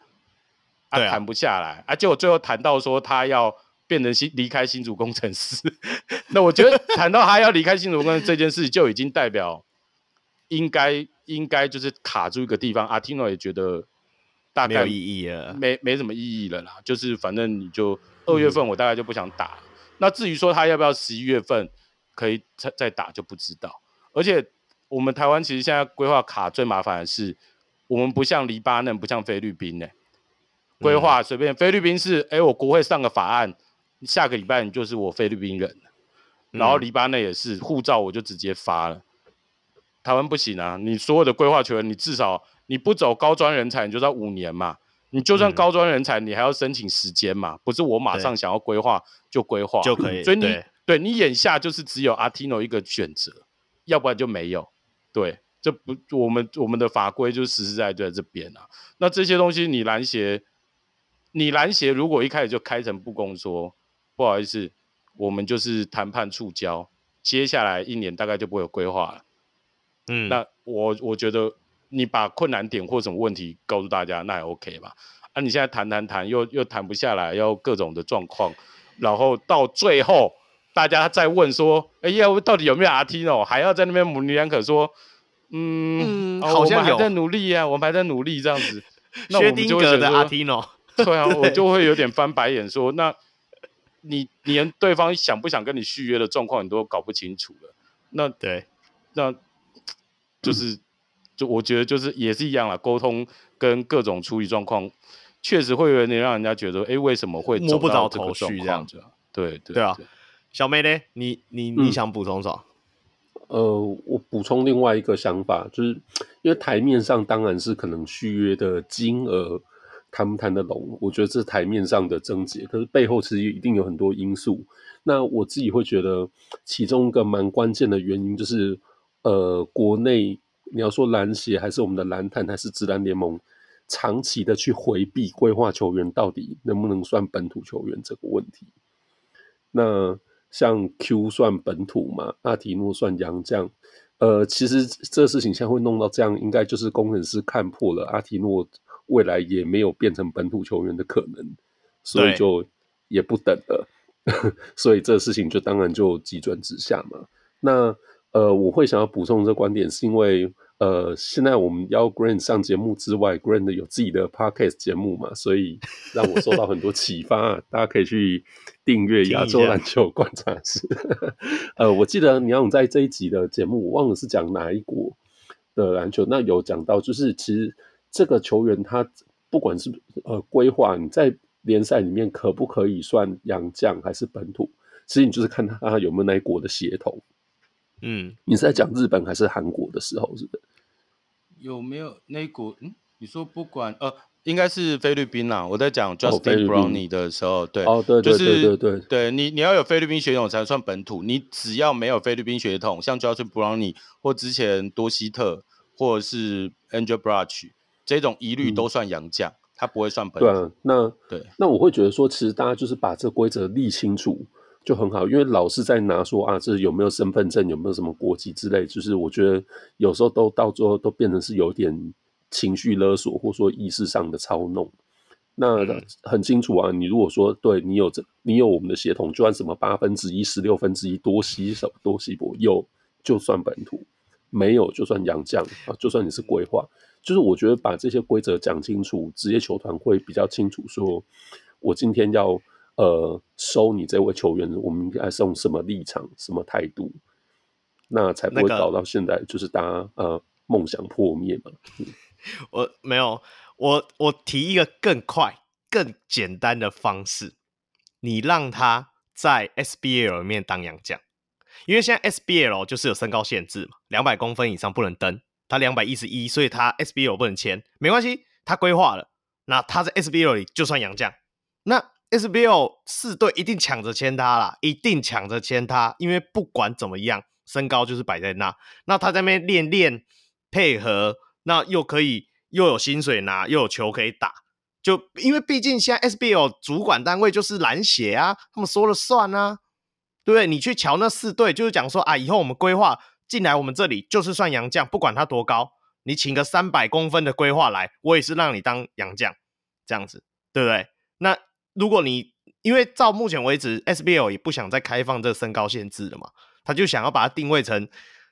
[SPEAKER 4] 啊，谈、啊、不下来，啊，结果最后谈到说他要变成新离开新竹工程师，[laughs] 那我觉得谈到他要离开新竹攻城狮这件事，就已经代表应该应该就是卡住一个地方。阿提诺也觉得大概
[SPEAKER 1] 没有意义了，
[SPEAKER 4] 没没什么意义了啦，就是反正你就。二月份我大概就不想打，嗯、那至于说他要不要十一月份可以再再打就不知道。而且我们台湾其实现在规划卡最麻烦的是，我们不像黎巴嫩，不像菲律宾呢、欸，规划随便。菲律宾是哎、欸，我国会上个法案，下个礼拜你就是我菲律宾人，然后黎巴嫩也是护照我就直接发了。台湾不行啊，你所有的规划权，你至少你不走高专人才，你就在五年嘛。你就算高专人才，嗯、你还要申请时间嘛？不是我马上想要规划就规划
[SPEAKER 1] 就可以。
[SPEAKER 4] 所以你对，你眼下就是只有阿提诺一个选择，要不然就没有。对，这不我们我们的法规就实实在在在这边啊。那这些东西你篮协，你篮协如果一开始就开诚布公说，不好意思，我们就是谈判触礁，接下来一年大概就不会有规划了。嗯，那我我觉得。你把困难点或什么问题告诉大家，那也 OK 吧？啊，你现在谈谈谈，又又谈不下来，要各种的状况，然后到最后大家再问说，哎呀，到底有没有阿提诺？还要在那边模棱两可说，嗯，嗯哦、好像还在努力啊，我们还在努力这样子。[laughs] 那我们就会觉得阿提诺，对啊，[laughs] 我就会有点翻白眼说，那你你连对方想不想跟你续约的状况你都搞不清楚了，那对，那就是。嗯就我觉得就是也是一样啦，沟通跟各种处理状况，确实会有点让人家觉得，哎、欸，为什么会摸不着头绪这样子？对对对啊，
[SPEAKER 1] 小妹呢？你你你想补充什么？
[SPEAKER 3] 嗯、呃，我补充另外一个想法，就是因为台面上当然是可能续约的金额谈不谈得拢，我觉得这是台面上的症结，可是背后其实一定有很多因素。那我自己会觉得，其中一个蛮关键的原因就是，呃，国内。你要说篮协还是我们的篮坛还是职篮联盟，长期的去回避规划球员到底能不能算本土球员这个问题？那像 Q 算本土嘛？阿提诺算洋将？呃，其实这事情现在会弄到这样，应该就是工程师看破了阿提诺未来也没有变成本土球员的可能，所以就也不等了，[laughs] 所以这事情就当然就急转直下嘛。那呃，我会想要补充这观点，是因为呃，现在我们邀 Grant 上节目之外，Grant 有自己的 Podcast 节目嘛，所以让我受到很多启发。大家可以去订阅亚洲篮球观察室。[laughs] 呃，我记得你要在这一集的节目，我忘了是讲哪一国的篮球，那有讲到，就是其实这个球员他不管是呃规划你在联赛里面可不可以算洋将还是本土，其实你就是看他有没有那一国的血统。嗯，你是在讲日本还是韩国的时候，是不是？
[SPEAKER 4] 有没有那股？嗯，你说不管呃，应该是菲律宾啦。我在讲 Justin Brownie 的时候，对，
[SPEAKER 3] 哦，对对对
[SPEAKER 4] 对对，对你你要有菲律宾血统才算本土，你只要没有菲律宾血统，像 Justin Brownie 或之前多希特或者是 Andrew Brache 这种一律都算洋将，他、嗯、不会算本土。
[SPEAKER 3] 对啊，那对，那我会觉得说，其实大家就是把这规则立清楚就很好，因为老是在拿说啊，这有没有身份证，有没有什么国籍之类，就是我觉得有时候都到最后都变成是有点。情绪勒索，或说意识上的操弄，那很清楚啊。你如果说对你有这，你有我们的血统，就算什么八分之一、十六分之一多稀什多稀薄，有就算本土，没有就算洋将啊，就算你是规划，就是我觉得把这些规则讲清楚，职业球团会比较清楚。说我今天要呃收你这位球员，我们应该是用什么立场、什么态度，那才不会搞到现在就是大家呃梦想破灭嘛。嗯 [laughs]
[SPEAKER 1] 我没有，我我提一个更快、更简单的方式，你让他在 SBL 里面当洋将，因为现在 SBL 就是有身高限制嘛，两百公分以上不能登，他两百一十一，所以他 SBL 不能签，没关系，他规划了，那他在 SBL 里就算洋将，那 SBL 四队一定抢着签他啦，一定抢着签他，因为不管怎么样，身高就是摆在那，那他在那边练练配合。那又可以又有薪水拿，又有球可以打，就因为毕竟现在 SBL 主管单位就是篮协啊，他们说了算啊，对不对？你去瞧那四队，就是讲说啊，以后我们规划进来我们这里就是算洋将，不管他多高，你请个三百公分的规划来，我也是让你当洋将，这样子，对不对？那如果你因为照目前为止 SBL 也不想再开放这个身高限制了嘛，他就想要把它定位成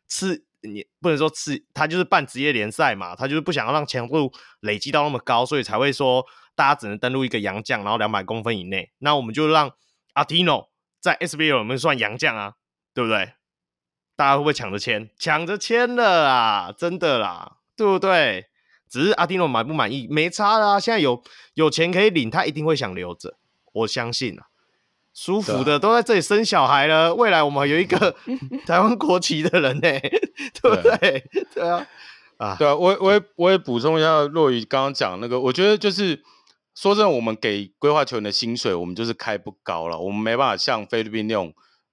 [SPEAKER 1] 是。你不能说是，他就是办职业联赛嘛，他就是不想要让强度累积到那么高，所以才会说大家只能登录一个洋将，然后两百公分以内。那我们就让阿提诺在 SBL 里面算洋将啊，对不对？大家会不会抢着签？抢着签了啊，真的啦，对不对？只是阿提诺满不满意，没差啦。现在有有钱可以领，他一定会想留着，我相信啊。舒服的都在这里生小孩了，未来我们有一个 [laughs] 台湾国旗的人呢，[laughs] 对不对？对啊，啊，
[SPEAKER 4] 对啊，我我也我也补充一下，若雨刚刚讲那个，我觉得就是说真的，我们给规划球员的薪水，我们就是开不高了，我们没办法像菲律宾那种，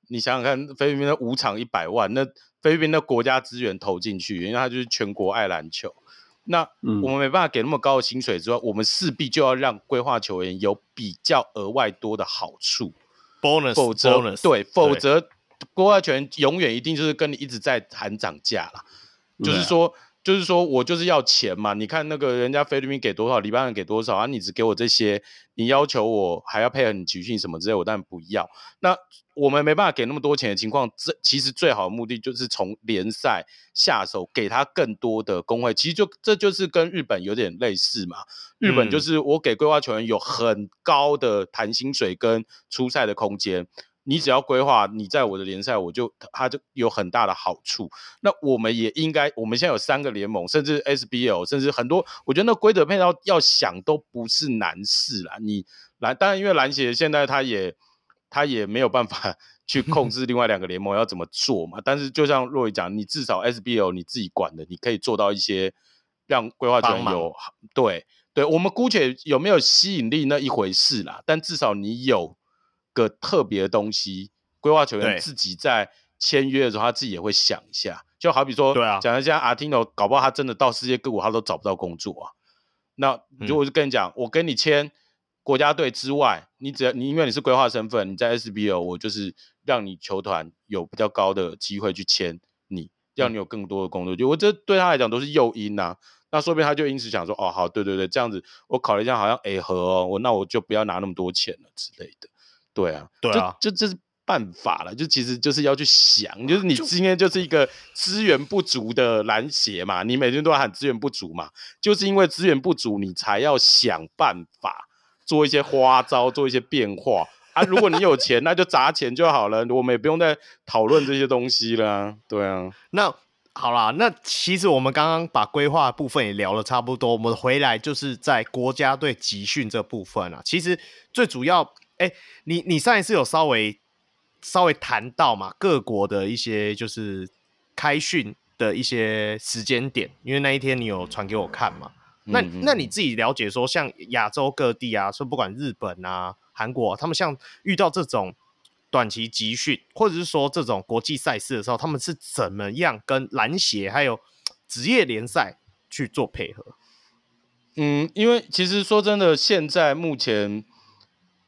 [SPEAKER 4] 你想想看，菲律宾的五场一百万，那菲律宾的国家资源投进去，因为他就是全国爱篮球，那我们没办法给那么高的薪水之外，我们势必就要让规划球员有比较额外多的好处。
[SPEAKER 1] bonus，
[SPEAKER 4] 否则
[SPEAKER 1] bonus，
[SPEAKER 4] 对，否则规划球员永远一定就是跟你一直在谈涨价啦。就是说，就是说我就是要钱嘛。你看那个人家菲律宾给多少，黎巴嫩给多少啊？你只给我这些，你要求我还要配合你集训什么之类，我当然不要。那我们没办法给那么多钱的情况，这其实最好的目的就是从联赛下手，给他更多的工会。其实就这就是跟日本有点类似嘛。日本就是我给规划球员有很高的谈薪水跟出赛的空间。你只要规划，你在我的联赛，我就他就有很大的好处。那我们也应该，我们现在有三个联盟，甚至 SBL，甚至很多，我觉得那规则配套要想都不是难事啦。你来，当然因为篮协现在他也他也没有办法 [laughs] 去控制另外两个联盟要怎么做嘛。但是就像若雨讲，你至少 SBL 你自己管的，你可以做到一些让规划权有对对，我们姑且有没有吸引力那一回事啦，但至少你有。个特别的东西，规划球员自己在签约的时候，他自己也会想一下。就好比说，对啊，讲一下阿提诺，搞不好他真的到世界各国他都找不到工作啊。那如果是跟你讲，我跟你签国家队之外，你只要你因为你是规划身份，你在 SBL，我就是让你球团有比较高的机会去签你，让你有更多的工作。就我这对他来讲都是诱因呐。那说不定他就因此想说，哦，好，对对对，这样子我考虑一下，好像哎合哦，我那我就不要拿那么多钱了之类的。对啊，对啊，就这是办法了，就其实就是要去想，就是你今天就是一个资源不足的篮协嘛，你每天都要喊资源不足嘛，就是因为资源不足，你才要想办法做一些花招，做一些变化啊。如果你有钱，那就砸钱就好了，我们也不用再讨论这些东西了。对啊，
[SPEAKER 1] 那好啦，那其实我们刚刚把规划部分也聊了差不多，我们回来就是在国家队集训这部分啊，其实最主要。哎，你你上一次有稍微稍微谈到嘛，各国的一些就是开训的一些时间点，因为那一天你有传给我看嘛，那那你自己了解说，像亚洲各地啊，说不管日本啊、韩国啊，他们像遇到这种短期集训，或者是说这种国际赛事的时候，他们是怎么样跟篮协还有职业联赛去做配合？
[SPEAKER 4] 嗯，因为其实说真的，现在目前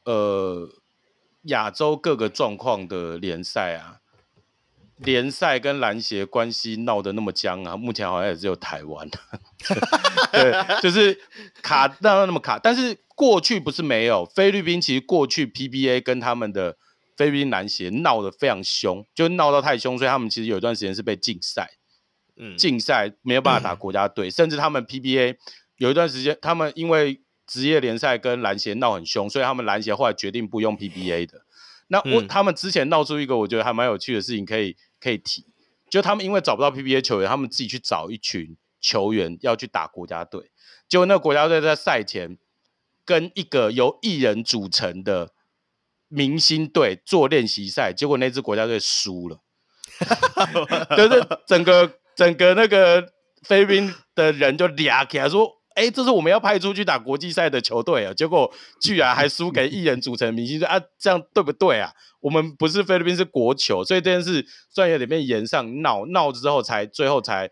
[SPEAKER 4] 呃亚洲各个状况的联赛啊。联赛跟篮协关系闹得那么僵啊，目前好像也只有台湾，[laughs] 对，就是卡闹得那么卡。但是过去不是没有，菲律宾其实过去 PBA 跟他们的菲律宾篮协闹得非常凶，就闹到太凶，所以他们其实有一段时间是被禁赛，嗯，禁赛没有办法打国家队，嗯、甚至他们 PBA 有一段时间，他们因为职业联赛跟篮协闹很凶，所以他们篮协后来决定不用 PBA 的。那我、嗯、他们之前闹出一个我觉得还蛮有趣的事情，可以可以提，就他们因为找不到 PBA 球员，他们自己去找一群球员要去打国家队，结果那个国家队在赛前跟一个由艺人组成的明星队做练习赛，结果那支国家队输了，[laughs] 就是整个整个那个菲律宾的人就俩起来说。哎，这是我们要派出去打国际赛的球队啊，结果居然还输给艺人组成明星队啊，这样对不对啊？我们不是菲律宾是国球，所以这件事专业里面延上闹闹之后才最后才，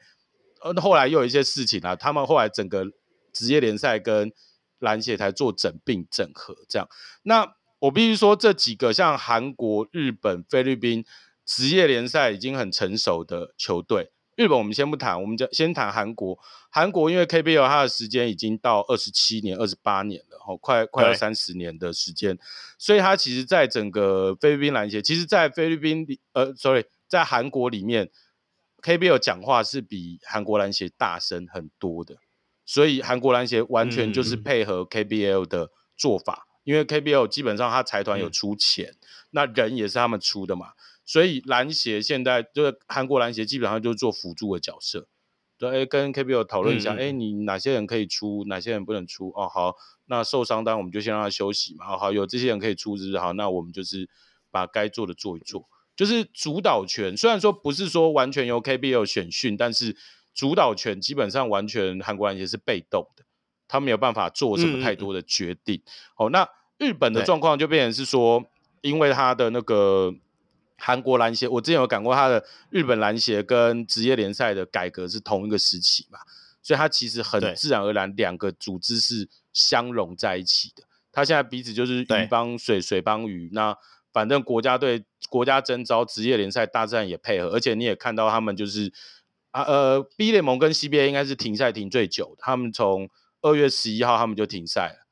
[SPEAKER 4] 呃，后来又有一些事情啊，他们后来整个职业联赛跟篮协才做整并整合这样。那我必须说，这几个像韩国、日本、菲律宾职业联赛已经很成熟的球队。日本我们先不谈，我们就先谈韩国。韩国因为 KBL 它的时间已经到二十七年、二十八年了，吼，快快要三十年的时间，所以它其实在整个菲律宾篮协，其实，在菲律宾里，呃，sorry，在韩国里面，KBL 讲话是比韩国篮协大声很多的，所以韩国篮协完全就是配合 KBL 的做法，嗯、因为 KBL 基本上它财团有出钱，嗯、那人也是他们出的嘛。所以篮协现在就是韩国篮协，基本上就是做辅助的角色，对，跟 KBL 讨论一下，哎、嗯，你哪些人可以出，哪些人不能出？哦，好，那受伤单我们就先让他休息嘛。好好，有这些人可以出，是好，那我们就是把该做的做一做，就是主导权。虽然说不是说完全由 KBL 选训，但是主导权基本上完全韩国篮协是被动的，他没有办法做什么太多的决定。好、那日本的状况就变成是说，因为他的那个。韩国篮协，我之前有讲过，他的日本篮协跟职业联赛的改革是同一个时期嘛，所以他其实很自然而然两个组织是相融在一起的。他现在彼此就是鱼帮水，水帮鱼。那反正国家队、国家征召、职业联赛大战也配合，而且你也看到他们就是啊呃，B 联盟跟 CBA 应该是停赛停最久的，他们从二月十一号他们就停赛了，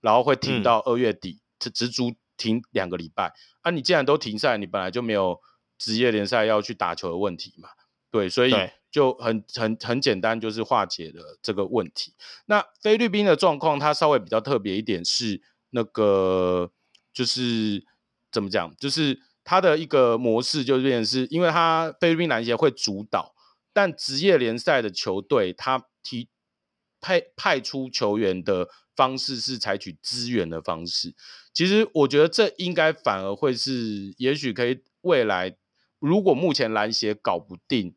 [SPEAKER 4] 然后会停到二月底，只只足停两个礼拜。啊、你既然都停赛，你本来就没有职业联赛要去打球的问题嘛？对，所以就很很很简单，就是化解了这个问题。那菲律宾的状况，它稍微比较特别一点，是那个就是怎么讲？就是它的一个模式，就变成是因为它菲律宾篮协会主导，但职业联赛的球队，它提派派出球员的方式是采取资源的方式。其实我觉得这应该反而会是，也许可以未来，如果目前篮协搞不定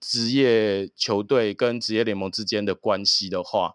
[SPEAKER 4] 职业球队跟职业联盟之间的关系的话，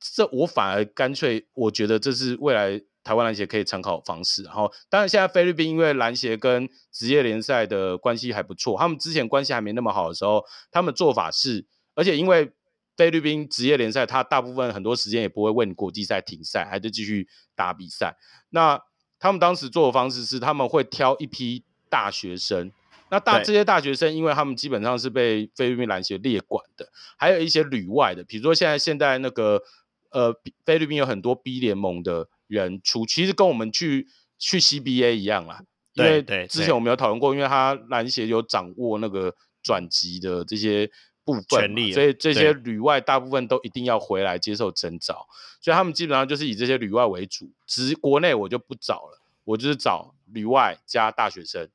[SPEAKER 4] 这我反而干脆，我觉得这是未来台湾篮协可以参考方式。然后，当然现在菲律宾因为篮协跟职业联赛的关系还不错，他们之前关系还没那么好的时候，他们做法是，而且因为菲律宾职业联赛，他大部分很多时间也不会为你国际赛停赛，还是继续打比赛。那他们当时做的方式是，他们会挑一批大学生。那大这些大学生，因为他们基本上是被菲律宾篮协列管的，还有一些旅外的，比如说现在现在那个呃菲律宾有很多 B 联盟的人出，其实跟我们去去 CBA 一样啦。对对，之前我们有讨论过，因为他篮协有掌握那个转籍的这些。部分，所以这些旅外大部分都一定要回来接受征召，所以他们基本上就是以这些旅外为主，只国内我就不找了，我就是找旅外加大学生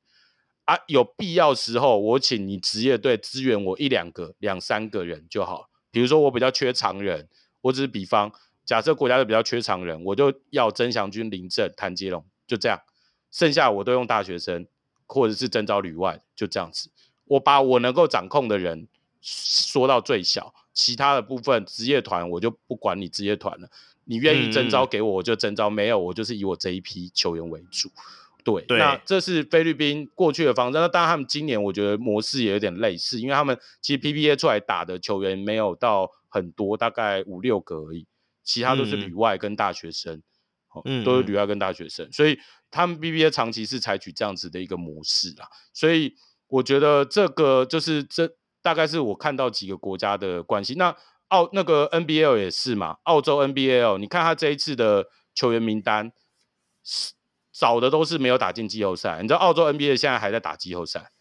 [SPEAKER 4] 啊，有必要时候我请你职业队支援我一两个、两三个人就好。比如说我比较缺常人，我只是比方，假设国家队比较缺常人，我就要曾祥军、林政、谭杰龙，就这样，剩下我都用大学生或者是征召旅外，就这样子，我把我能够掌控的人。缩到最小，其他的部分职业团我就不管你职业团了，你愿意征招给我，我就征召；没有，我就是以我这一批球员为主。对，
[SPEAKER 1] 对，
[SPEAKER 4] 那这是菲律宾过去的方式。那当然，他们今年我觉得模式也有点类似，因为他们其实 PBA 出来打的球员没有到很多，大概五六个而已，其他都是旅外跟大学生，嗯，都是旅外跟大学生，所以他们 PBA 长期是采取这样子的一个模式啦。所以我觉得这个就是这大概是我看到几个国家的关系。那澳那个 NBL 也是嘛，澳洲 NBL，你看他这一次的球员名单是。找的都是没有打进季后赛，你知道澳洲 NBA 现在还在打季后赛，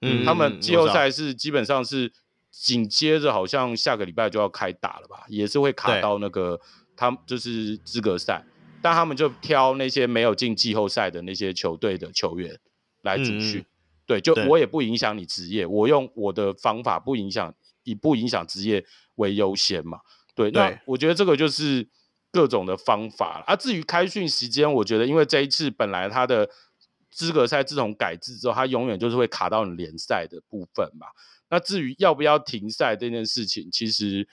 [SPEAKER 4] 嗯，他们季后赛是基本上是紧接着好像下个礼拜就要开打了吧，也是会卡到那个他们就是资格赛，但他们就挑那些没有进季后赛的那些球队的球员来组训，嗯，对，就我也不影响你职业，我用我的方法不影响以不影响职业为优先嘛，对，那我觉得这个就是。各种的方法啊，至于开训时间，我觉得因为这一次本来他的资格赛自从改制之后，他永远就是会卡到你联赛的部分嘛。那至于要不要停赛这件事情，其实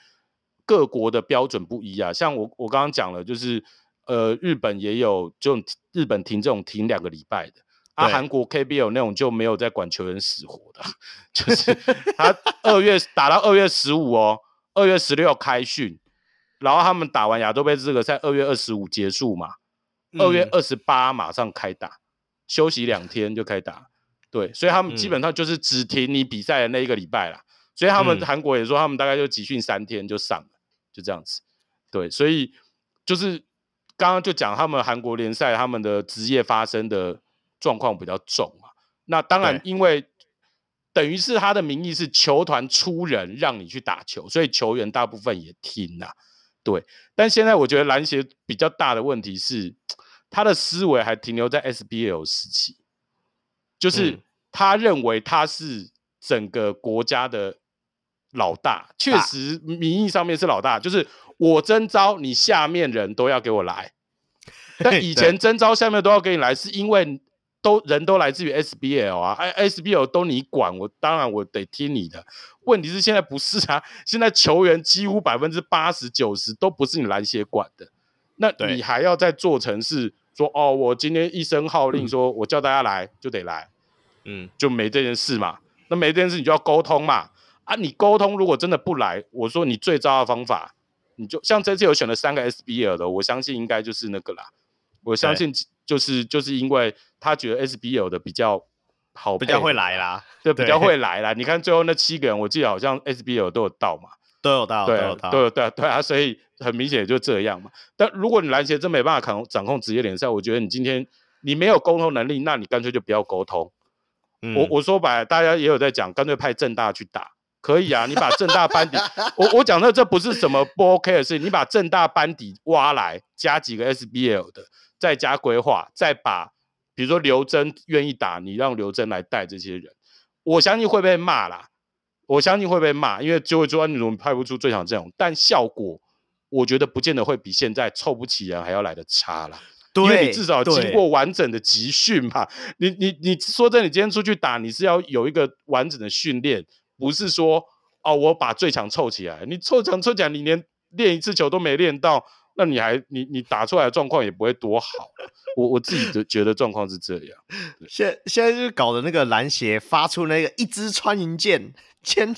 [SPEAKER 4] 各国的标准不一啊。像我我刚刚讲了，就是呃，日本也有这种日本停这种停两个礼拜的，啊，韩国 KBL 那种就没有在管球员死活的，[laughs] 就是他二月打到二月十五哦，二月十六开训。然后他们打完亚洲杯资格赛，二月二十五结束嘛，二月二十八马上开打，嗯，休息两天就开打，对，所以他们基本上就是只停你比赛的那一个礼拜啦。所以他们韩国也说，他们大概就集训三天就上了，就这样子，对，所以就是刚刚就讲他们韩国联赛他们的职业发生的状况比较重嘛，那当然因为等于是他的名义是球团出人让你去打球，所以球员大部分也听啦。对，但现在我觉得篮协比较大的问题是，他的思维还停留在 SBL 时期，就是他认为他是整个国家的老大，确实名义上面是老大，就是我征召你下面人都要给我来，但以前征召下面都要给你来，是因为。都人都来自于 SBL 啊，哎，SBL 都你管我，当然我得听你的。问题是现在不是啊，[laughs] 现在球员几乎百分之八十九十都不是你篮协管的，那你还要再做成是说哦，我今天一声号令，说我叫大家来就得来，嗯，就没这件事嘛。那没这件事你就要沟通嘛。啊，你沟通如果真的不来，我说你最糟的方法，你就像这次有选了三个 SBL 的，我相信应该就是那个啦。我相信。就是就是因为他觉得 SBL 的比较好，
[SPEAKER 1] 比较会来啦，
[SPEAKER 4] 对，比较会来啦。你看最后那七个人，我记得好像 SBL 都有到嘛，
[SPEAKER 1] 都有到，
[SPEAKER 4] 对，
[SPEAKER 1] 都有到，
[SPEAKER 4] 对对对啊，所以很明显也就这样嘛。但如果你篮协真没办法掌掌控职业联赛，我觉得你今天你没有沟通能力，那你干脆就不要沟通。嗯、我我说白了，大家也有在讲，干脆派正大去打，可以啊。你把正大班底，[laughs] 我我讲的这不是什么不 OK 的事情，你把正大班底挖来，加几个 SBL 的。再加规划，再把比如说刘真愿意打，你让刘真来带这些人，我相信会被骂啦。我相信会被骂，因为就会说你怎么派不出最强阵容，但效果我觉得不见得会比现在凑不齐人还要来的差啦。因为你至少经过完整的集训嘛。你你你说真的，你今天出去打，你是要有一个完整的训练，不是说哦我把最强凑起来，你凑强凑起来，你连练一次球都没练到。那你还你你打出来的状况也不会多好，我我自己的觉得状况是这样。
[SPEAKER 1] 现现在就是搞的那个篮协发出那个一支穿云箭，先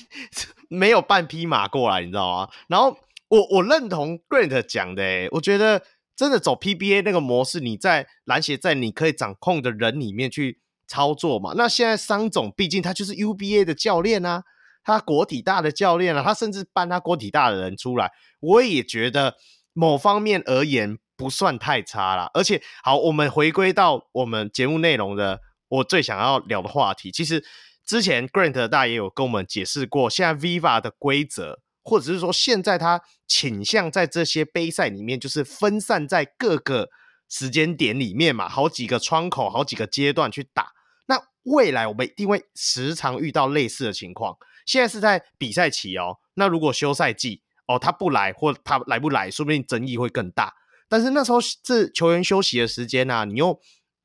[SPEAKER 1] 没有半匹马过来，你知道吗？然后我我认同 Grant 讲的，诶，我觉得真的走 PBA 那个模式，你在篮协在你可以掌控的人里面去操作嘛。那现在桑总毕竟他就是 UBA 的教练啊，他国体大的教练啊，他甚至搬他国体大的人出来，我也觉得。某方面而言不算太差啦，而且好，我们回归到我们节目内容的我最想要聊的话题。其实之前 Grant 大爷有跟我们解释过，现在 Viva 的规则，或者是说现在他倾向在这些杯赛里面，就是分散在各个时间点里面嘛，好几个窗口，好几个阶段去打。那未来我们一定会时常遇到类似的情况。现在是在比赛期哦，那如果休赛季。哦，他不来或他来不来，说不定争议会更大。但是那时候是球员休息的时间啊，你又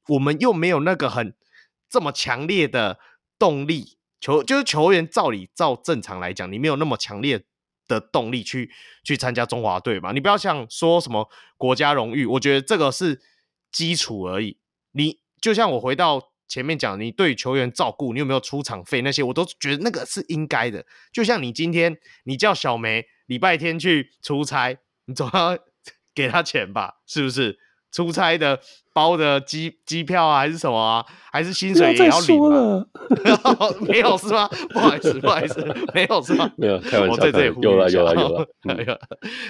[SPEAKER 1] 我们又没有那个很这么强烈的动力球就是球员，照理照正常来讲，你没有那么强烈的动力去去参加中华队嘛？你不要像说什么国家荣誉，我觉得这个是基础而已。你就像我回到前面讲，你对球员照顾，你有没有出场费那些，我都觉得那个是应该的。就像你今天你叫小梅礼拜天去出差，你总要给他钱吧？[laughs] 是不是？出差的包的机机票啊，还是什么啊？还是薪水也要领吗？[laughs] 没有是吗？[laughs] 不好意思，不好意思，没有是吗？
[SPEAKER 3] 没有，开玩笑。
[SPEAKER 1] 我在这里
[SPEAKER 3] 有了，有了，有了，
[SPEAKER 1] 有了。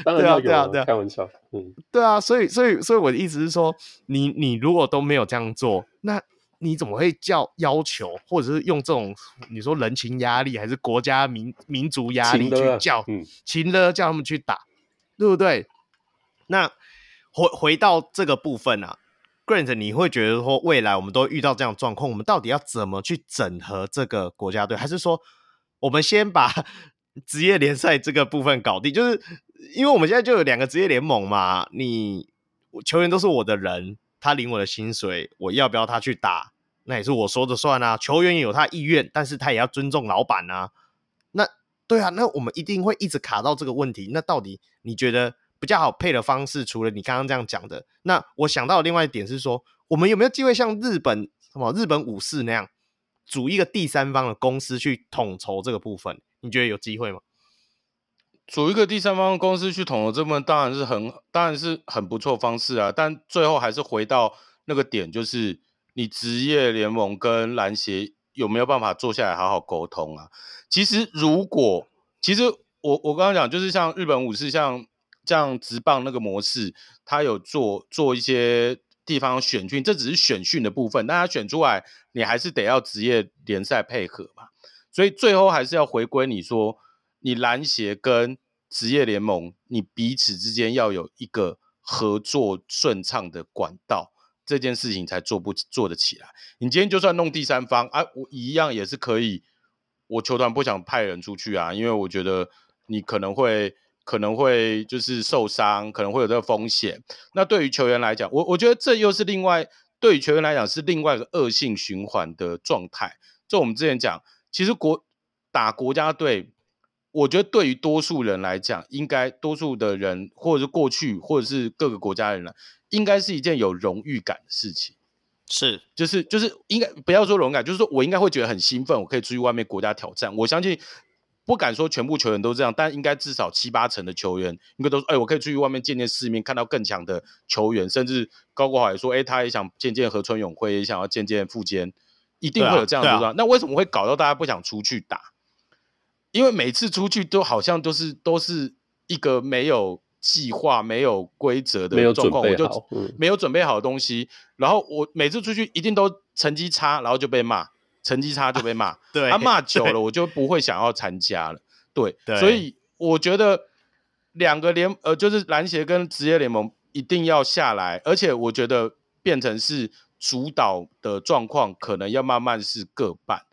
[SPEAKER 3] 当然
[SPEAKER 1] 对啊，对啊，对啊，
[SPEAKER 3] 开玩笑。嗯，
[SPEAKER 1] 对啊，所以，所以，所以我的意思是说，你，你如果都没有这样做，那你怎么会叫要求，或者是用这种你说人情压力，还是国家民民族压力去叫，嗯，情勒叫他们去打，对不对？那。回回到这个部分啊，Grant，你会觉得说未来我们都遇到这样的状况，我们到底要怎么去整合这个国家队？还是说我们先把 [laughs] 职业联赛这个部分搞定？就是因为我们现在就有两个职业联盟嘛，你球员都是我的人，他领我的薪水，我要不要他去打，那也是我说的算啊。球员也有他意愿，但是他也要尊重老板啊。那对啊，那我们一定会一直卡到这个问题。那到底你觉得？比较好配的方式，除了你刚刚这样讲的，那我想到另外一点是说，我们有没有机会像日本什么日本武士那样，组一个第三方的公司去统筹这个部分？你觉得有机会吗？
[SPEAKER 4] 组一个第三方公司去统筹这部分，当然是很当然是很不错方式啊。但最后还是回到那个点，就是你职业联盟跟篮协有没有办法坐下来好好沟通啊？其实如果其实我我刚刚讲，就是像日本武士像。像直棒那个模式，他有做做一些地方选训，这只是选训的部分。但他选出来，你还是得要职业联赛配合嘛。所以最后还是要回归你说，你篮协跟职业联盟，你彼此之间要有一个合作顺畅的管道，这件事情才做不做得起来。你今天就算弄第三方啊，我一样也是可以。我球团不想派人出去啊，因为我觉得你可能会。可能会就是受伤，可能会有这个风险。那对于球员来讲，我我觉得这又是另外对于球员来讲是另外一个恶性循环的状态。就我们之前讲，其实国打国家队，我觉得对于多数人来讲，应该多数的人或者是过去或者是各个国家的人来，应该是一件有荣誉感的事情。
[SPEAKER 1] 是，
[SPEAKER 4] 就是就是应该不要说荣誉感，就是说我应该会觉得很兴奋，我可以出去外面国家挑战。我相信。不敢说全部球员都这样，但应该至少七八成的球员应该都说：“哎、欸，我可以出去外面见见世面，看到更强的球员。”甚至高国豪也说：“哎、欸，他也想见见河村永辉，也想要见见富坚，一定会有这样的状况。啊啊”那为什么会搞到大家不想出去打？因为每次出去都好像都是都是一个没有计划、没有规则的状况，我就没有准备好的东西。然后我每次出去一定都成绩差，然后就被骂。成绩差就被骂，[laughs]
[SPEAKER 1] 对，
[SPEAKER 4] 他骂久了，我就不会想要参加了。对，对，所以我觉得两个联呃，就是篮协跟职业联盟一定要下来，而且我觉得变成是主导的状况，可能要慢慢是各半。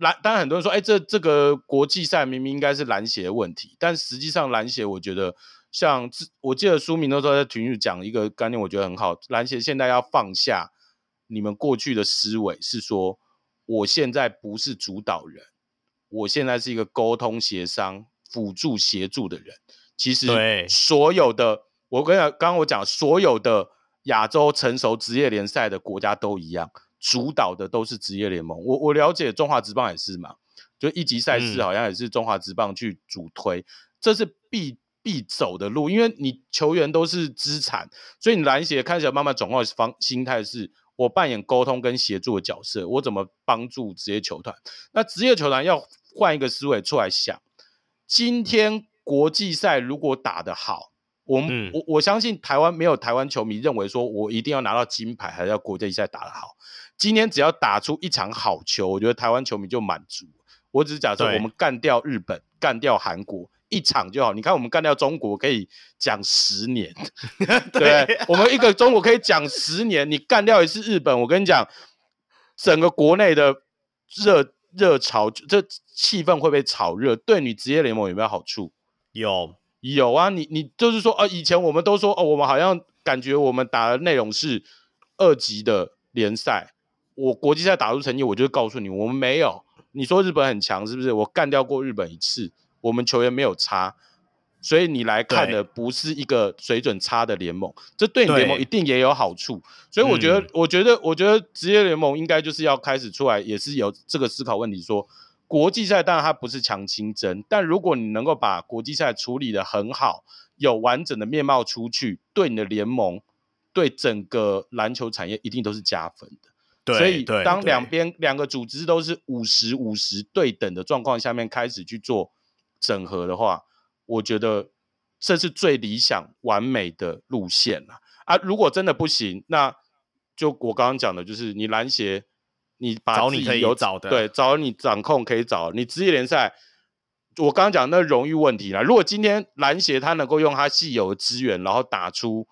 [SPEAKER 4] 那篮当然很多人说，哎、欸，这这个国际赛明明应该是篮协的问题，但实际上篮协我觉得像我记得书名都说在群里讲一个概念，我觉得很好，篮协现在要放下你们过去的思维，是说。我现在不是主导人，我现在是一个沟通协商、辅助协助的人。其实所有的，我跟你讲，刚刚我讲所有的亚洲成熟职业联赛的国家都一样，主导的都是职业联盟。我我了解中华职棒也是嘛，就一级赛事好像也是中华职棒去主推，嗯、这是必必走的路，因为你球员都是资产，所以你篮协看起来慢慢转换方心态是。我扮演沟通跟协助的角色，我怎么帮助职业球团？那职业球团要换一个思维出来想，今天国际赛如果打得好，我们、嗯、我我相信台湾没有台湾球迷认为说我一定要拿到金牌，还是要国际赛打得好。今天只要打出一场好球，我觉得台湾球迷就满足。我只是假设我们干掉日本，干掉韩国。一场就好，你看我们干掉中国可以讲十年，[laughs] 对，对，我们一个中国可以讲十年，你干掉一次日本，我跟你讲，整个国内的热热潮，这气氛会被炒热，对你职业联盟有没有好处？
[SPEAKER 1] 有。
[SPEAKER 4] 有啊，你你就是说，呃，以前我们都说，哦，我们好像感觉我们打的内容是二级的联赛，我国际赛打出成绩，我就告诉你，我们没有。你说日本很强是不是？我干掉过日本一次，我们球员没有差，所以你来看的不是一个水准差的联盟，这对你联盟一定也有好处。所以我觉得，嗯、我觉得，我觉得职业联盟应该就是要开始出来，也是有这个思考问题说。国际赛当然它不是强清真，但如果你能够把国际赛处理的很好，有完整的面貌出去，对你的联盟，对整个篮球产业一定都是加分的。对，所以当两边两个组织都是五十五十对等的状况下面开始去做整合的话，我觉得这是最理想完美的路线了。啊，如果真的不行，那就我刚刚讲的，就是你篮协。你把你可以有找的，对，找你掌控可以找你职业联赛。我刚刚讲那荣誉问题啦，如果今天篮协他能够用他既有的资源，然后打出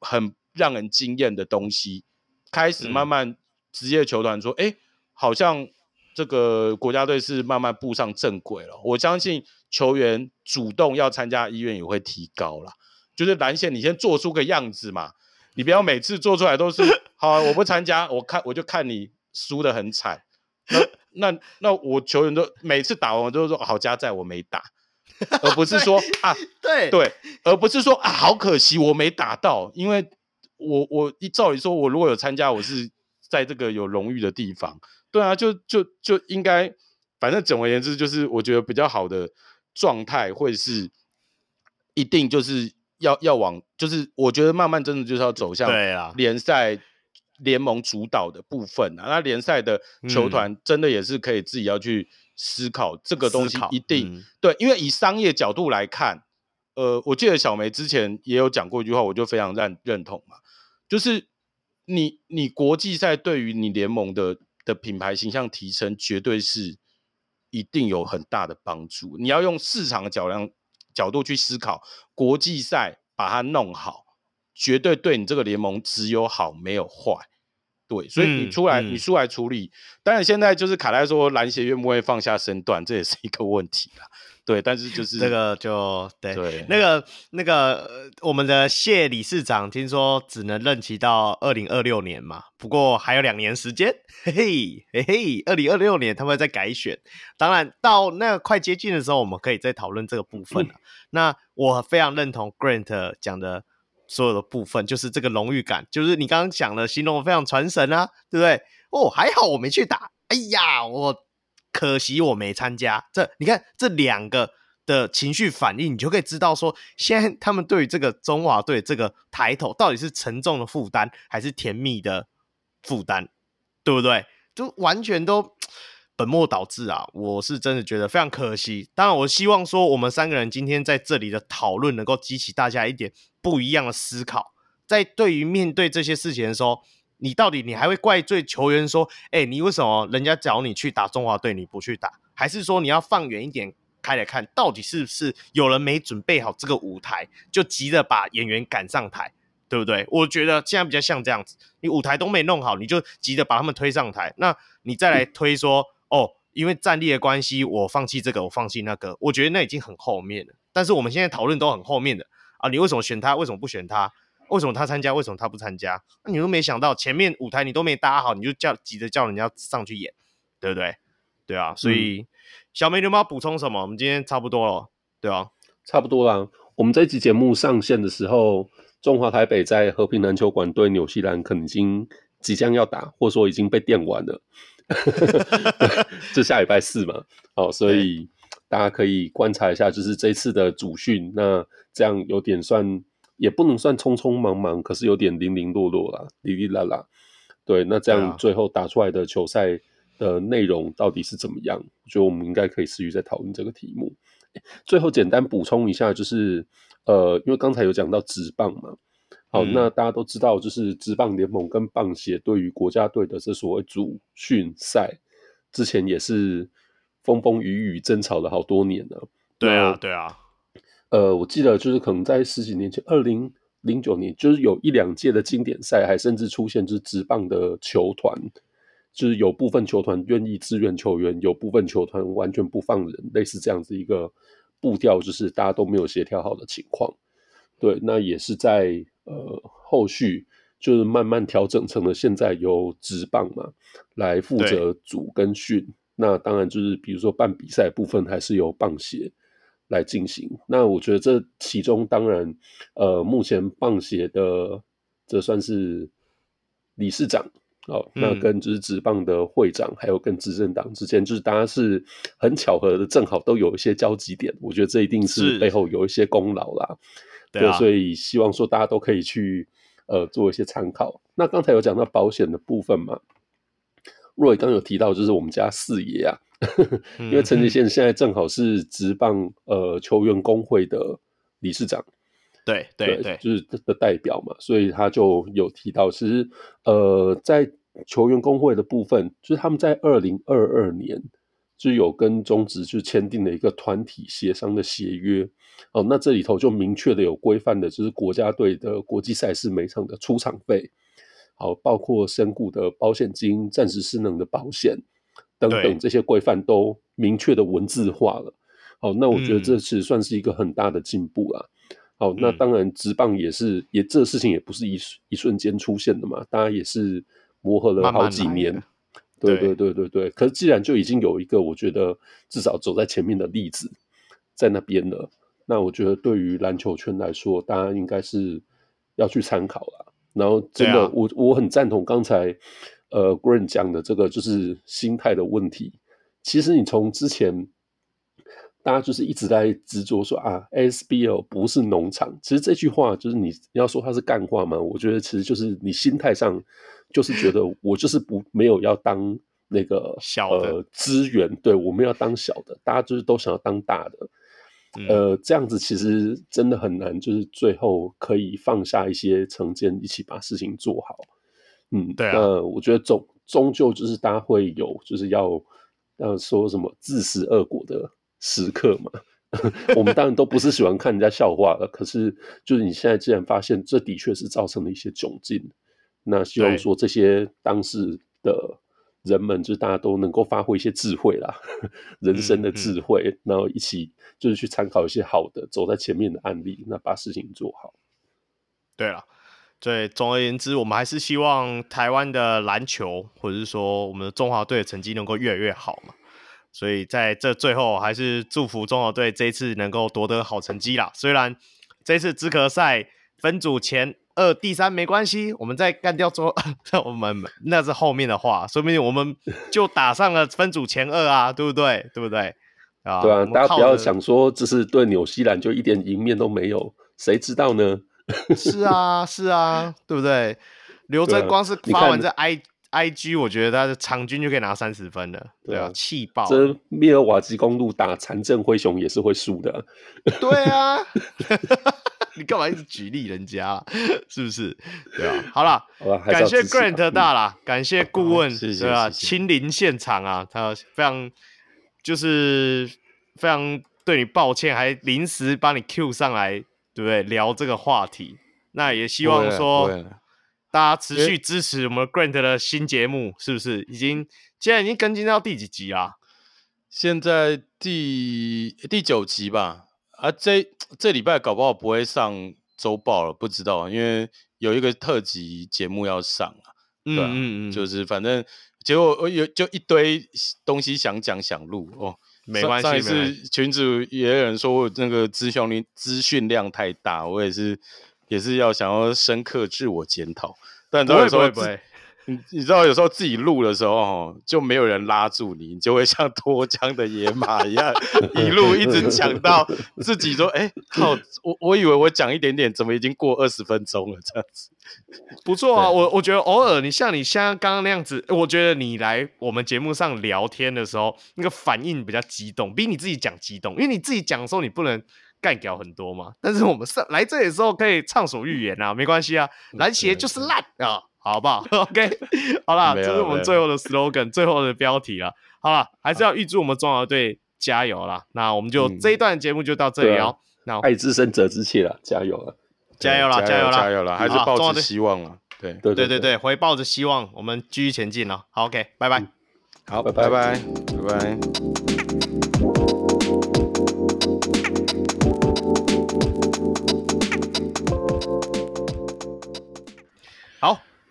[SPEAKER 4] 很让人惊艳的东西，开始慢慢职业球团说，哎、嗯，好像这个国家队是慢慢步上正轨了。我相信球员主动要参加意愿也会提高了。就是篮线，你先做出个样子嘛，你不要每次做出来都是 [laughs] 好、啊，我不参加，我看我就看你。输的很惨，那那那我球员都每次打完我都说好加在我没打，而不是说 [laughs] 啊对对，而不是说啊好可惜我没打到，因为我我一照理说我如果有参加，我是在这个有荣誉的地方，对啊，就就就应该，反正总而言之就是我觉得比较好的状态会是一定就是要要往，就是我觉得慢慢真的就是要走向对啊。联赛。联盟主导的部分啊，那联赛的球团真的也是可以自己要去思考这个东西，一定、嗯、对，因为以商业角度来看，呃，我记得小梅之前也有讲过一句话，我就非常认认同嘛，就是你你国际赛对于你联盟的的品牌形象提升，绝对是一定有很大的帮助。你要用市场的角量角度去思考，国际赛把它弄好。绝对对你这个联盟只有好没有坏，对，所以你出来、嗯、你出来处理，当然现在就是卡莱说篮协愿不愿意放下身段，这也是一个问题啦，对，但是就是
[SPEAKER 1] 这个就对，对那个那个我们的谢理事长听说只能任期到二零二六年嘛，不过还有两年时间，嘿嘿嘿嘿，二零二六年他们在改选，当然到那个快接近的时候，我们可以再讨论这个部分了、嗯。那我非常认同 Grant 讲的。所有的部分就是这个荣誉感，就是你刚刚讲的，形容非常传神啊，对不对？哦，还好我没去打，哎呀，我可惜我没参加。这你看这两个的情绪反应，你就可以知道说，现在他们对于这个中华队这个抬头到底是沉重的负担，还是甜蜜的负担，对不对？就完全都。[tsk] 本末倒置啊！我是真的觉得非常可惜。当然，我希望说我们三个人今天在这里的讨论能够激起大家一点不一样的思考。在对于面对这些事情的时候，你到底你还会怪罪球员说：“哎，你为什么人家找你去打中华队你不去打？”还是说你要放远一点开来看，到底是不是有人没准备好这个舞台，就急着把演员赶上台，对不对？我觉得现在比较像这样子，你舞台都没弄好，你就急着把他们推上台，那你再来推说。嗯哦，因为战力的关系，我放弃这个，我放弃那个，我觉得那已经很后面了。但是我们现在讨论都很后面的啊，你为什么选他？为什么不选他？为什么他参加？为什么他不参加？那你都没想到前面舞台你都没搭好，你就叫急着叫人家上去演，对不对？对啊，所以、嗯、小梅，你有没有补充什么？我们今天差不多了，对啊，差不多啦。我们这集节目上线的时候，中华台北在和平篮球馆对纽西兰可能已经即将要打，或者说已经被电完了。[laughs] 这下礼拜四嘛，哦，所以大家可以观察一下，就是这次的主训，那这样有点算，也不能算匆匆忙忙，可是有点零零落落啦，哩哩啦啦。对，那这样最后打出来的球赛的内容到底是怎么样？我觉得我们应该可以持续再讨论这个题目。最后简单补充一下，就是呃，因为刚才有讲到职棒嘛。好，那大家都知道，就是职棒联盟跟棒协对于国家队的这所谓主训赛，之前也是风风雨雨争吵了好多年了。
[SPEAKER 2] 对啊，对啊。
[SPEAKER 3] 呃，我记得就是可能在十几年前，二零零九年，就是有一两届的经典赛，还甚至出现就是职棒的球团，就是有部分球团愿意支援球员，有部分球团完全不放人，类似这样子一个步调，就是大家都没有协调好的情况。对，那也是在。呃，后续就是慢慢调整成了现在由职棒嘛来负责组跟训，那当然就是比如说办比赛部分还是由棒协来进行。那我觉得这其中当然，呃，目前棒协的这算是理事长哦，那跟就是职棒的会长，还有跟执政党之间，就是大家是很巧合的，正好都有一些交集点。我觉得这一定是背后有一些功劳啦。对，对啊，所以希望说大家都可以去呃做一些参考。那刚才有讲到保险的部分嘛，Roy 刚有提到就是我们家四爷啊，[laughs] 因为陈杰宪现在正好是职棒呃球员工会的理事长，
[SPEAKER 1] 对对对，
[SPEAKER 3] 对，就是的代表嘛，所以他就有提到，其实呃在球员工会的部分，就是他们在二零二二年。就有跟中职就签订了一个团体协商的协约哦，那这里头就明确的有规范的，就是国家队的国际赛事每场的出场费，好，包括身故的保险金、暂时失能的保险等等这些规范都明确的文字化了。好，那我觉得这其实算是一个很大的进步啦。好，那当然职棒也是，也这事情也不是一一瞬间出现的嘛，大家也是磨合了好几年。对对对对对，可是既然就已经有一个我觉得至少走在前面的例子在那边了，那我觉得对于篮球圈来说，大家应该是要去参考了。然后真的，啊、我我很赞同刚才呃 Grant 讲的这个，就是心态的问题。其实你从之前大家就是一直在执着说啊，SBL 不是农场，其实这句话就是你要说它是干话嘛，我觉得其实就是你心态上。就是觉得我就是不没有要当那个
[SPEAKER 1] 小的
[SPEAKER 3] 资源，对，我们要当小的，大家就是都想要当大的，嗯、呃，这样子其实真的很难，就是最后可以放下一些成见，一起把事情做好。嗯，
[SPEAKER 1] 对啊，
[SPEAKER 3] 那我觉得终终究就是大家会有就是要要说什么自食恶果的时刻嘛。[laughs] 我们当然都不是喜欢看人家笑话的，可是就是你现在既然发现这的确是造成了一些窘境。那希望说这些当事的人们，就大家都能够发挥一些智慧啦，[laughs] 人生的智慧，嗯嗯、然后一起就是去参考一些好的、走在前面的案例，那把事情做好。
[SPEAKER 1] 对了，对，总而言之，我们还是希望台湾的篮球，或者是说我们的中华队的成绩能够越来越好嘛。所以在这最后，还是祝福中华队这一次能够夺得好成绩啦。虽然这次资格赛分组前。二第三没关系，我们再干掉之后，[laughs] 我们那是后面的话，说不定我们就打上了分组前二啊，对不对？对不对？啊，
[SPEAKER 3] 对啊，大家不要想说这是对纽西兰就一点赢面都没有，谁知道呢？[laughs]
[SPEAKER 1] 是啊，是啊，对不对？刘真光是发完这 I I G，我觉得他的场均就可以拿三十分了，对啊，气爆！
[SPEAKER 3] 这密尔瓦基公路打残阵灰熊也是会输的，
[SPEAKER 1] 对啊。[laughs] 你干嘛一直举例人家、啊，[laughs] 是不是？对啊，好了，感谢 Grant 大啦，嗯、感谢顾问，对吧、啊？亲临现场啊，他非常就是非常对你抱歉，还临时把你 Q 上来，对不对？聊这个话题，那也希望说大家持续支持我们 Grant 的新节目，是不是？已经现在已经更新到第几集啊？
[SPEAKER 4] 现在第第九集吧。啊，这这礼拜搞不好不会上周报了，不知道，因为有一个特辑节目要上啊。嗯嗯嗯，就是反正结果我有就一堆东西想讲想录哦，
[SPEAKER 1] 没关系。
[SPEAKER 4] 上一次群主也有人说我那个资讯量资讯量太大，我也是也是要想要深刻自我检讨，但不会不会不会。你你知道有时候自己录的时候，就没有人拉住你，你就会像脱缰的野马一样，一路一直讲到自己说：“哎、欸，靠！我我以为我讲一点点，怎么已经过二十分钟了？这样子 [laughs]
[SPEAKER 1] 不错啊。我我觉得偶尔你像你像刚刚那样子，我觉得你来我们节目上聊天的时候，那个反应比较激动，比你自己讲激动。因为你自己讲的时候，你不能干掉很多嘛。但是我们上来这里的时候，可以畅所欲言啊，没关系啊。篮协就是烂啊。”好不好？[laughs] OK，好啦，这是我们最后的 slogan，最后的标题了。好了，还是要预祝我们中华队加油啦。那我们就这一段节目就到这里哦。那
[SPEAKER 3] 爱之深责之切了，加油了，
[SPEAKER 1] 加油了，加油了，
[SPEAKER 4] 加油了，还是抱着希望了。对
[SPEAKER 1] 对对对对，怀抱着希望，我们继续前进了。好，OK，拜拜。
[SPEAKER 4] 好，拜拜拜拜。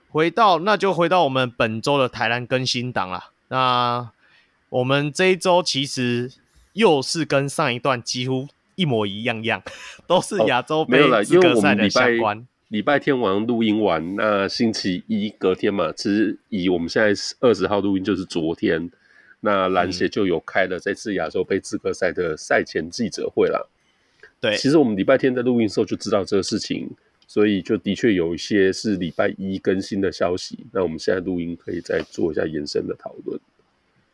[SPEAKER 1] 回到那就回到我们本周的台南更新档啦。那我们这一周其实又是跟上一段几乎一模一样样，[laughs] 都是亚洲杯资格赛的相关。
[SPEAKER 3] 礼拜天晚上录音完，那星期一隔天嘛，其实以我们现在二十号录音就是昨天，那篮协就有开了这次亚洲杯资格赛的赛前记者会啦。
[SPEAKER 1] 对，
[SPEAKER 3] 其实我们礼拜天在录音的时候就知道这个事情，所以就的确有一些是礼拜一更新的消息。那我们现在录音可以再做一下延伸的讨论。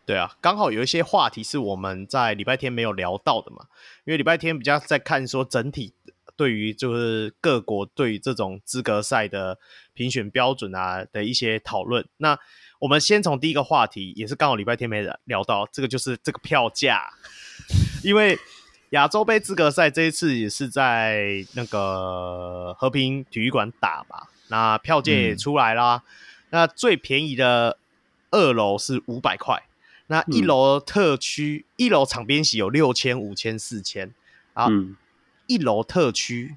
[SPEAKER 1] 对啊，刚好有一些话题是我们在礼拜天没有聊到的嘛，因为礼拜天比较在看说整体。对于就是各国对于这种资格赛的评选标准啊的一些讨论，那我们先从第一个话题，也是刚好礼拜天没聊到，这个就是这个票价，[laughs] 因为亚洲杯资格赛这一次也是在那个和平体育馆打嘛，那票价也出来啦，嗯、那最便宜的二楼是五百块，那一楼特区、嗯、一楼场边席有六千、五千、四千啊。嗯一楼特区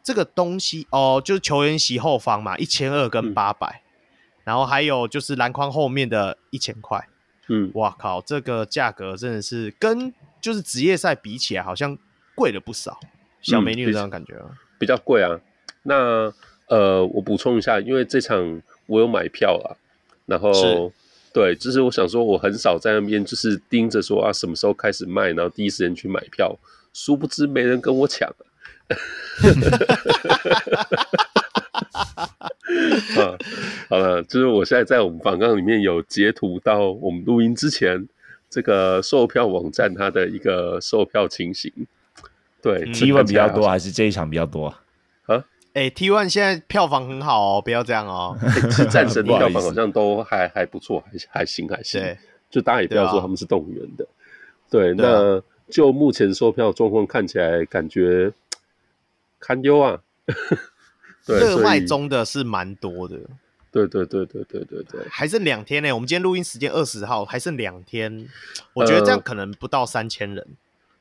[SPEAKER 1] 这个东西哦，就是球员席后方嘛，一千二跟八百、嗯，然后还有就是篮筐后面的一千块。嗯，哇靠，这个价格真的是跟就是职业赛比起来，好像贵了不少。小美女有这种感觉吗？
[SPEAKER 3] 嗯、比较贵啊。那呃，我补充一下，因为这场我有买票啦，然后对，就是我想说，我很少在那边就是盯着说啊，什么时候开始卖，然后第一时间去买票。殊不知没人跟我抢啊！[laughs] 啊，好了，就是我现在在我们访纲里面有截图到我们录音之前这个售票网站它的一个售票情形。对
[SPEAKER 2] ，T one 比较多还是这一场比较多啊？
[SPEAKER 1] 啊，哎、欸、，T1 现在票房很好哦，不要这样哦。
[SPEAKER 3] 是战神的票房好像都还还不错，还还行还行。对，就大家也不要说他们是动物园的。对，那。就目前售票状况看起来，感觉堪忧啊。[laughs] 对，
[SPEAKER 1] 热卖中的是蛮多的。
[SPEAKER 3] 对对对对对对对，
[SPEAKER 1] 还剩两天呢、欸。我们今天录音时间二十号，还剩两天。我觉得这样可能不到三千人、呃。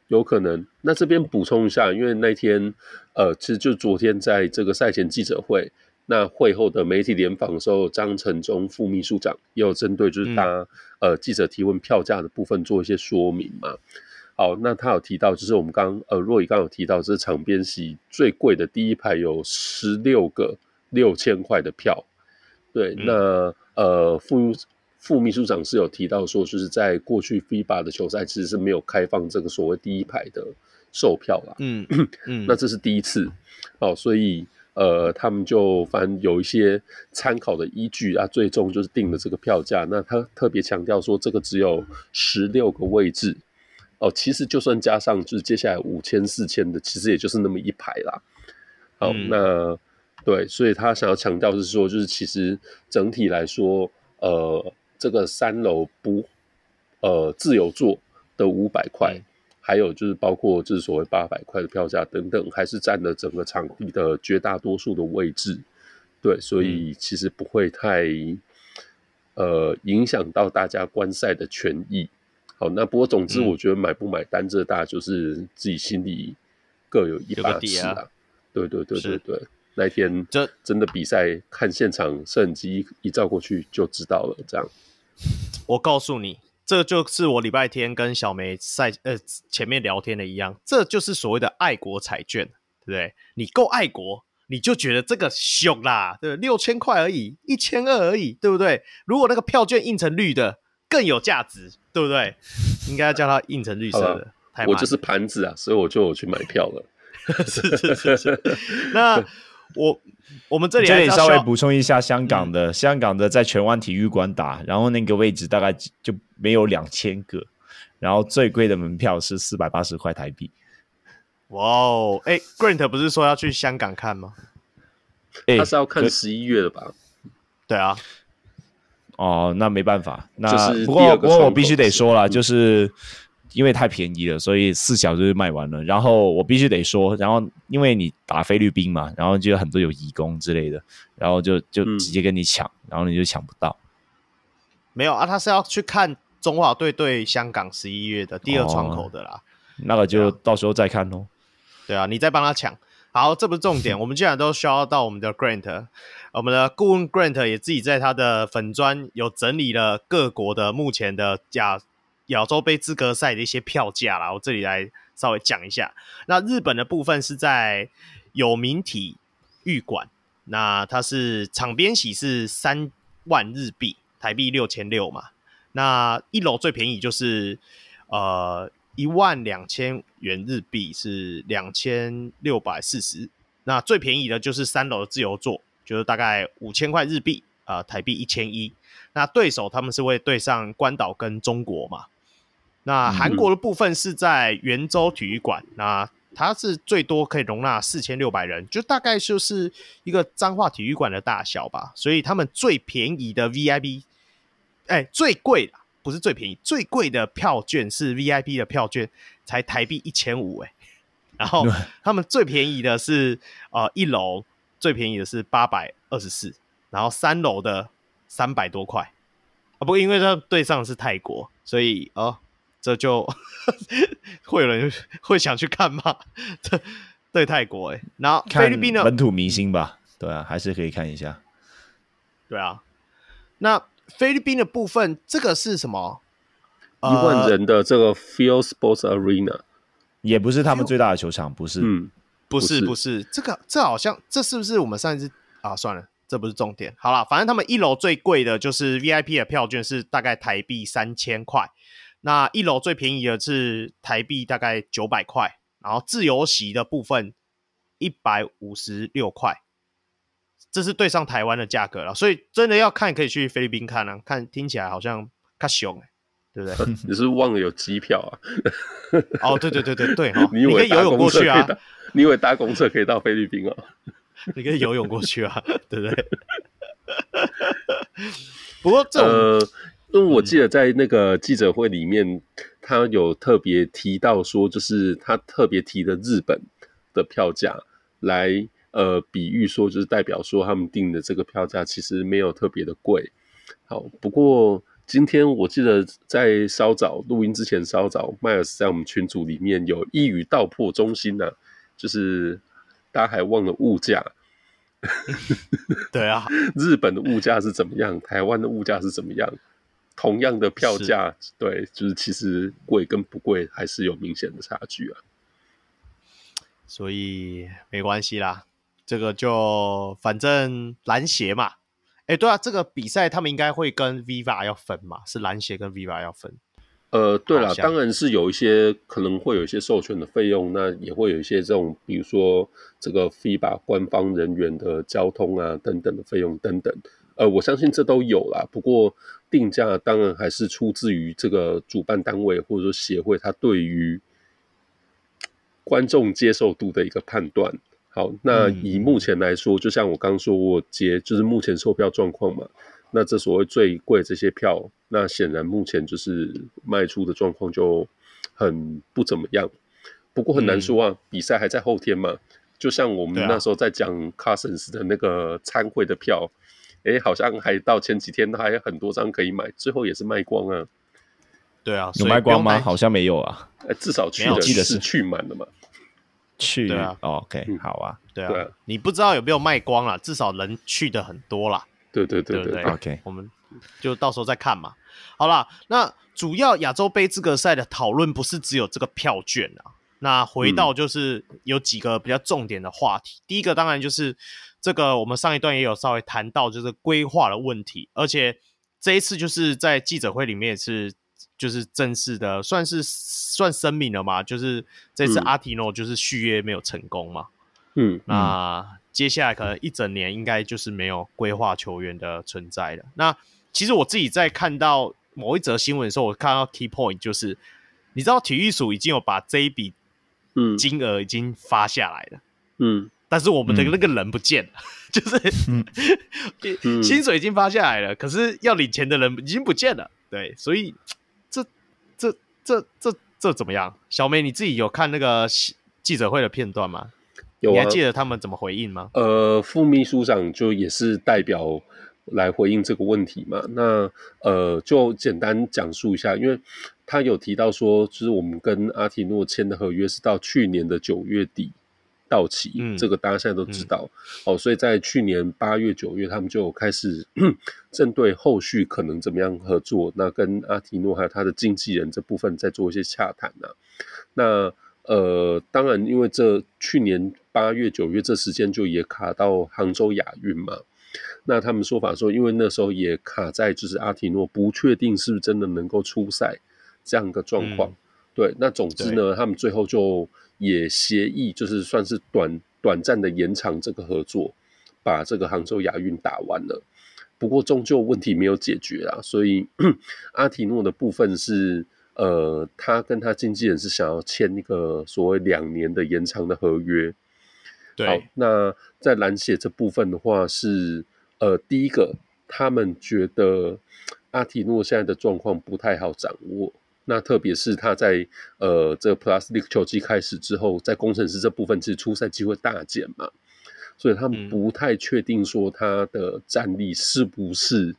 [SPEAKER 3] 有可能。那这边补充一下，因为那天呃，其实就昨天在这个赛前记者会，那会后的媒体联访的时候，张成忠副秘书长也有针对就是他、嗯、呃记者提问票价的部分做一些说明嘛。好，那他有提到，就是我们刚呃，若雨刚有提到，这场边席最贵的第一排有十六个六千块的票。对，嗯、那呃副副秘书长是有提到说，就是在过去 FIBA 的球赛其实是没有开放这个所谓第一排的售票啦。嗯嗯，[clears throat] 那这是第一次。哦，所以呃，他们就反正有一些参考的依据啊，最终就是定了这个票价。那他特别强调说，这个只有十六个位置。哦，其实就算加上就是接下来五千四千的，其实也就是那么一排啦。好，嗯、那对，所以他想要强调是说，就是其实整体来说，呃，这个三楼不呃自由座的五百块，还有就是包括就是所谓八百块的票价等等，还是占了整个场地的绝大多数的位置。对，所以其实不会太呃影响到大家观赛的权益。好，那不过总之，我觉得买不买单，这大家就是自己心里各有一把尺啊。对对对对对，那天这真的比赛看现场摄影机一照过去就知道了。这样，
[SPEAKER 1] 我告诉你，这就是我礼拜天跟小梅赛呃前面聊天的一样，这就是所谓的爱国彩券，对不对？你够爱国，你就觉得这个凶啦，对，六千块而已，一千二而已，对不对？如果那个票券印成绿的。更有价值，对不对？应该要叫它印成绿色的。
[SPEAKER 3] 我就是盘子啊，所以我就去买票了。[laughs]
[SPEAKER 1] 是是是是。那我我们这里
[SPEAKER 2] 这里稍微补充一下，香港的、嗯、香港的在荃湾体育馆打，然后那个位置大概就没有两千个，然后最贵的门票是四百八十块台币。
[SPEAKER 1] 哇哦，哎，Grant 不是说要去香港看吗？
[SPEAKER 3] 他是要看十一月的吧？
[SPEAKER 1] 对啊。
[SPEAKER 2] 哦，那没办法，那不过不过我必须得说了，就是因为太便宜了，所以四小时就卖完了。然后我必须得说，然后因为你打菲律宾嘛，然后就有很多有义工之类的，然后就就直接跟你抢，嗯，然后你就抢不到。
[SPEAKER 1] 没有啊，他是要去看中华队对香港十一月的第二窗口的啦，哦，
[SPEAKER 2] 那个就到时候再看喽。
[SPEAKER 1] 对啊，你再帮他抢。好，这不是重点。[laughs] 我们既然都需要到我们的 Grant，我们的顾问 Grant 也自己在他的粉砖有整理了各国的目前的亚亚洲杯资格赛的一些票价啦，我这里来稍微讲一下。那日本的部分是在有名体育馆，那它是场边席是三万日币，台币六千六嘛。那一楼最便宜就是呃一万两千元日币，是两千六百四十。那最便宜的就是三楼的自由座，就是大概五千块日币，呃，台币一千一。那对手他们是会对上关岛跟中国嘛？那韩国的部分是在圆州体育馆，那它是最多可以容纳四千六百人，就大概就是一个彰化体育馆的大小吧。所以他们最便宜的 VIP，哎、欸，最贵的不是最便宜，最贵的票券是 VIP 的票券，才台币一千五哎。然后他们最便宜的是呃一楼最便宜的是八百二十四，然后三楼的三百多块啊。不过因为它对上的是泰国，所以哦。这就会有人会想去看吗？这对泰国哎、欸，然后菲律宾的
[SPEAKER 2] 本土明星吧，对啊，还是可以看一下。
[SPEAKER 1] 对啊，那菲律宾的部分，这个是什么？
[SPEAKER 3] 一万人的这个 Field Sports Arena，
[SPEAKER 2] 也不是他们最大的球场，不是，
[SPEAKER 3] 嗯，
[SPEAKER 1] 不是，不是，这个，这好像，这是不是我们上一次啊？算了，这不是重点。好了，反正他们一楼最贵的就是 VIP 的票券是大概台币三千块。那一楼最便宜的是台币大概九百块，然后自由席的部分一百五十六块，这是对上台湾的价格了。所以真的要看，可以去菲律宾看啊，看听起来好像较凶哎，对不对？[laughs]
[SPEAKER 3] 你是忘了有机票啊？
[SPEAKER 1] 哦，对对对对对哈，[laughs] 你可以游泳过去啊？
[SPEAKER 3] 你以为搭公车可以到菲律宾啊？[laughs]
[SPEAKER 1] 你可以游泳过去啊，对不对？不过这种。
[SPEAKER 3] 呃因为我记得在那个记者会里面，他有特别提到说，就是他特别提的日本的票价来呃比喻说，就是代表说他们定的这个票价其实没有特别的贵。好，不过今天我记得在稍早录音之前稍早，迈尔斯在我们群组里面有一语道破中心呐、啊，就是大家还忘了物价。[laughs]
[SPEAKER 1] 对啊，
[SPEAKER 3] 日本的物价是怎么样？台湾的物价是怎么样？同样的票价，对，就是其实贵跟不贵还是有明显的差距啊。
[SPEAKER 1] 所以没关系啦，这个就反正篮协嘛。哎、欸，对啊，这个比赛他们应该会跟 Viva 要分嘛，是篮协跟 Viva 要分。
[SPEAKER 3] 呃，对了，当然是有一些可能会有一些授权的费用，那也会有一些这种，比如说这个 FIBA 官方人员的交通啊等等的费用等等。呃，我相信这都有啦。不过定价当然还是出自于这个主办单位或者说协会，他对于观众接受度的一个判断。好，那以目前来说，就像我刚刚说，我接就是目前售票状况嘛。那这所谓最贵这些票，那显然目前就是卖出的状况就很不怎么样。不过很难说啊，比赛还在后天嘛。就像我们那时候在讲 Cousins 的那个参会的票。哎、欸，好像还到前几天还有很多张可以买，最后也是卖光啊。
[SPEAKER 1] 对啊，
[SPEAKER 2] 有卖光吗？好像没有啊。
[SPEAKER 3] 哎、欸，至少去的是去满了嘛。
[SPEAKER 2] 去
[SPEAKER 1] 对啊、
[SPEAKER 2] 哦、，OK，、嗯、好啊。
[SPEAKER 1] 对啊，对啊，你不知道有没有卖光啊？至少人去的很多啦。
[SPEAKER 3] 对对对对，
[SPEAKER 1] 对，对
[SPEAKER 2] ，OK，
[SPEAKER 1] 我们就到时候再看嘛。好啦，那主要亚洲杯资格赛的讨论不是只有这个票券啊。那回到就是有几个比较重点的话题，嗯、第一个当然就是。这个我们上一段也有稍微谈到，就是规划的问题，而且这一次就是在记者会里面也是就是正式的，算是算声明了嘛，就是这次阿提诺就是续约没有成功嘛，
[SPEAKER 3] 嗯，
[SPEAKER 1] 那接下来可能一整年应该就是没有规划球员的存在了。那其实我自己在看到某一则新闻的时候，我看到 key point 就是，你知道体育署已经有把这一笔嗯金额已经发下来了，嗯。但是我们的那个人不见了，[laughs] 嗯、就是、嗯、薪水已经发下来了，可是要领钱的人已经不见了。对，所以这这这这这怎么样？小梅，你自己有看那个记者会的片段吗？有、啊，你还记得他们怎么回应吗？
[SPEAKER 3] 呃，副秘书长就也是代表来回应这个问题嘛。那呃，就简单讲述一下，因为他有提到说，就是我们跟阿提诺签的合约是到去年的九月底。到期，
[SPEAKER 1] 嗯、
[SPEAKER 3] 这个大家现在都知道。嗯、哦，所以在去年八月、九月，他们就开始 [clears throat] 针对后续可能怎么样合作，那跟阿提诺还有他的经纪人这部分在做一些洽谈呐。那呃，当然，因为这去年八月、九月这时间就也卡到杭州亚运嘛。那他们说法说，因为那时候也卡在就是阿提诺不确定是不是真的能够出赛这样一个状况。嗯、对，那总之呢，他们最后就也协议，就是算是短短暂的延长这个合作，把这个杭州亚运打完了。不过终究问题没有解决啊，所以 [coughs] 阿提诺的部分是。呃，他跟他经纪人是想要签一个所谓两年的延长的合约。
[SPEAKER 1] 对，
[SPEAKER 3] 好，那在篮协这部分的话是，呃，第一个，他们觉得阿提诺现在的状况不太好掌握。那特别是他在呃这个 League 球季开始之后，在工程师这部分其实出赛机会大减嘛，所以他们不太确定说他的战力是不是。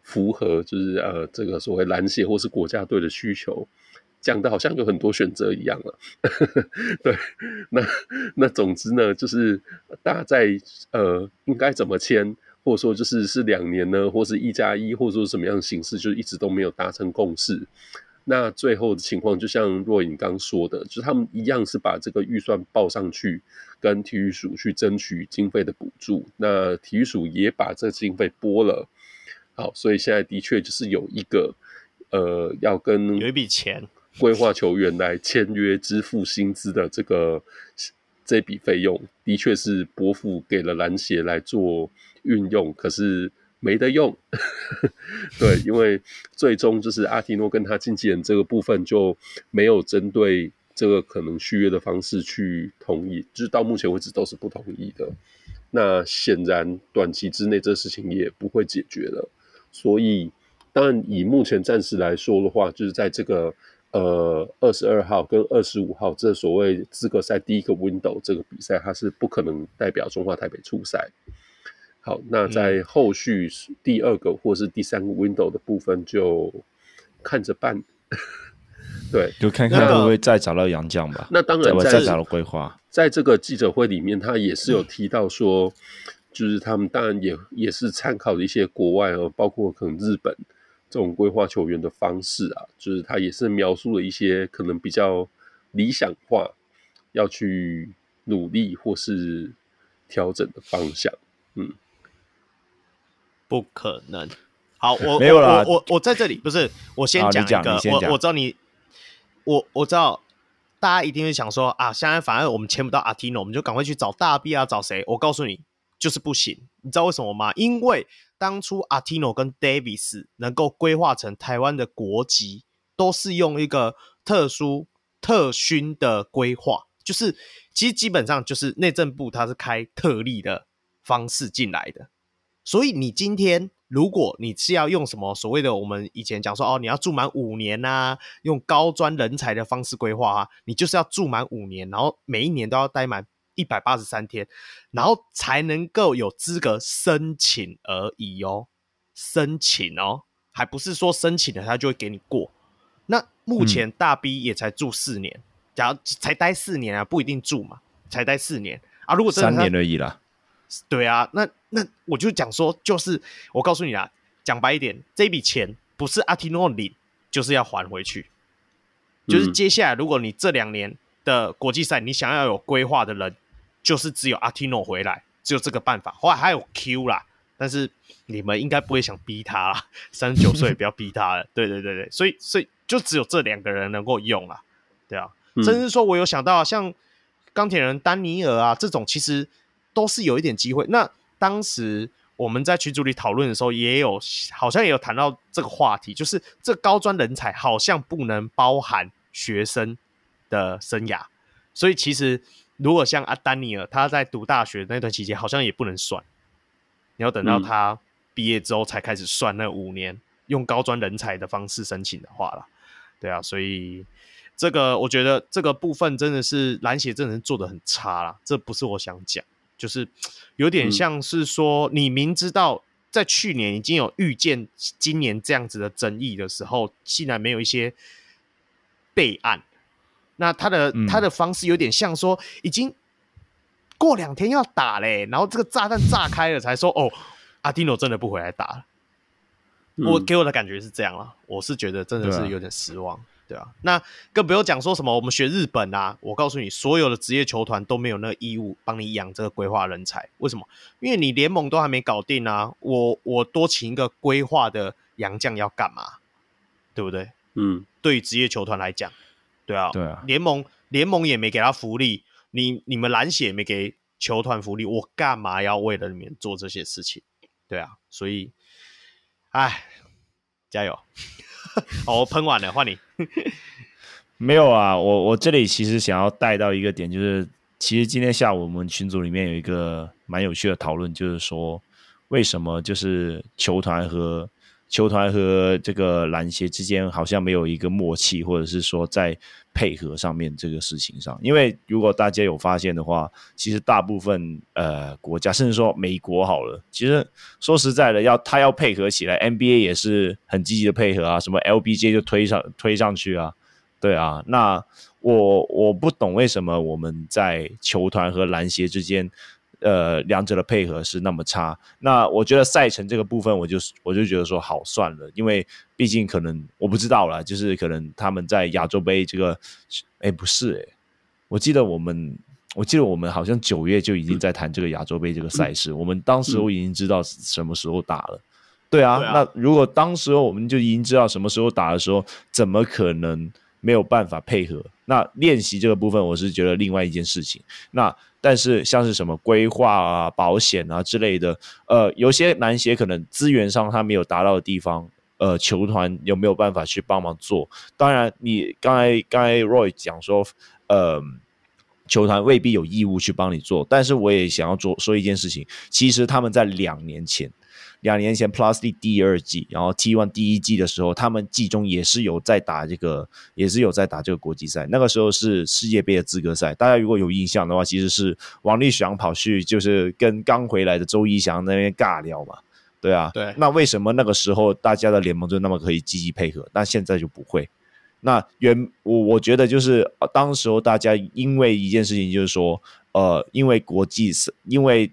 [SPEAKER 3] 符合就是呃这个所谓篮协或是国家队的需求，讲的好像有很多选择一样了。[laughs] 对，那那总之呢，就是大家在呃应该怎么签，或者说就是是两年呢，或是一加一，或者说什么样的形式，就一直都没有达成共识。那最后的情况，就像若颖刚说的，就是他们一样是把这个预算报上去，跟体育署去争取经费的补助。那体育署也把这经费拨了。好，所以现在的确就是有一个，呃，要跟
[SPEAKER 1] 有一笔钱
[SPEAKER 3] 规划球员来签约支付薪资的这个这笔费用，的确是拨付给了篮协来做运用，可是没得用。[laughs] 对，因为最终就是阿提诺跟他经纪人这个部分就没有针对这个可能续约的方式去同意，就是到目前为止都是不同意的。那显然短期之内这事情也不会解决了。所以，当然以目前暂时来说的话，就是在这个呃二十二号跟二十五号这所谓资格赛第一个 window 这个比赛，它是不可能代表中华台北出赛。好，那在后续第二个或是第三个 window 的部分，就看着办。[laughs] 对，
[SPEAKER 2] 就看看会不会再找到杨绛吧。
[SPEAKER 3] 那当然在，
[SPEAKER 2] 再找到规划，
[SPEAKER 3] 在这个记者会里面，他也是有提到说。嗯就是他们当然也也是参考了一些国外哦，包括可能日本这种规划球员的方式啊，就是他也是描述了一些可能比较理想化要去努力或是调整的方向。嗯，
[SPEAKER 1] 不可能。好，我
[SPEAKER 2] 没有啦，
[SPEAKER 1] 我我，我在这里不是，我先讲一个，我我知道你，我我知道大家一定会想说啊，现在反而我们签不到阿提诺，我们就赶快去找大 B 啊，找谁？我告诉你。就是不行，你知道为什么吗？因为当初阿提诺跟 Davis 能够规划成台湾的国籍，都是用一个特殊特勋的规划，就是其实基本上就是内政部他是开特例的方式进来的。所以你今天如果你是要用什么所谓的我们以前讲说哦，你要住满五年啊，用高专人才的方式规划啊，你就是要住满五年，然后每一年都要待满。一百八十三天，然后才能够有资格申请而已哦，申请哦，还不是说申请了他就会给你过。那目前大 B 也才住四年，嗯、假如才待四年啊，不一定住嘛，才待四年啊。如果
[SPEAKER 2] 三年而已啦，
[SPEAKER 1] 对啊，那那我就讲说，就是我告诉你啊，讲白一点，这笔钱不是阿提诺领，就是要还回去。就是接下来，如果你这两年的国际赛，你想要有规划的人。就是只有阿提诺回来，只有这个办法。后来还有 Q 啦，但是你们应该不会想逼他啦，三十九岁不要逼他了。[laughs] 对对对对，所以所以就只有这两个人能够用啦，对啊。嗯、甚至说我有想到像钢铁人丹尼尔啊这种，其实都是有一点机会。那当时我们在群组里讨论的时候，也有好像也有谈到这个话题，就是这高专人才好像不能包含学生的生涯，所以其实。如果像阿丹尼尔，他在读大学那段期间，好像也不能算。你要等到他毕业之后才开始算那五年，嗯、用高专人才的方式申请的话了。对啊，所以这个我觉得这个部分真的是篮协真的是做得很差啦。这不是我想讲，就是有点像是说，你明知道在去年已经有预见今年这样子的争议的时候，竟然没有一些备案。那他的、嗯、他的方式有点像说，已经过两天要打嘞，然后这个炸弹炸开了才说哦，阿蒂诺真的不回来打了。嗯、我给我的感觉是这样了，我是觉得真的是有点失望。对啊，那更不用讲说什么我们学日本啊，我告诉你，所有的职业球团都没有那个义务帮你养这个规划人才。为什么？因为你联盟都还没搞定啊，我我多请一个规划的洋将要干嘛？对不对？
[SPEAKER 3] 嗯，
[SPEAKER 1] 对于职业球团来讲，对啊，
[SPEAKER 2] 对啊，
[SPEAKER 1] 联盟联盟也没给他福利，你你们蓝血也没给球团福利，我干嘛要为了你们做这些事情？对啊，所以，哎，加油！[laughs] 哦，我喷完了，换你。[laughs]
[SPEAKER 2] 没有啊，我我这里其实想要带到一个点，就是其实今天下午我们群组里面有一个蛮有趣的讨论，就是说为什么就是球团和球团和这个篮协之间好像没有一个默契，或者是说在配合上面这个事情上，因为如果大家有发现的话，其实大部分呃国家，甚至说美国好了，其实说实在的，要他要配合起来，NBA 也是很积极的配合啊，什么 LBJ 就推上推上去啊，对啊，那我我不懂为什么我们在球团和篮协之间。呃，两者的配合是那么差，那我觉得赛程这个部分，我就我就觉得说好算了，因为毕竟可能我不知道啦，就是可能他们在亚洲杯这个，哎，不是哎，我记得我们，我记得我们好像九月就已经在谈这个亚洲杯这个赛事，嗯、我们当时我已经知道什么时候打了，嗯、对啊，对啊，那如果当时候我们就已经知道什么时候打的时候，怎么可能没有办法配合？那练习这个部分，我是觉得另外一件事情，那。但是像是什么规划啊、保险啊之类的，呃，有些篮协可能资源上他没有达到的地方，呃，球团有没有办法去帮忙做？当然，你刚才刚才 Roy 讲说，呃，球团未必有义务去帮你做，但是我也想要做说一件事情，其实他们在两年前。两年前，Plus League 第二季，然后 T One 第一季的时候，他们季中也是有在打这个，也是有在打这个国际赛。那个时候是世界杯的资格赛，大家如果有印象的话，其实是王立翔跑去就是跟刚回来的周一翔那边尬聊嘛，对啊，
[SPEAKER 1] 对。
[SPEAKER 2] 那为什么那个时候大家的联盟就那么可以积极配合？那现在就不会？那原我我觉得就是当时候大家因为一件事情，就是说，呃，因为国际赛，因为。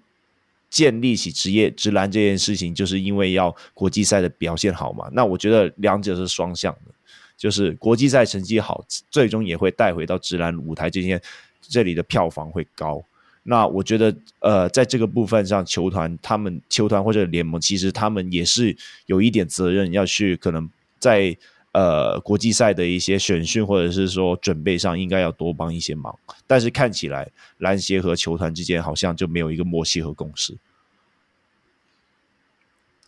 [SPEAKER 2] 建立起职业直男这件事情，就是因为要国际赛的表现好嘛。那我觉得两者是双向的，就是国际赛成绩好，最终也会带回到直男舞台这些，这里的票房会高。那我觉得，呃，在这个部分上，球团他们球团或者联盟，其实他们也是有一点责任要去，可能在。呃，国际赛的一些选训或者是说准备上，应该要多帮一些忙。但是看起来篮协和球团之间好像就没有一个默契和共识。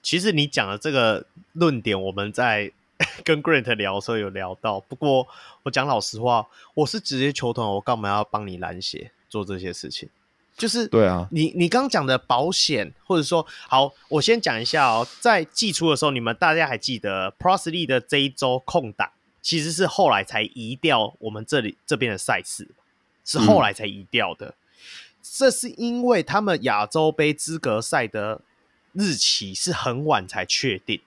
[SPEAKER 1] 其实你讲的这个论点，我们在跟 Grant 聊的时候有聊到。不过我讲老实话，我是职业球团，我干嘛要帮你篮协做这些事情？就是
[SPEAKER 2] 对啊，
[SPEAKER 1] 你你刚讲的保险，或者说好，我先讲一下哦，在季初的时候，你们大家还记得 League 的这一周空档，其实是后来才移掉我们这里这边的赛事，是后来才移掉的。嗯、这是因为他们亚洲杯资格赛的日期是很晚才确定，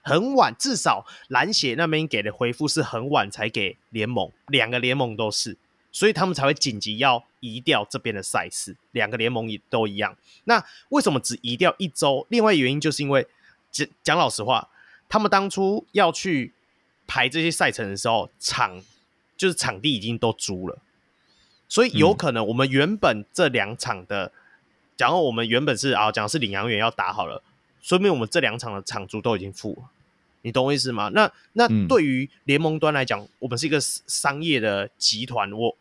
[SPEAKER 1] 很晚，至少篮协那边给的回复是很晚才给联盟，两个联盟都是。所以他们才会紧急要移掉这边的赛事，两个联盟也都一样。那为什么只移掉一周？另外原因就是因为讲讲老实话，他们当初要去排这些赛程的时候，场就是场地已经都租了，所以有可能我们原本这两场的，假如我们原本是啊，讲是领航员要打好了，说明我们这两场的场租都已经付了。你懂我意思吗？那那对于联盟端来讲，嗯、我们是一个商业的集团，我。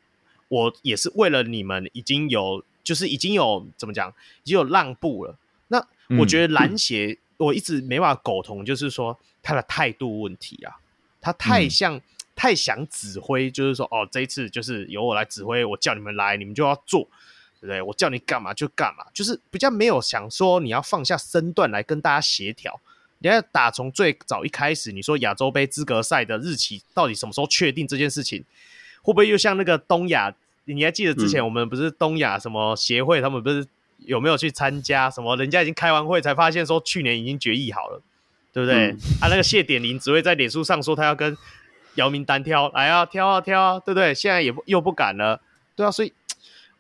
[SPEAKER 1] 我也是为了你们已经有，就是已经有怎么讲，已经有让步了。那我觉得篮协我一直没办法苟同，就是说他的态度问题啊，他太像、嗯、太想指挥，就是说哦，这一次就是由我来指挥，我叫你们来，你们就要做，对不对？我叫你干嘛就干嘛，就是比较没有想说你要放下身段来跟大家协调。你要打从最早一开始，你说亚洲杯资格赛的日期到底什么时候确定这件事情，会不会又像那个东亚？你还记得之前我们不是东亚什么协会，他们不是有没有去参加什么？人家已经开完会才发现说去年已经决议好了，对不对？嗯、啊，那个谢点林只会在脸书上说他要跟姚明单挑，来啊，挑啊挑啊，对不对？现在也不又不敢了，对啊，所以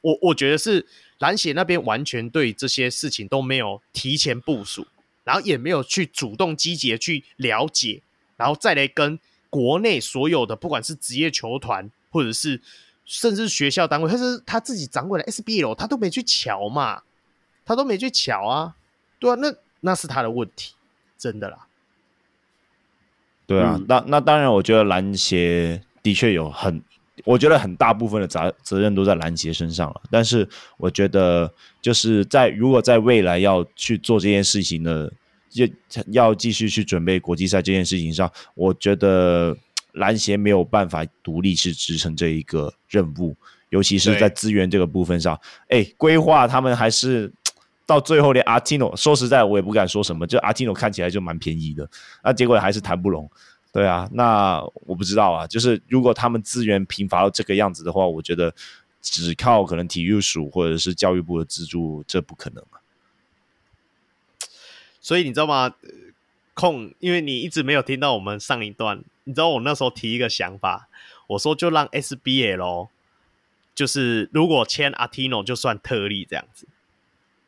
[SPEAKER 1] 我我觉得是篮协那边完全对这些事情都没有提前部署，然后也没有去主动积极的去了解，然后再来跟国内所有的不管是职业球团或者是甚至学校单位，他是他自己掌管的 SBL，他都没去瞧嘛，他都没去瞧啊，对啊，那那是他的问题，真的啦。
[SPEAKER 2] 对啊，嗯、那那当然，我觉得篮协的确有很，我觉得很大部分的责责任都在篮协身上了。但是我觉得，就是在如果在未来要去做这件事情的，要要继续去准备国际赛这件事情上，我觉得篮协没有办法独立去支撑这一个任务，尤其是在资源这个部分上。哎，规划他们还是到最后连阿提诺，说实在，我也不敢说什么，就阿提诺看起来就蛮便宜的，那结果还是谈不拢。对啊，那我不知道啊。就是如果他们资源贫乏到这个样子的话，我觉得只靠可能体育署或者是教育部的资助，这不可能啊。
[SPEAKER 1] 所以你知道吗？控，因为你一直没有听到我们上一段，你知道我那时候提一个想法，我说就让 SBL，就是如果签阿提诺就算特例这样子，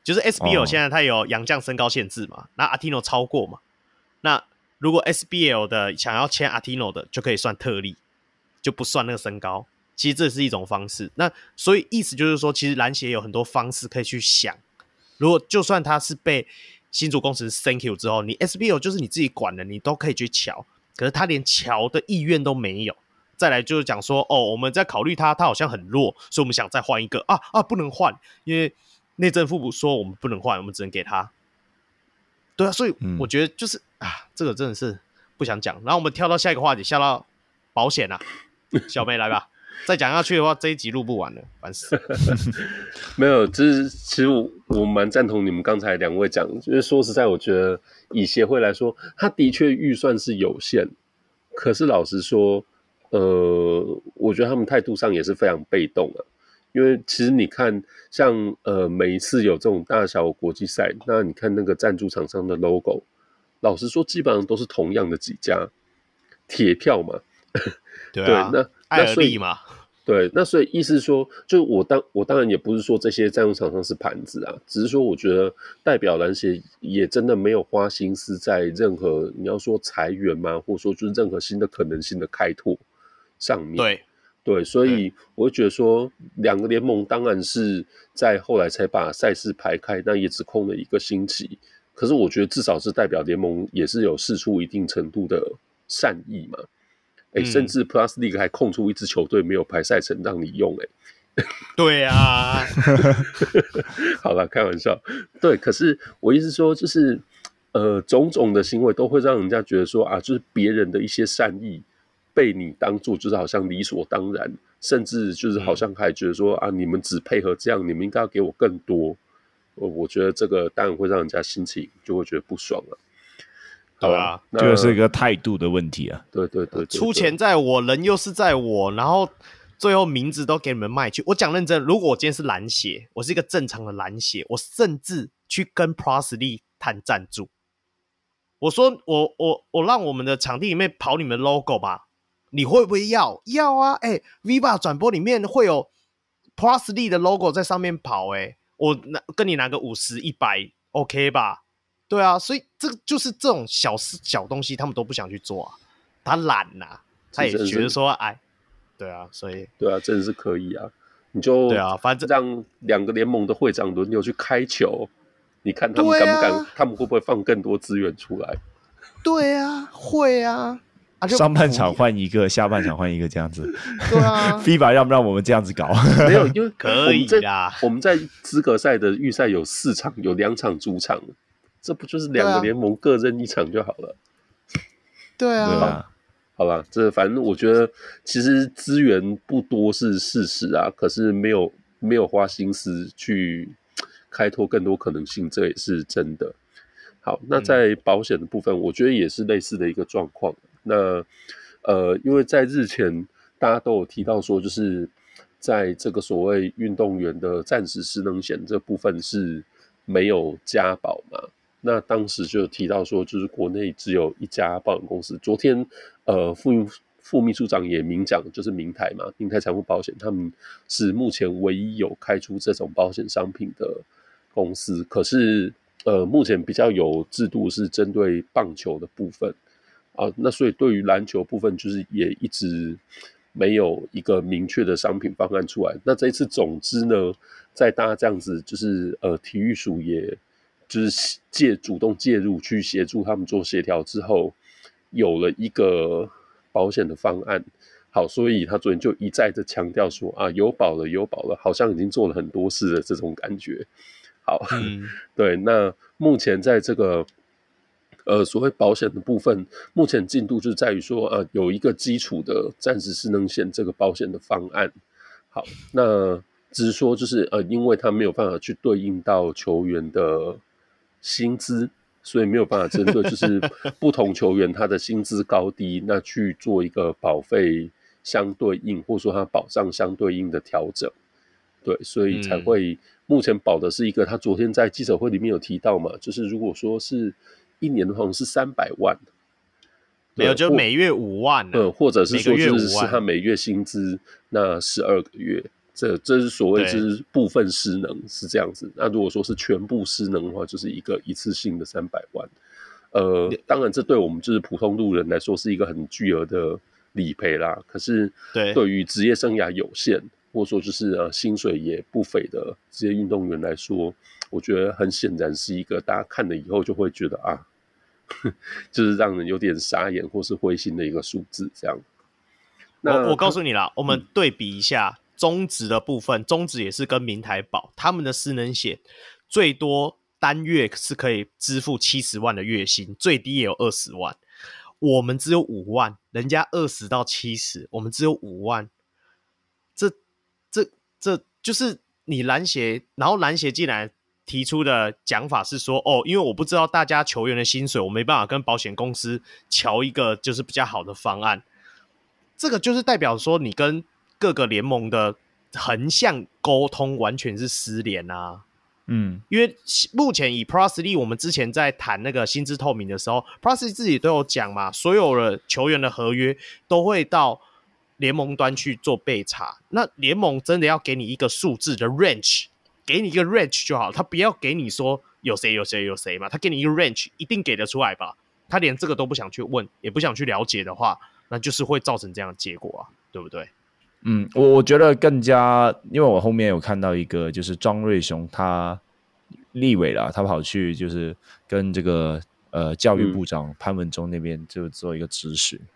[SPEAKER 1] 就是 SBL 现在它有洋将身高限制嘛，那阿提诺超过嘛，那。如果 SBL 的想要签 Artino 的，就可以算特例，就不算那个身高。其实这是一种方式。那所以意思就是说，其实篮协有很多方式可以去想。如果就算他是被新竹工程 Thank you 之后，你 SBO 就是你自己管的，你都可以去瞧。可是他连瞧的意愿都没有。再来就是讲说，哦，我们在考虑他，他好像很弱，所以我们想再换一个啊啊，不能换，因为内政部说我们不能换，我们只能给他。对啊，所以我觉得就是。嗯啊，这个真的是不想讲。然后我们跳到下一个话题，下到保险啊，小妹来吧。再讲下去的话，这一集录不完了，烦死。[laughs]
[SPEAKER 3] 没有，就是其实我我蛮赞同你们刚才两位讲，就是说实在，我觉得以协会来说，他的确预算是有限。可是老实说，呃，我觉得他们态度上也是非常被动啊。因为其实你看，像呃每一次有这种大小国际赛，那你看那个赞助厂商的 logo。老实说，基本上都是同样的几家铁票嘛。
[SPEAKER 1] 对啊，
[SPEAKER 3] 对，那
[SPEAKER 1] 艾尔利嘛。[laughs]
[SPEAKER 3] 对，那所以意思是说，就我当我当然也不是说这些赞助厂商是盘子啊，只是说我觉得代表篮协也真的没有花心思在任何你要说裁员嘛，或者说就是任何新的可能性的开拓上面。
[SPEAKER 1] 对
[SPEAKER 3] 对，所以我会觉得说，两个联盟当然是在后来才把赛事排开，那也只空了一个星期。可是我觉得至少是代表联盟也是有试出一定程度的善意嘛，哎、欸，甚至 Plus League 还空出一支球队没有排赛程让你用、欸，哎，[laughs]
[SPEAKER 1] 对啊 [laughs] [laughs]
[SPEAKER 3] 好了，开玩笑，对，可是我意思说就是，呃，种种的行为都会让人家觉得说啊，就是别人的一些善意被你当做就是好像理所当然，甚至就是好像还觉得说啊，你们只配合这样，你们应该要给我更多。我我觉得这个当然会让人家心情就会觉得不爽了，
[SPEAKER 1] 对啊，
[SPEAKER 2] 那就是一个态度的问题啊。
[SPEAKER 3] 对对对，
[SPEAKER 1] 出钱在我，人又是在我，然后最后名字都给你们卖去。我讲认真，如果我今天是蓝血，我是一个正常的蓝血，我甚至去跟 Plus League 谈赞助。我说我我我让我们的场地里面跑你们 logo 吧，你会不会要？要啊，哎，Viva 转播里面会有 Plus League 的 logo 在上面跑，哎。我拿跟你拿个五十一百，OK 吧？对啊，所以这个就是这种小事小东西，他们都不想去做啊。他懒呐、啊，他也觉得说，哎，对啊，所以
[SPEAKER 3] 对啊，真的是可以啊。你就对啊，反正让两个联盟的会长轮流去开球，你看他们敢不敢？啊、他们会不会放更多资源出来？
[SPEAKER 1] 对啊，会啊。
[SPEAKER 2] 上半场换一个，下半场换一个，这样子。[laughs]
[SPEAKER 1] 对啊，[laughs]
[SPEAKER 2] FIBA 让不让我们这样子搞？
[SPEAKER 3] 没有，因为 [laughs]
[SPEAKER 1] 可以啊。
[SPEAKER 3] 我们在资格赛的预赛有四场，有两场主场，这不就是两个联盟各任一场就好了？[laughs]
[SPEAKER 1] 对啊，
[SPEAKER 2] 对啊。
[SPEAKER 3] 好吧，这反正我觉得其实资源不多是事实啊，可是没有没有花心思去开拓更多可能性，这也是真的。好，那在保险的部分，我觉得也是类似的一个状况。那呃，因为在日前大家都有提到说，就是在这个所谓运动员的暂时失能险这部分是没有加保嘛。那当时就提到说，就是国内只有一家保险公司。昨天呃，副副秘书长也明讲，就是明台嘛，明台财富保险，他们是目前唯一有开出这种保险商品的公司。可是，呃，目前比较有制度是针对棒球的部分啊，那所以对于篮球部分，就是也一直没有一个明确的商品方案出来。那这一次，总之呢，在大家这样子，就是呃，体育署也就是介主动介入去协助他们做协调之后。有了一个保险的方案，好，所以他昨天就一再的强调说啊，有保了，有保了，好像已经做了很多事的这种感觉。好，嗯、[laughs] 对，那目前在这个呃所谓保险的部分，目前进度就在于说，啊，有一个基础的暂时失能险这个保险的方案。好，那只是说就是呃，因为他没有办法去对应到球员的薪资。所以没有办法针对，就是不同球员他的薪资高低，那去做一个保费相对应，或者说他保障相对应的调整。对，所以才会目前保的是一个，他昨天在记者会里面有提到嘛，就是如果说是一年的话是三百万，
[SPEAKER 1] 没有就每月五万，
[SPEAKER 3] 嗯，或者是说就是是他每月薪资那十二个月。这这是所谓就是部分失能是这样子，那如果说是全部失能的话，就是一个一次性的三百万。呃，当然这对我们就是普通路人来说是一个很巨额的理赔啦。可是对于职业生涯有限，或者说就是呃薪水也不菲的职业运动员来说，我觉得很显然是一个大家看了以后就会觉得啊，[laughs] 就是让人有点傻眼或是灰心的一个数字这样。那
[SPEAKER 1] 我我告诉你啦，我们对比一下。中职的部分，中职也是跟明台保，他们的失能险最多单月是可以支付七十万的月薪，最低也有二十万。我们只有五万，人家二十到七十，我们只有五万。这、这、这就是你篮协，然后篮协进来提出的讲法是说，哦，因为我不知道大家球员的薪水，我没办法跟保险公司乔一个就是比较好的方案。这个就是代表说你跟各个联盟的横向沟通完全是失联啊，嗯，因为目前以 Plus League 我们之前在谈那个薪资透明的时候，Plus League 自己都有讲嘛，所有的球员的合约都会到联盟端去做备查。那联盟真的要给你一个数字的 range，给你一个 range 就好，他不要给你说有谁有谁有谁嘛，他给你一个 range，一定给得出来吧？他连这个都不想去问，也不想去了解的话，那就是会造成这样的结果啊，对不对？
[SPEAKER 2] 嗯，我我觉得更加，因为我后面有看到一个，就是庄瑞雄他立委啦，他跑去就是跟这个呃教育部长潘文忠那边就做一个咨询，嗯、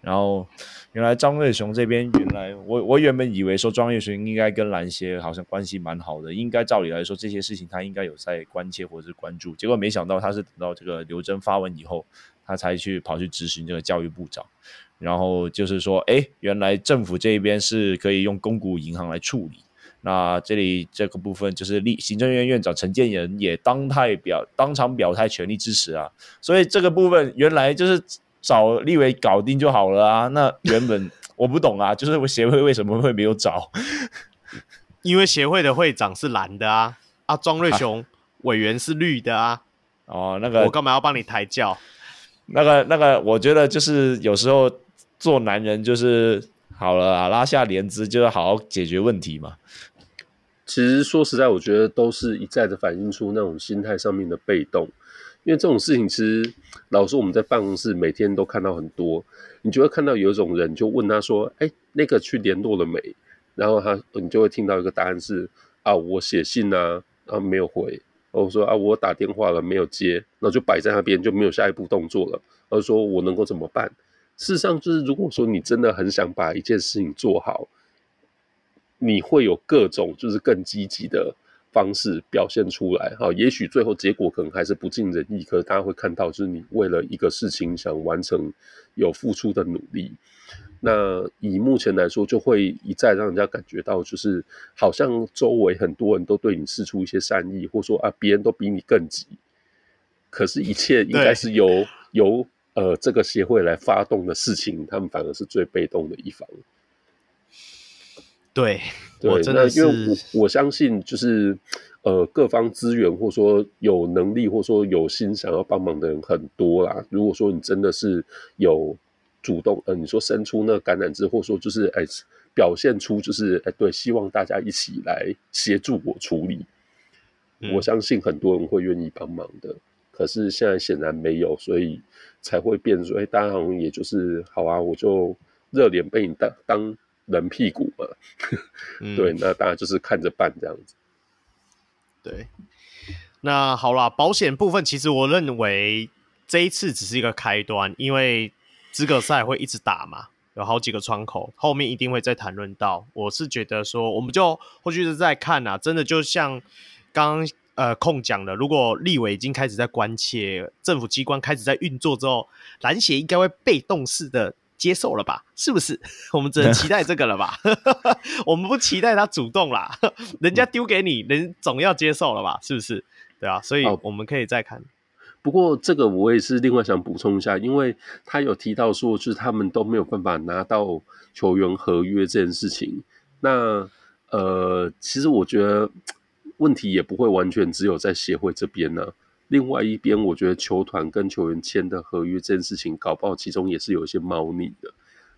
[SPEAKER 2] 然后原来庄瑞雄这边原来我我原本以为说庄瑞雄应该跟篮协好像关系蛮好的，应该照理来说这些事情他应该有在关切或者是关注，结果没想到他是等到这个刘真发文以后，他才去跑去咨询这个教育部长。然后就是说，哎，原来政府这边是可以用公股银行来处理。那这里这个部分就是立行政院院长陈建仁也当态表当场表态全力支持啊。所以这个部分原来就是找立委搞定就好了啊。那原本我不懂啊，就是协会为什么会没有找？[laughs]
[SPEAKER 1] 因为协会的会长是蓝的啊，啊，庄瑞雄委员是绿的啊。
[SPEAKER 2] 哦，那个
[SPEAKER 1] 我干嘛要帮你抬轿？
[SPEAKER 2] 那个那个，我觉得就是有时候。做男人就是好了，拉下帘子就要好好解决问题嘛。
[SPEAKER 3] 其实说实在，我觉得都是一再的反映出那种心态上面的被动。因为这种事情，其实老实说我们在办公室每天都看到很多。你就会看到有一种人，就问他说：“哎，那个去联络了没？”然后他，你就会听到一个答案是：“啊，我写信啊，啊没有回。”我说：“啊，我打电话了没有接。”那就摆在那边，就没有下一步动作了。而说我能够怎么办？事实上，就是如果说你真的很想把一件事情做好，你会有各种就是更积极的方式表现出来。哈，也许最后结果可能还是不尽人意，可是大家会看到，就是你为了一个事情想完成有付出的努力。那以目前来说，就会一再让人家感觉到，就是好像周围很多人都对你示出一些善意，或说啊，别人都比你更急。可是，一切应该是由由。呃，这个协会来发动的事情，他们反而是最被动的一方。
[SPEAKER 1] 对，
[SPEAKER 3] 对，
[SPEAKER 1] 我真的
[SPEAKER 3] 是，因为我我相信，就是呃，各方资源或者说有能力或者说有心想要帮忙的人很多啦。如果说你真的是有主动，呃，你说伸出那个橄榄枝，或者说就是哎、欸，表现出就是哎、欸，对，希望大家一起来协助我处理。嗯、我相信很多人会愿意帮忙的，可是现在显然没有，所以才会变说，哎、欸，大家好像也就是好啊，我就热脸被你当当人屁股嘛。嗯、对，那大家就是看着办这样子。
[SPEAKER 1] 对，那好啦，保险部分其实我认为这一次只是一个开端，因为资格赛会一直打嘛，有好几个窗口，后面一定会再谈论到。我是觉得说，我们就后续是在看啊，真的就像。刚刚呃控讲了，如果立委已经开始在关切，政府机关开始在运作之后，篮协应该会被动式的接受了吧？是不是？[laughs] 我们只能期待这个了吧？[laughs] 我们不期待他主动啦，[laughs] 人家丢给你，人总要接受了吧？是不是？对啊，所以我们可以再看。
[SPEAKER 3] 不过这个我也是另外想补充一下，因为他有提到说，就是他们都没有办法拿到球员合约这件事情。那呃，其实我觉得。问题也不会完全只有在协会这边呢、啊。另外一边，我觉得球团跟球员签的合约这件事情，搞不好其中也是有一些猫腻的，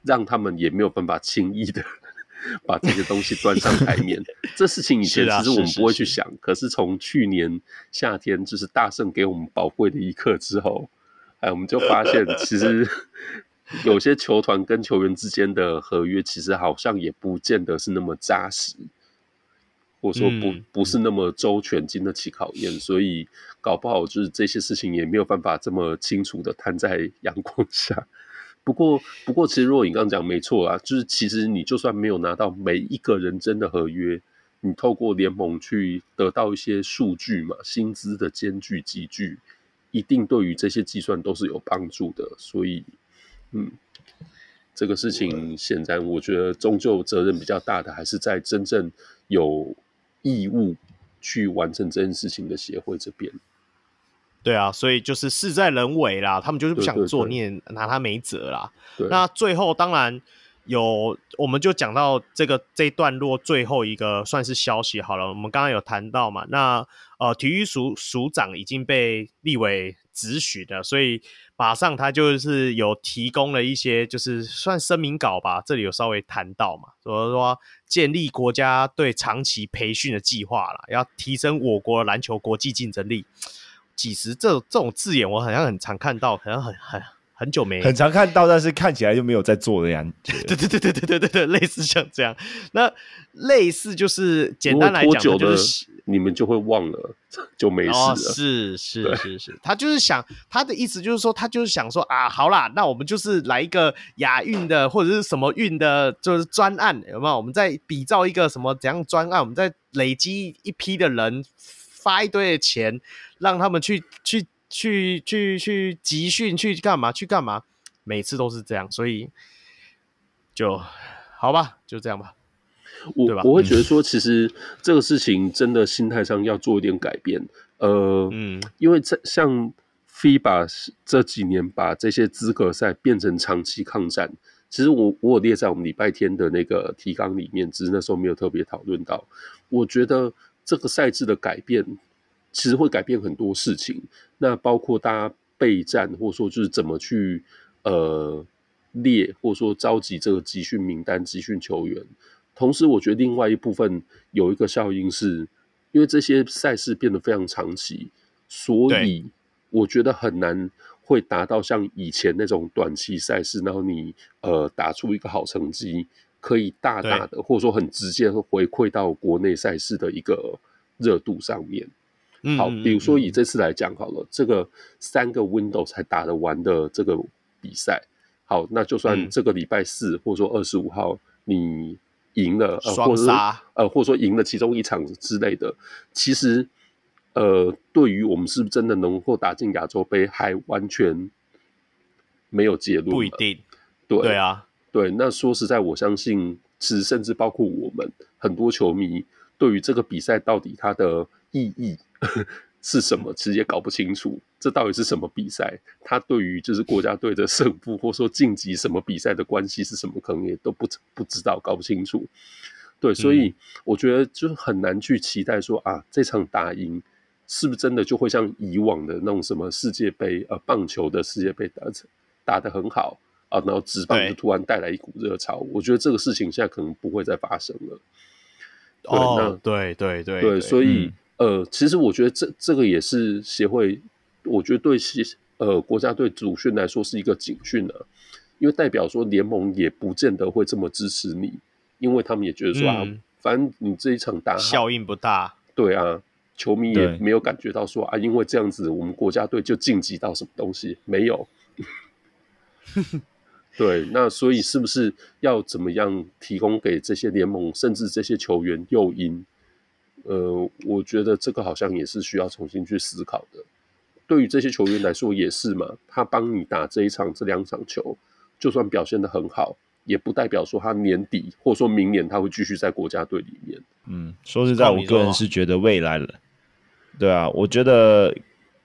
[SPEAKER 3] 让他们也没有办法轻易的 [laughs] 把这些东西端上台面。[laughs] 这事情以前其实我们不会去想，是啊、是是是，可是从去年夏天就是大圣给我们宝贵的一刻之后，哎，我们就发现其实 [laughs] 有些球团跟球员之间的合约，其实好像也不见得是那么扎实。或者说不不是那么周全，经得起考验，所以搞不好就是这些事情也没有办法这么清楚的摊在阳光下。不过，不过其实若隐刚刚讲没错啊，就是其实你就算没有拿到每一个人真的合约，你透过联盟去得到一些数据嘛，薪资的间距集聚，一定对于这些计算都是有帮助的。所以，嗯，这个事情现在我觉得终究责任比较大的还是在真正有。义务去完成这件事情的协会这边，
[SPEAKER 1] 对啊，所以就是事在人为啦，他们就是不想做，你也拿他没辙啦。那最后当然有，我们就讲到这个这一段落最后一个算是消息好了。我们刚刚有谈到嘛，那呃，体育署署长已经被立委只许的所以马上他就是有提供了一些就是算声明稿吧这里有稍微谈到嘛说说建立国家对长期培训的计划啦要提升我国篮球国际竞争力。几十这这种字眼我好像很常看到可能很很很久没
[SPEAKER 2] 很常看到但是看起来就没有在做的样 [laughs]
[SPEAKER 1] 对对对对对对对对类似像这样。那类似就是简单来讲就是
[SPEAKER 3] 你们就会忘了，就没事了。
[SPEAKER 1] 哦、是是是是，他就是想他的意思就是说，他就是想说啊，好啦，那我们就是来一个亚运的或者是什么运的，就是专案有没有？我们再比照一个什么怎样专案，我们再累积一批的人，发一堆的钱，让他们去去去去去集训，去干嘛？去干嘛？每次都是这样，所以就好吧，就这样吧。
[SPEAKER 3] 我我会觉得说，其实这个事情真的心态上要做一点改变。呃，嗯，因为在像 FIBA 这几年把这些资格赛变成长期抗战，其实我我有列在我们礼拜天的那个提纲里面，只是那时候没有特别讨论到。我觉得这个赛制的改变，其实会改变很多事情。那包括大家备战，或者说就是怎么去呃列，或者说召集这个集训名单、集训球员。同时，我觉得另外一部分有一个效应是，因为这些赛事变得非常长期，所以我觉得很难会达到像以前那种短期赛事，然后你呃打出一个好成绩，可以大大的或者说很直接回馈到国内赛事的一个热度上面。好，比如说以这次来讲好了，这个三个 window 才打得完的这个比赛，好，那就算这个礼拜四或者说二十五号你。赢了，呃，或者说呃，或者说赢了其中一场之类的，其实，呃，对于我们是不是真的能够打进亚洲杯，还完全没有结论。
[SPEAKER 1] 不一定，
[SPEAKER 3] 对
[SPEAKER 1] 对啊，
[SPEAKER 3] 对。那说实在，我相信，其实甚至包括我们很多球迷，对于这个比赛到底它的意义。[laughs] 是什么？其实也搞不清楚，这到底是什么比赛？他对于就是国家队的胜负，或者说晋级什么比赛的关系是什么？可能也都不不知道，搞不清楚。对，所以我觉得就是很难去期待说啊，这场打赢是不是真的就会像以往的那种什么世界杯呃棒球的世界杯打打得很好，啊，然后直棒就突然带来一股热潮。我觉得这个事情现在可能不会再发生了。
[SPEAKER 1] 哦，对对对
[SPEAKER 3] 对，所以、嗯、呃，其实我觉得这这个也是协会，我觉得对呃国家队主训来说是一个警讯啊，因为代表说联盟也不见得会这么支持你，因为他们也觉得说、嗯、啊，反正你这一场打
[SPEAKER 1] 效应不大，
[SPEAKER 3] 对啊，球迷也没有感觉到说啊，因为这样子我们国家队就晋级到什么东西没有。[laughs] 对，那所以是不是要怎么样提供给这些联盟，甚至这些球员诱因？呃，我觉得这个好像也是需要重新去思考的。对于这些球员来说也是嘛，他帮你打这一场、这两场球，就算表现的很好，也不代表说他年底或者说明年他会继续在国家队里面。
[SPEAKER 2] 嗯，说实在，我个人是觉得未来了，对啊，我觉得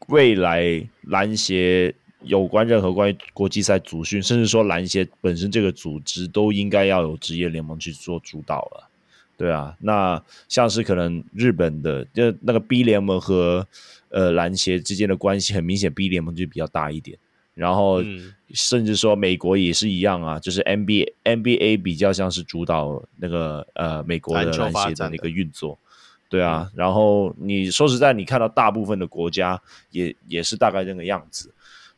[SPEAKER 2] 未来篮协。有关任何关于国际赛组训，甚至说篮协本身这个组织，都应该要有职业联盟去做主导了，对啊。那像是可能日本的，就那个 B 联盟和呃篮协之间的关系，很明显 B 联盟就比较大一点。然后甚至说美国也是一样啊，就是 NBA NBA 比较像是主导那个呃美国的篮协的那个运作，对啊。然后你说实在，你看到大部分的国家也也是大概这个样子。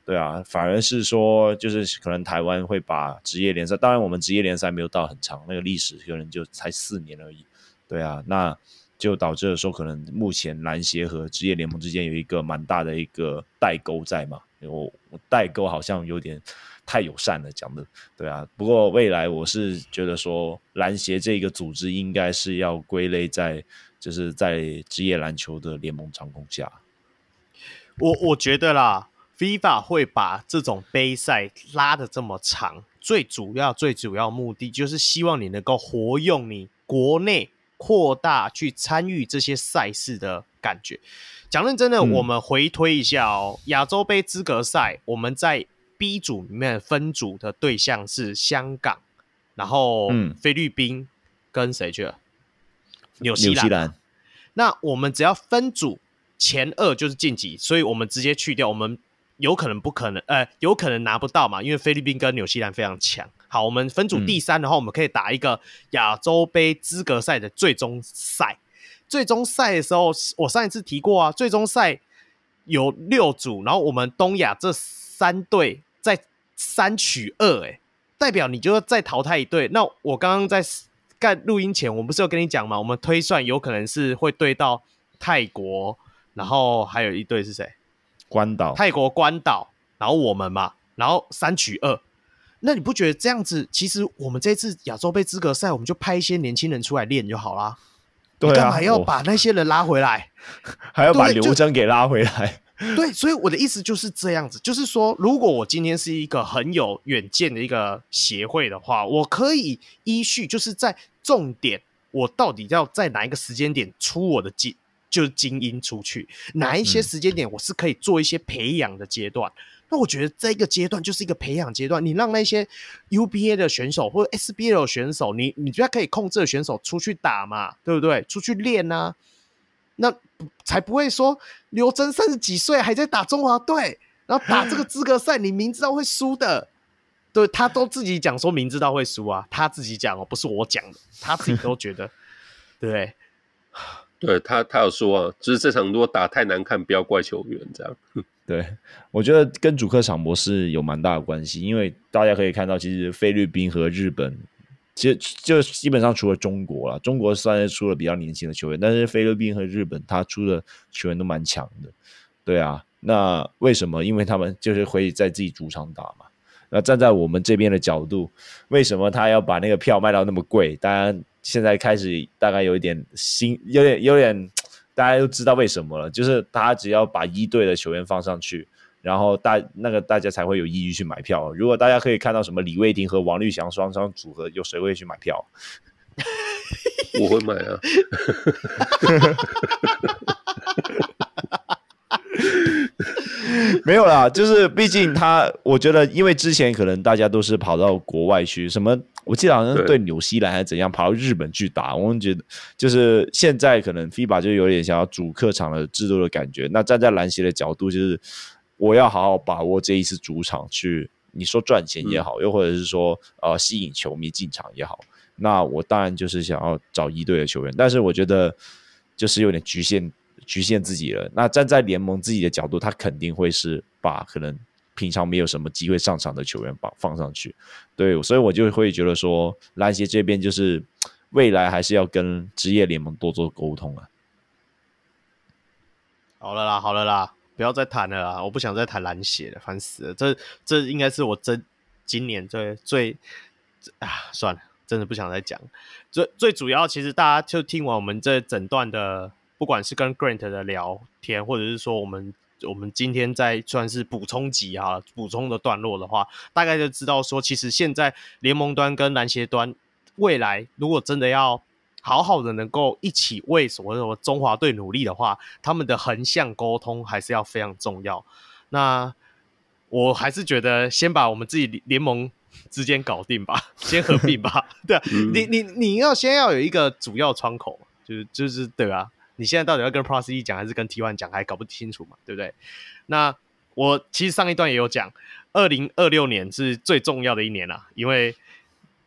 [SPEAKER 2] 对啊，反而是说，就是可能台湾会把职业联赛，当然我们职业联赛没有到很长，那个历史可能就才四年而已。对啊，那就导致了说，可能目前篮协和职业联盟之间有一个蛮大的一个代沟在嘛。我我代沟好像有点太友善了讲的。对啊，不过未来我是觉得说，篮协这个组织应该是要归类在，就是在职业篮球的联盟掌控下。
[SPEAKER 1] 我我觉得啦。FIFA 会把这种杯赛拉的这么长，最主要、最主要目的就是希望你能够活用你国内扩大去参与这些赛事的感觉。讲认真的，我们回推一下哦，嗯、亚洲杯资格赛，我们在 B 组里面分组的对象是香港，然后菲律宾跟谁去了？纽西兰。那我们只要分组前二就是晋级，所以我们直接去掉我们。有可能不可能，呃，有可能拿不到嘛，因为菲律宾跟纽西兰非常强。好，我们分组第三的话，嗯、我们可以打一个亚洲杯资格赛的最终赛。最终赛的时候，我上一次提过啊，最终赛有六组，然后我们东亚这三队在三取二，诶，代表你就要再淘汰一队。那我刚刚在干录音前，我不是有跟你讲嘛，我们推算有可能是会对到泰国，然后还有一队是谁？
[SPEAKER 2] 关岛、
[SPEAKER 1] 泰国关岛，然后我们嘛，然后三取二，那你不觉得这样子？其实我们这次亚洲杯资格赛，我们就派一些年轻人出来练就好啦。对啊，你干嘛要把那些人拉回来？[laughs]
[SPEAKER 2] 还要把刘铮给拉回来？[laughs]
[SPEAKER 1] 对，所以我的意思就是这样子，就是说，如果我今天是一个很有远见的一个协会的话，我可以依序就是在重点，我到底要在哪一个时间点出我的技。就是精英出去，哪一些时间点我是可以做一些培养的阶段？嗯、那我觉得这个阶段就是一个培养阶段。你让那些 UBA 的选手或者 SBL 的选手，你你觉得可以控制的选手出去打嘛？对不对？出去练啊，那才不会说刘真三十几岁还在打中华队，然后打这个资格赛，你明知道会输的，对他都自己讲说明知道会输啊，他自己讲哦，不是我讲的，他自己都觉得对。
[SPEAKER 3] 对他，他有说啊，就是这场如果打太难看，不要怪球员这样。[laughs]
[SPEAKER 2] 对，我觉得跟主客场模式有蛮大的关系，因为大家可以看到，其实菲律宾和日本，其实就基本上除了中国了，中国算是出了比较年轻的球员，但是菲律宾和日本他出的球员都蛮强的。对啊，那为什么？因为他们就是会在自己主场打嘛。那站在我们这边的角度，为什么他要把那个票卖到那么贵？当然。现在开始大概有一点新，有点有点，[tsk] 大家都知道为什么了，就是他只要把一队的球员放上去，然后大那个大家才会有意义去买票。如果大家可以看到什么李卫廷和王绿翔双双组合，有谁会去买票？[laughs]
[SPEAKER 3] 我会买啊。[laughs] [laughs]
[SPEAKER 2] 没有啦，就是毕竟他，我觉得，因为之前可能大家都是跑到国外去，什么我记得好像对纽西兰还是怎样，跑到日本去打。我们觉得，就是现在可能 FIBA 就有点想要主客场的制度的感觉。那站在篮协的角度，就是我要好好把握这一次主场去你说赚钱也好，嗯、又或者是说呃吸引球迷进场也好，那我当然就是想要找一队的球员，但是我觉得就是有点局限局限自己了。那站在联盟自己的角度，他肯定会是把可能平常没有什么机会上场的球员把放上去，对，所以我就会觉得说篮协这边就是未来还是要跟职业联盟多做沟通啊。
[SPEAKER 1] 好了啦，好了啦。不要再谈了啦！我不想再谈篮协了，烦死了。这这应该是我真今年最最啊，算了，真的不想再讲。最最主要，其实大家就听完我们这整段的，不管是跟 Grant 的聊天，或者是说我们我们今天在算是补充集哈，补充的段落的话，大概就知道说，其实现在联盟端跟篮协端未来如果真的要。好好的能够一起为所谓的中华队努力的话，他们的横向沟通还是要非常重要。那我还是觉得先把我们自己联盟之间搞定吧，先合并吧。[laughs] 对啊，你你你要先要有一个主要窗口，就是就是对吧？你现在到底要跟 Plus E 讲还是跟 T1 讲，还搞不清楚嘛，对不对？那我其实上一段也有讲，二零二六年是最重要的一年啦，因为。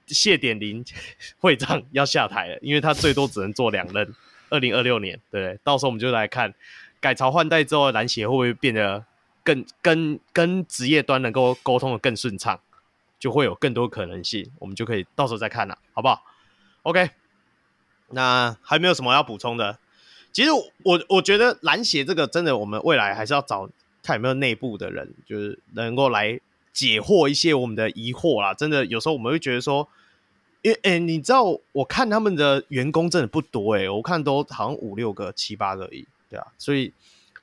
[SPEAKER 1] 谢典林 [laughs] 会长要下台了，因为他最多只能做两任。二零二六年，对不对？到时候我们就来看改朝换代之后，篮协会不会变得更跟跟职业端能够沟通的更顺畅，就会有更多可能性。我们就可以到时候再看了，好不好？OK，那还没有什么要补充的。其实我我觉得篮协这个真的，我们未来还是要找看有没有内部的人，就是能够来。解惑一些我们的疑惑啦，真的有时候我们会觉得说，因为哎、欸，你知道我看他们的员工真的不多哎、欸，我看都好像五六个、七八个而已，对啊，所以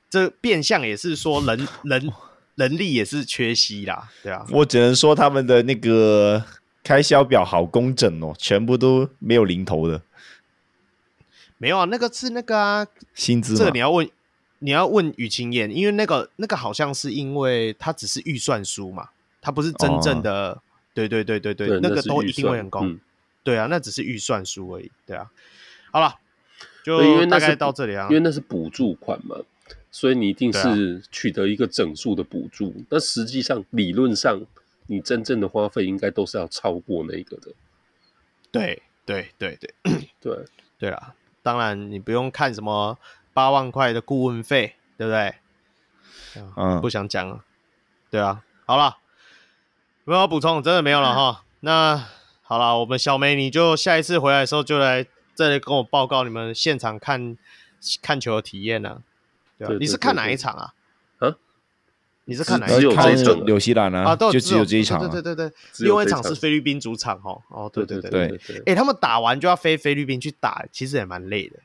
[SPEAKER 1] 这变相也是说人 [laughs] 人人力也是缺席啦，对啊，
[SPEAKER 2] 我只能说他们的那个开销表好工整哦，全部都没有零头的，
[SPEAKER 1] 没有啊，那个是那个啊，
[SPEAKER 2] 薪资，
[SPEAKER 1] 这个你要问你要问雨晴燕，因为那个那个好像是因为它只是预算书嘛。它不是真正的，哦、对对对对对，对那个都一定会很高。嗯、对啊，那只是预算书而已。对啊，好了，就大概到这里啊。
[SPEAKER 3] 因为那是补助款嘛，所以你一定是取得一个整数的补助。那、啊、实际上，理论上，你真正的花费应该都是要超过那个的。
[SPEAKER 1] 对对对对
[SPEAKER 3] 对
[SPEAKER 1] 对啊！当然，你不用看什么八万块的顾问费，对不对？嗯，不想讲了。对啊，好了。没有要补充，真的没有了哈。那好了，我们小梅，你就下一次回来的时候就来这里跟我报告你们现场看看球的体验呢、啊。对吧？对对对对，你是看哪一场啊？
[SPEAKER 3] 啊？
[SPEAKER 1] 你是看哪一场？
[SPEAKER 2] 看纽西兰啊？啊，都就只有这一场、啊。
[SPEAKER 1] 对对对对，另外一场是菲律宾主场哦。哦，对对对对对。哎、欸，他们打完就要飞菲律宾去打，其实也蛮累的。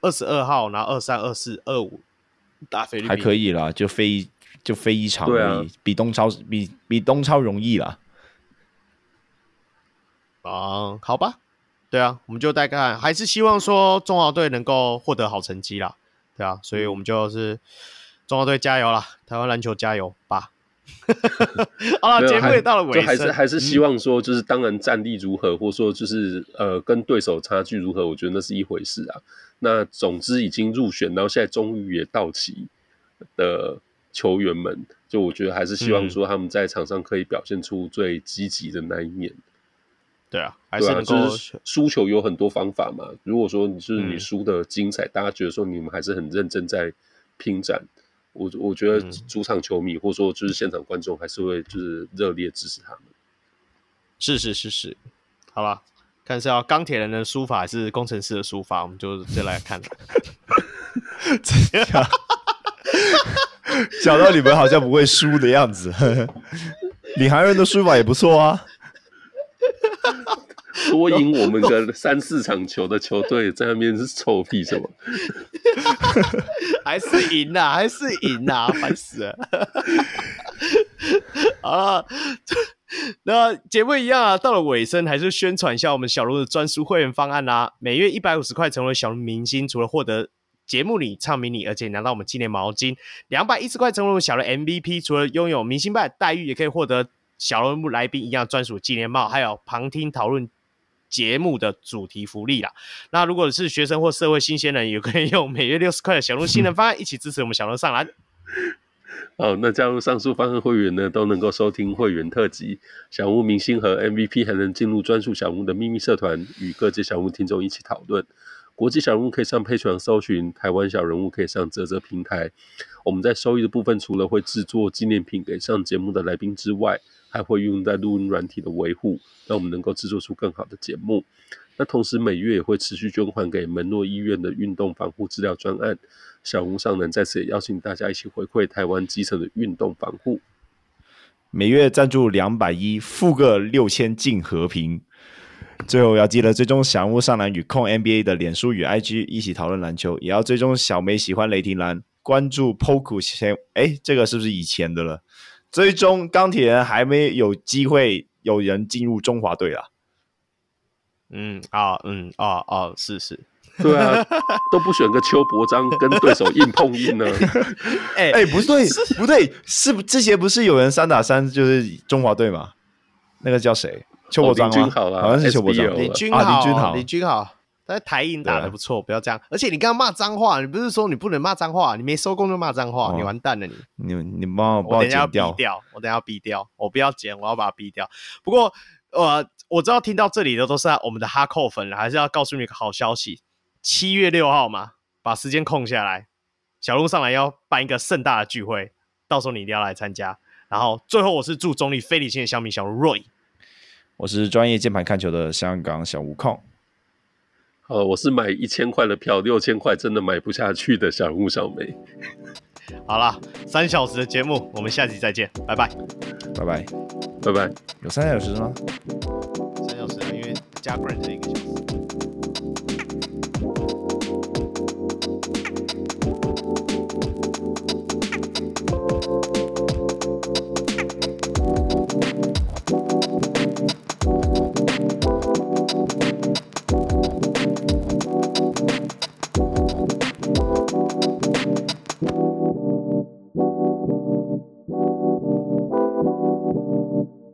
[SPEAKER 1] 二十二号，然后二三、二四、二五打菲律宾
[SPEAKER 2] 还可以啦，就飞。就飞一场而已，对啊，比东超比比东超容易啦。
[SPEAKER 1] 啊，好吧，对啊，我们就再看，还是希望说中华队能够获得好成绩啦，对啊，所以我们就是中国队加油啦，台湾篮球加油吧。[laughs] 好了，节目也到了尾声，
[SPEAKER 3] 还是还是希望说，就是当然战力如何，嗯、或者说就是呃跟对手差距如何，我觉得那是一回事啊。那总之已经入选，然后现在终于也到齐的。球员们，就我觉得还是希望说他们在场上可以表现出最积极的那一面。嗯、
[SPEAKER 1] 对啊，还是能够、
[SPEAKER 3] 啊就是、输球有很多方法嘛。如果说你是你输的精彩，嗯、大家觉得说你们还是很认真在拼战，我我觉得主场球迷、嗯、或者说就是现场观众还是会就是热烈支持他们。
[SPEAKER 1] 是是是是，好吧，看是要钢铁人的书法还是工程师的书法，我们就再来看。[laughs]
[SPEAKER 2] 这样。[laughs] 讲到你们好像不会输的样子，[laughs] 领航员的书法也不错啊。
[SPEAKER 3] 多赢我们个三四场球的球队在那边是臭屁什么？
[SPEAKER 1] 还是赢呐，[laughs] 还是赢呐，[laughs] 烦死了。[laughs] 好了，那节目一样啊，到了尾声还是宣传一下我们小鹿的专属会员方案啦、每月一百五十块成为小鹿明星，除了获得。节目里唱迷你，而且拿到我们纪念毛巾，两百一十块成为小鹿 MVP。除了拥有明星派待遇，也可以获得小人物来宾一样专属纪念帽，还有旁听讨论节目的主题福利啦。那如果是学生或社会新鲜人，也可以用每月六十块的小鹿新人方案一起支持我们小鹿上篮。[laughs]
[SPEAKER 3] 好，那加入上述方案会员呢，都能够收听会员特辑，小屋明星和 MVP 还能进入专属小屋的秘密社团，与各界小屋听众一起讨论。国际小人物可以上佩传搜寻，台湾小人物可以上啧啧平台。我们在收益的部分，除了会制作纪念品给上节目的来宾之外，还会用在录音软体的维护，让我们能够制作出更好的节目。那同时每月也会持续捐款给门诺医院的运动防护治疗专案。小人物上篮在此也邀请大家一起回馈台湾基层的运动防护。
[SPEAKER 2] 每月赞助两百一，付个六千进和平。最后要记得追踪小人物上篮与控 NBA 的脸书与 IG，一起讨论篮球。也要追踪小梅喜欢雷霆蓝，关注 Poku 先。哎，这个是不是以前的了？追踪钢铁人还没有机会有人进入中华队啊？
[SPEAKER 1] 嗯啊嗯啊啊是是，
[SPEAKER 3] 对啊，[laughs] 都不选个邱伯章跟对手硬碰硬呢？
[SPEAKER 2] 哎 [laughs] 哎，不对不对，是不之前不是有人三打三就是中华队吗？那个叫谁？邱伯章吗？
[SPEAKER 3] 好，
[SPEAKER 2] 好像是邱伯章。
[SPEAKER 1] 李军好，李君好，李君好。但是台银打的不错，不要这样。而且你刚刚骂脏话，你不是说你不能骂脏话？你没收工就骂脏话，你完蛋了你！
[SPEAKER 2] 你你帮我我等下要逼掉，
[SPEAKER 1] 我等下要逼掉，我不要剪，我要把它逼掉。不过呃。我知道听到这里的都是我们的哈扣粉了，还是要告诉你个好消息：七月六号嘛，把时间空下来，小路上来要办一个盛大的聚会，到时候你一定要来参加。然后最后，我是祝中坜非理性的小米小 Roy，
[SPEAKER 2] 我是专业键盘看球的香港小吴控。
[SPEAKER 3] 呃，我是买一千块的票，六千块真的买不下去的小人物小梅。[laughs]
[SPEAKER 1] 好了，三小时的节目，我们下集再见，拜拜，
[SPEAKER 2] 拜拜，
[SPEAKER 3] 拜拜。
[SPEAKER 2] 有三小时吗？
[SPEAKER 1] 三小时，因为加 Grant 一个小时。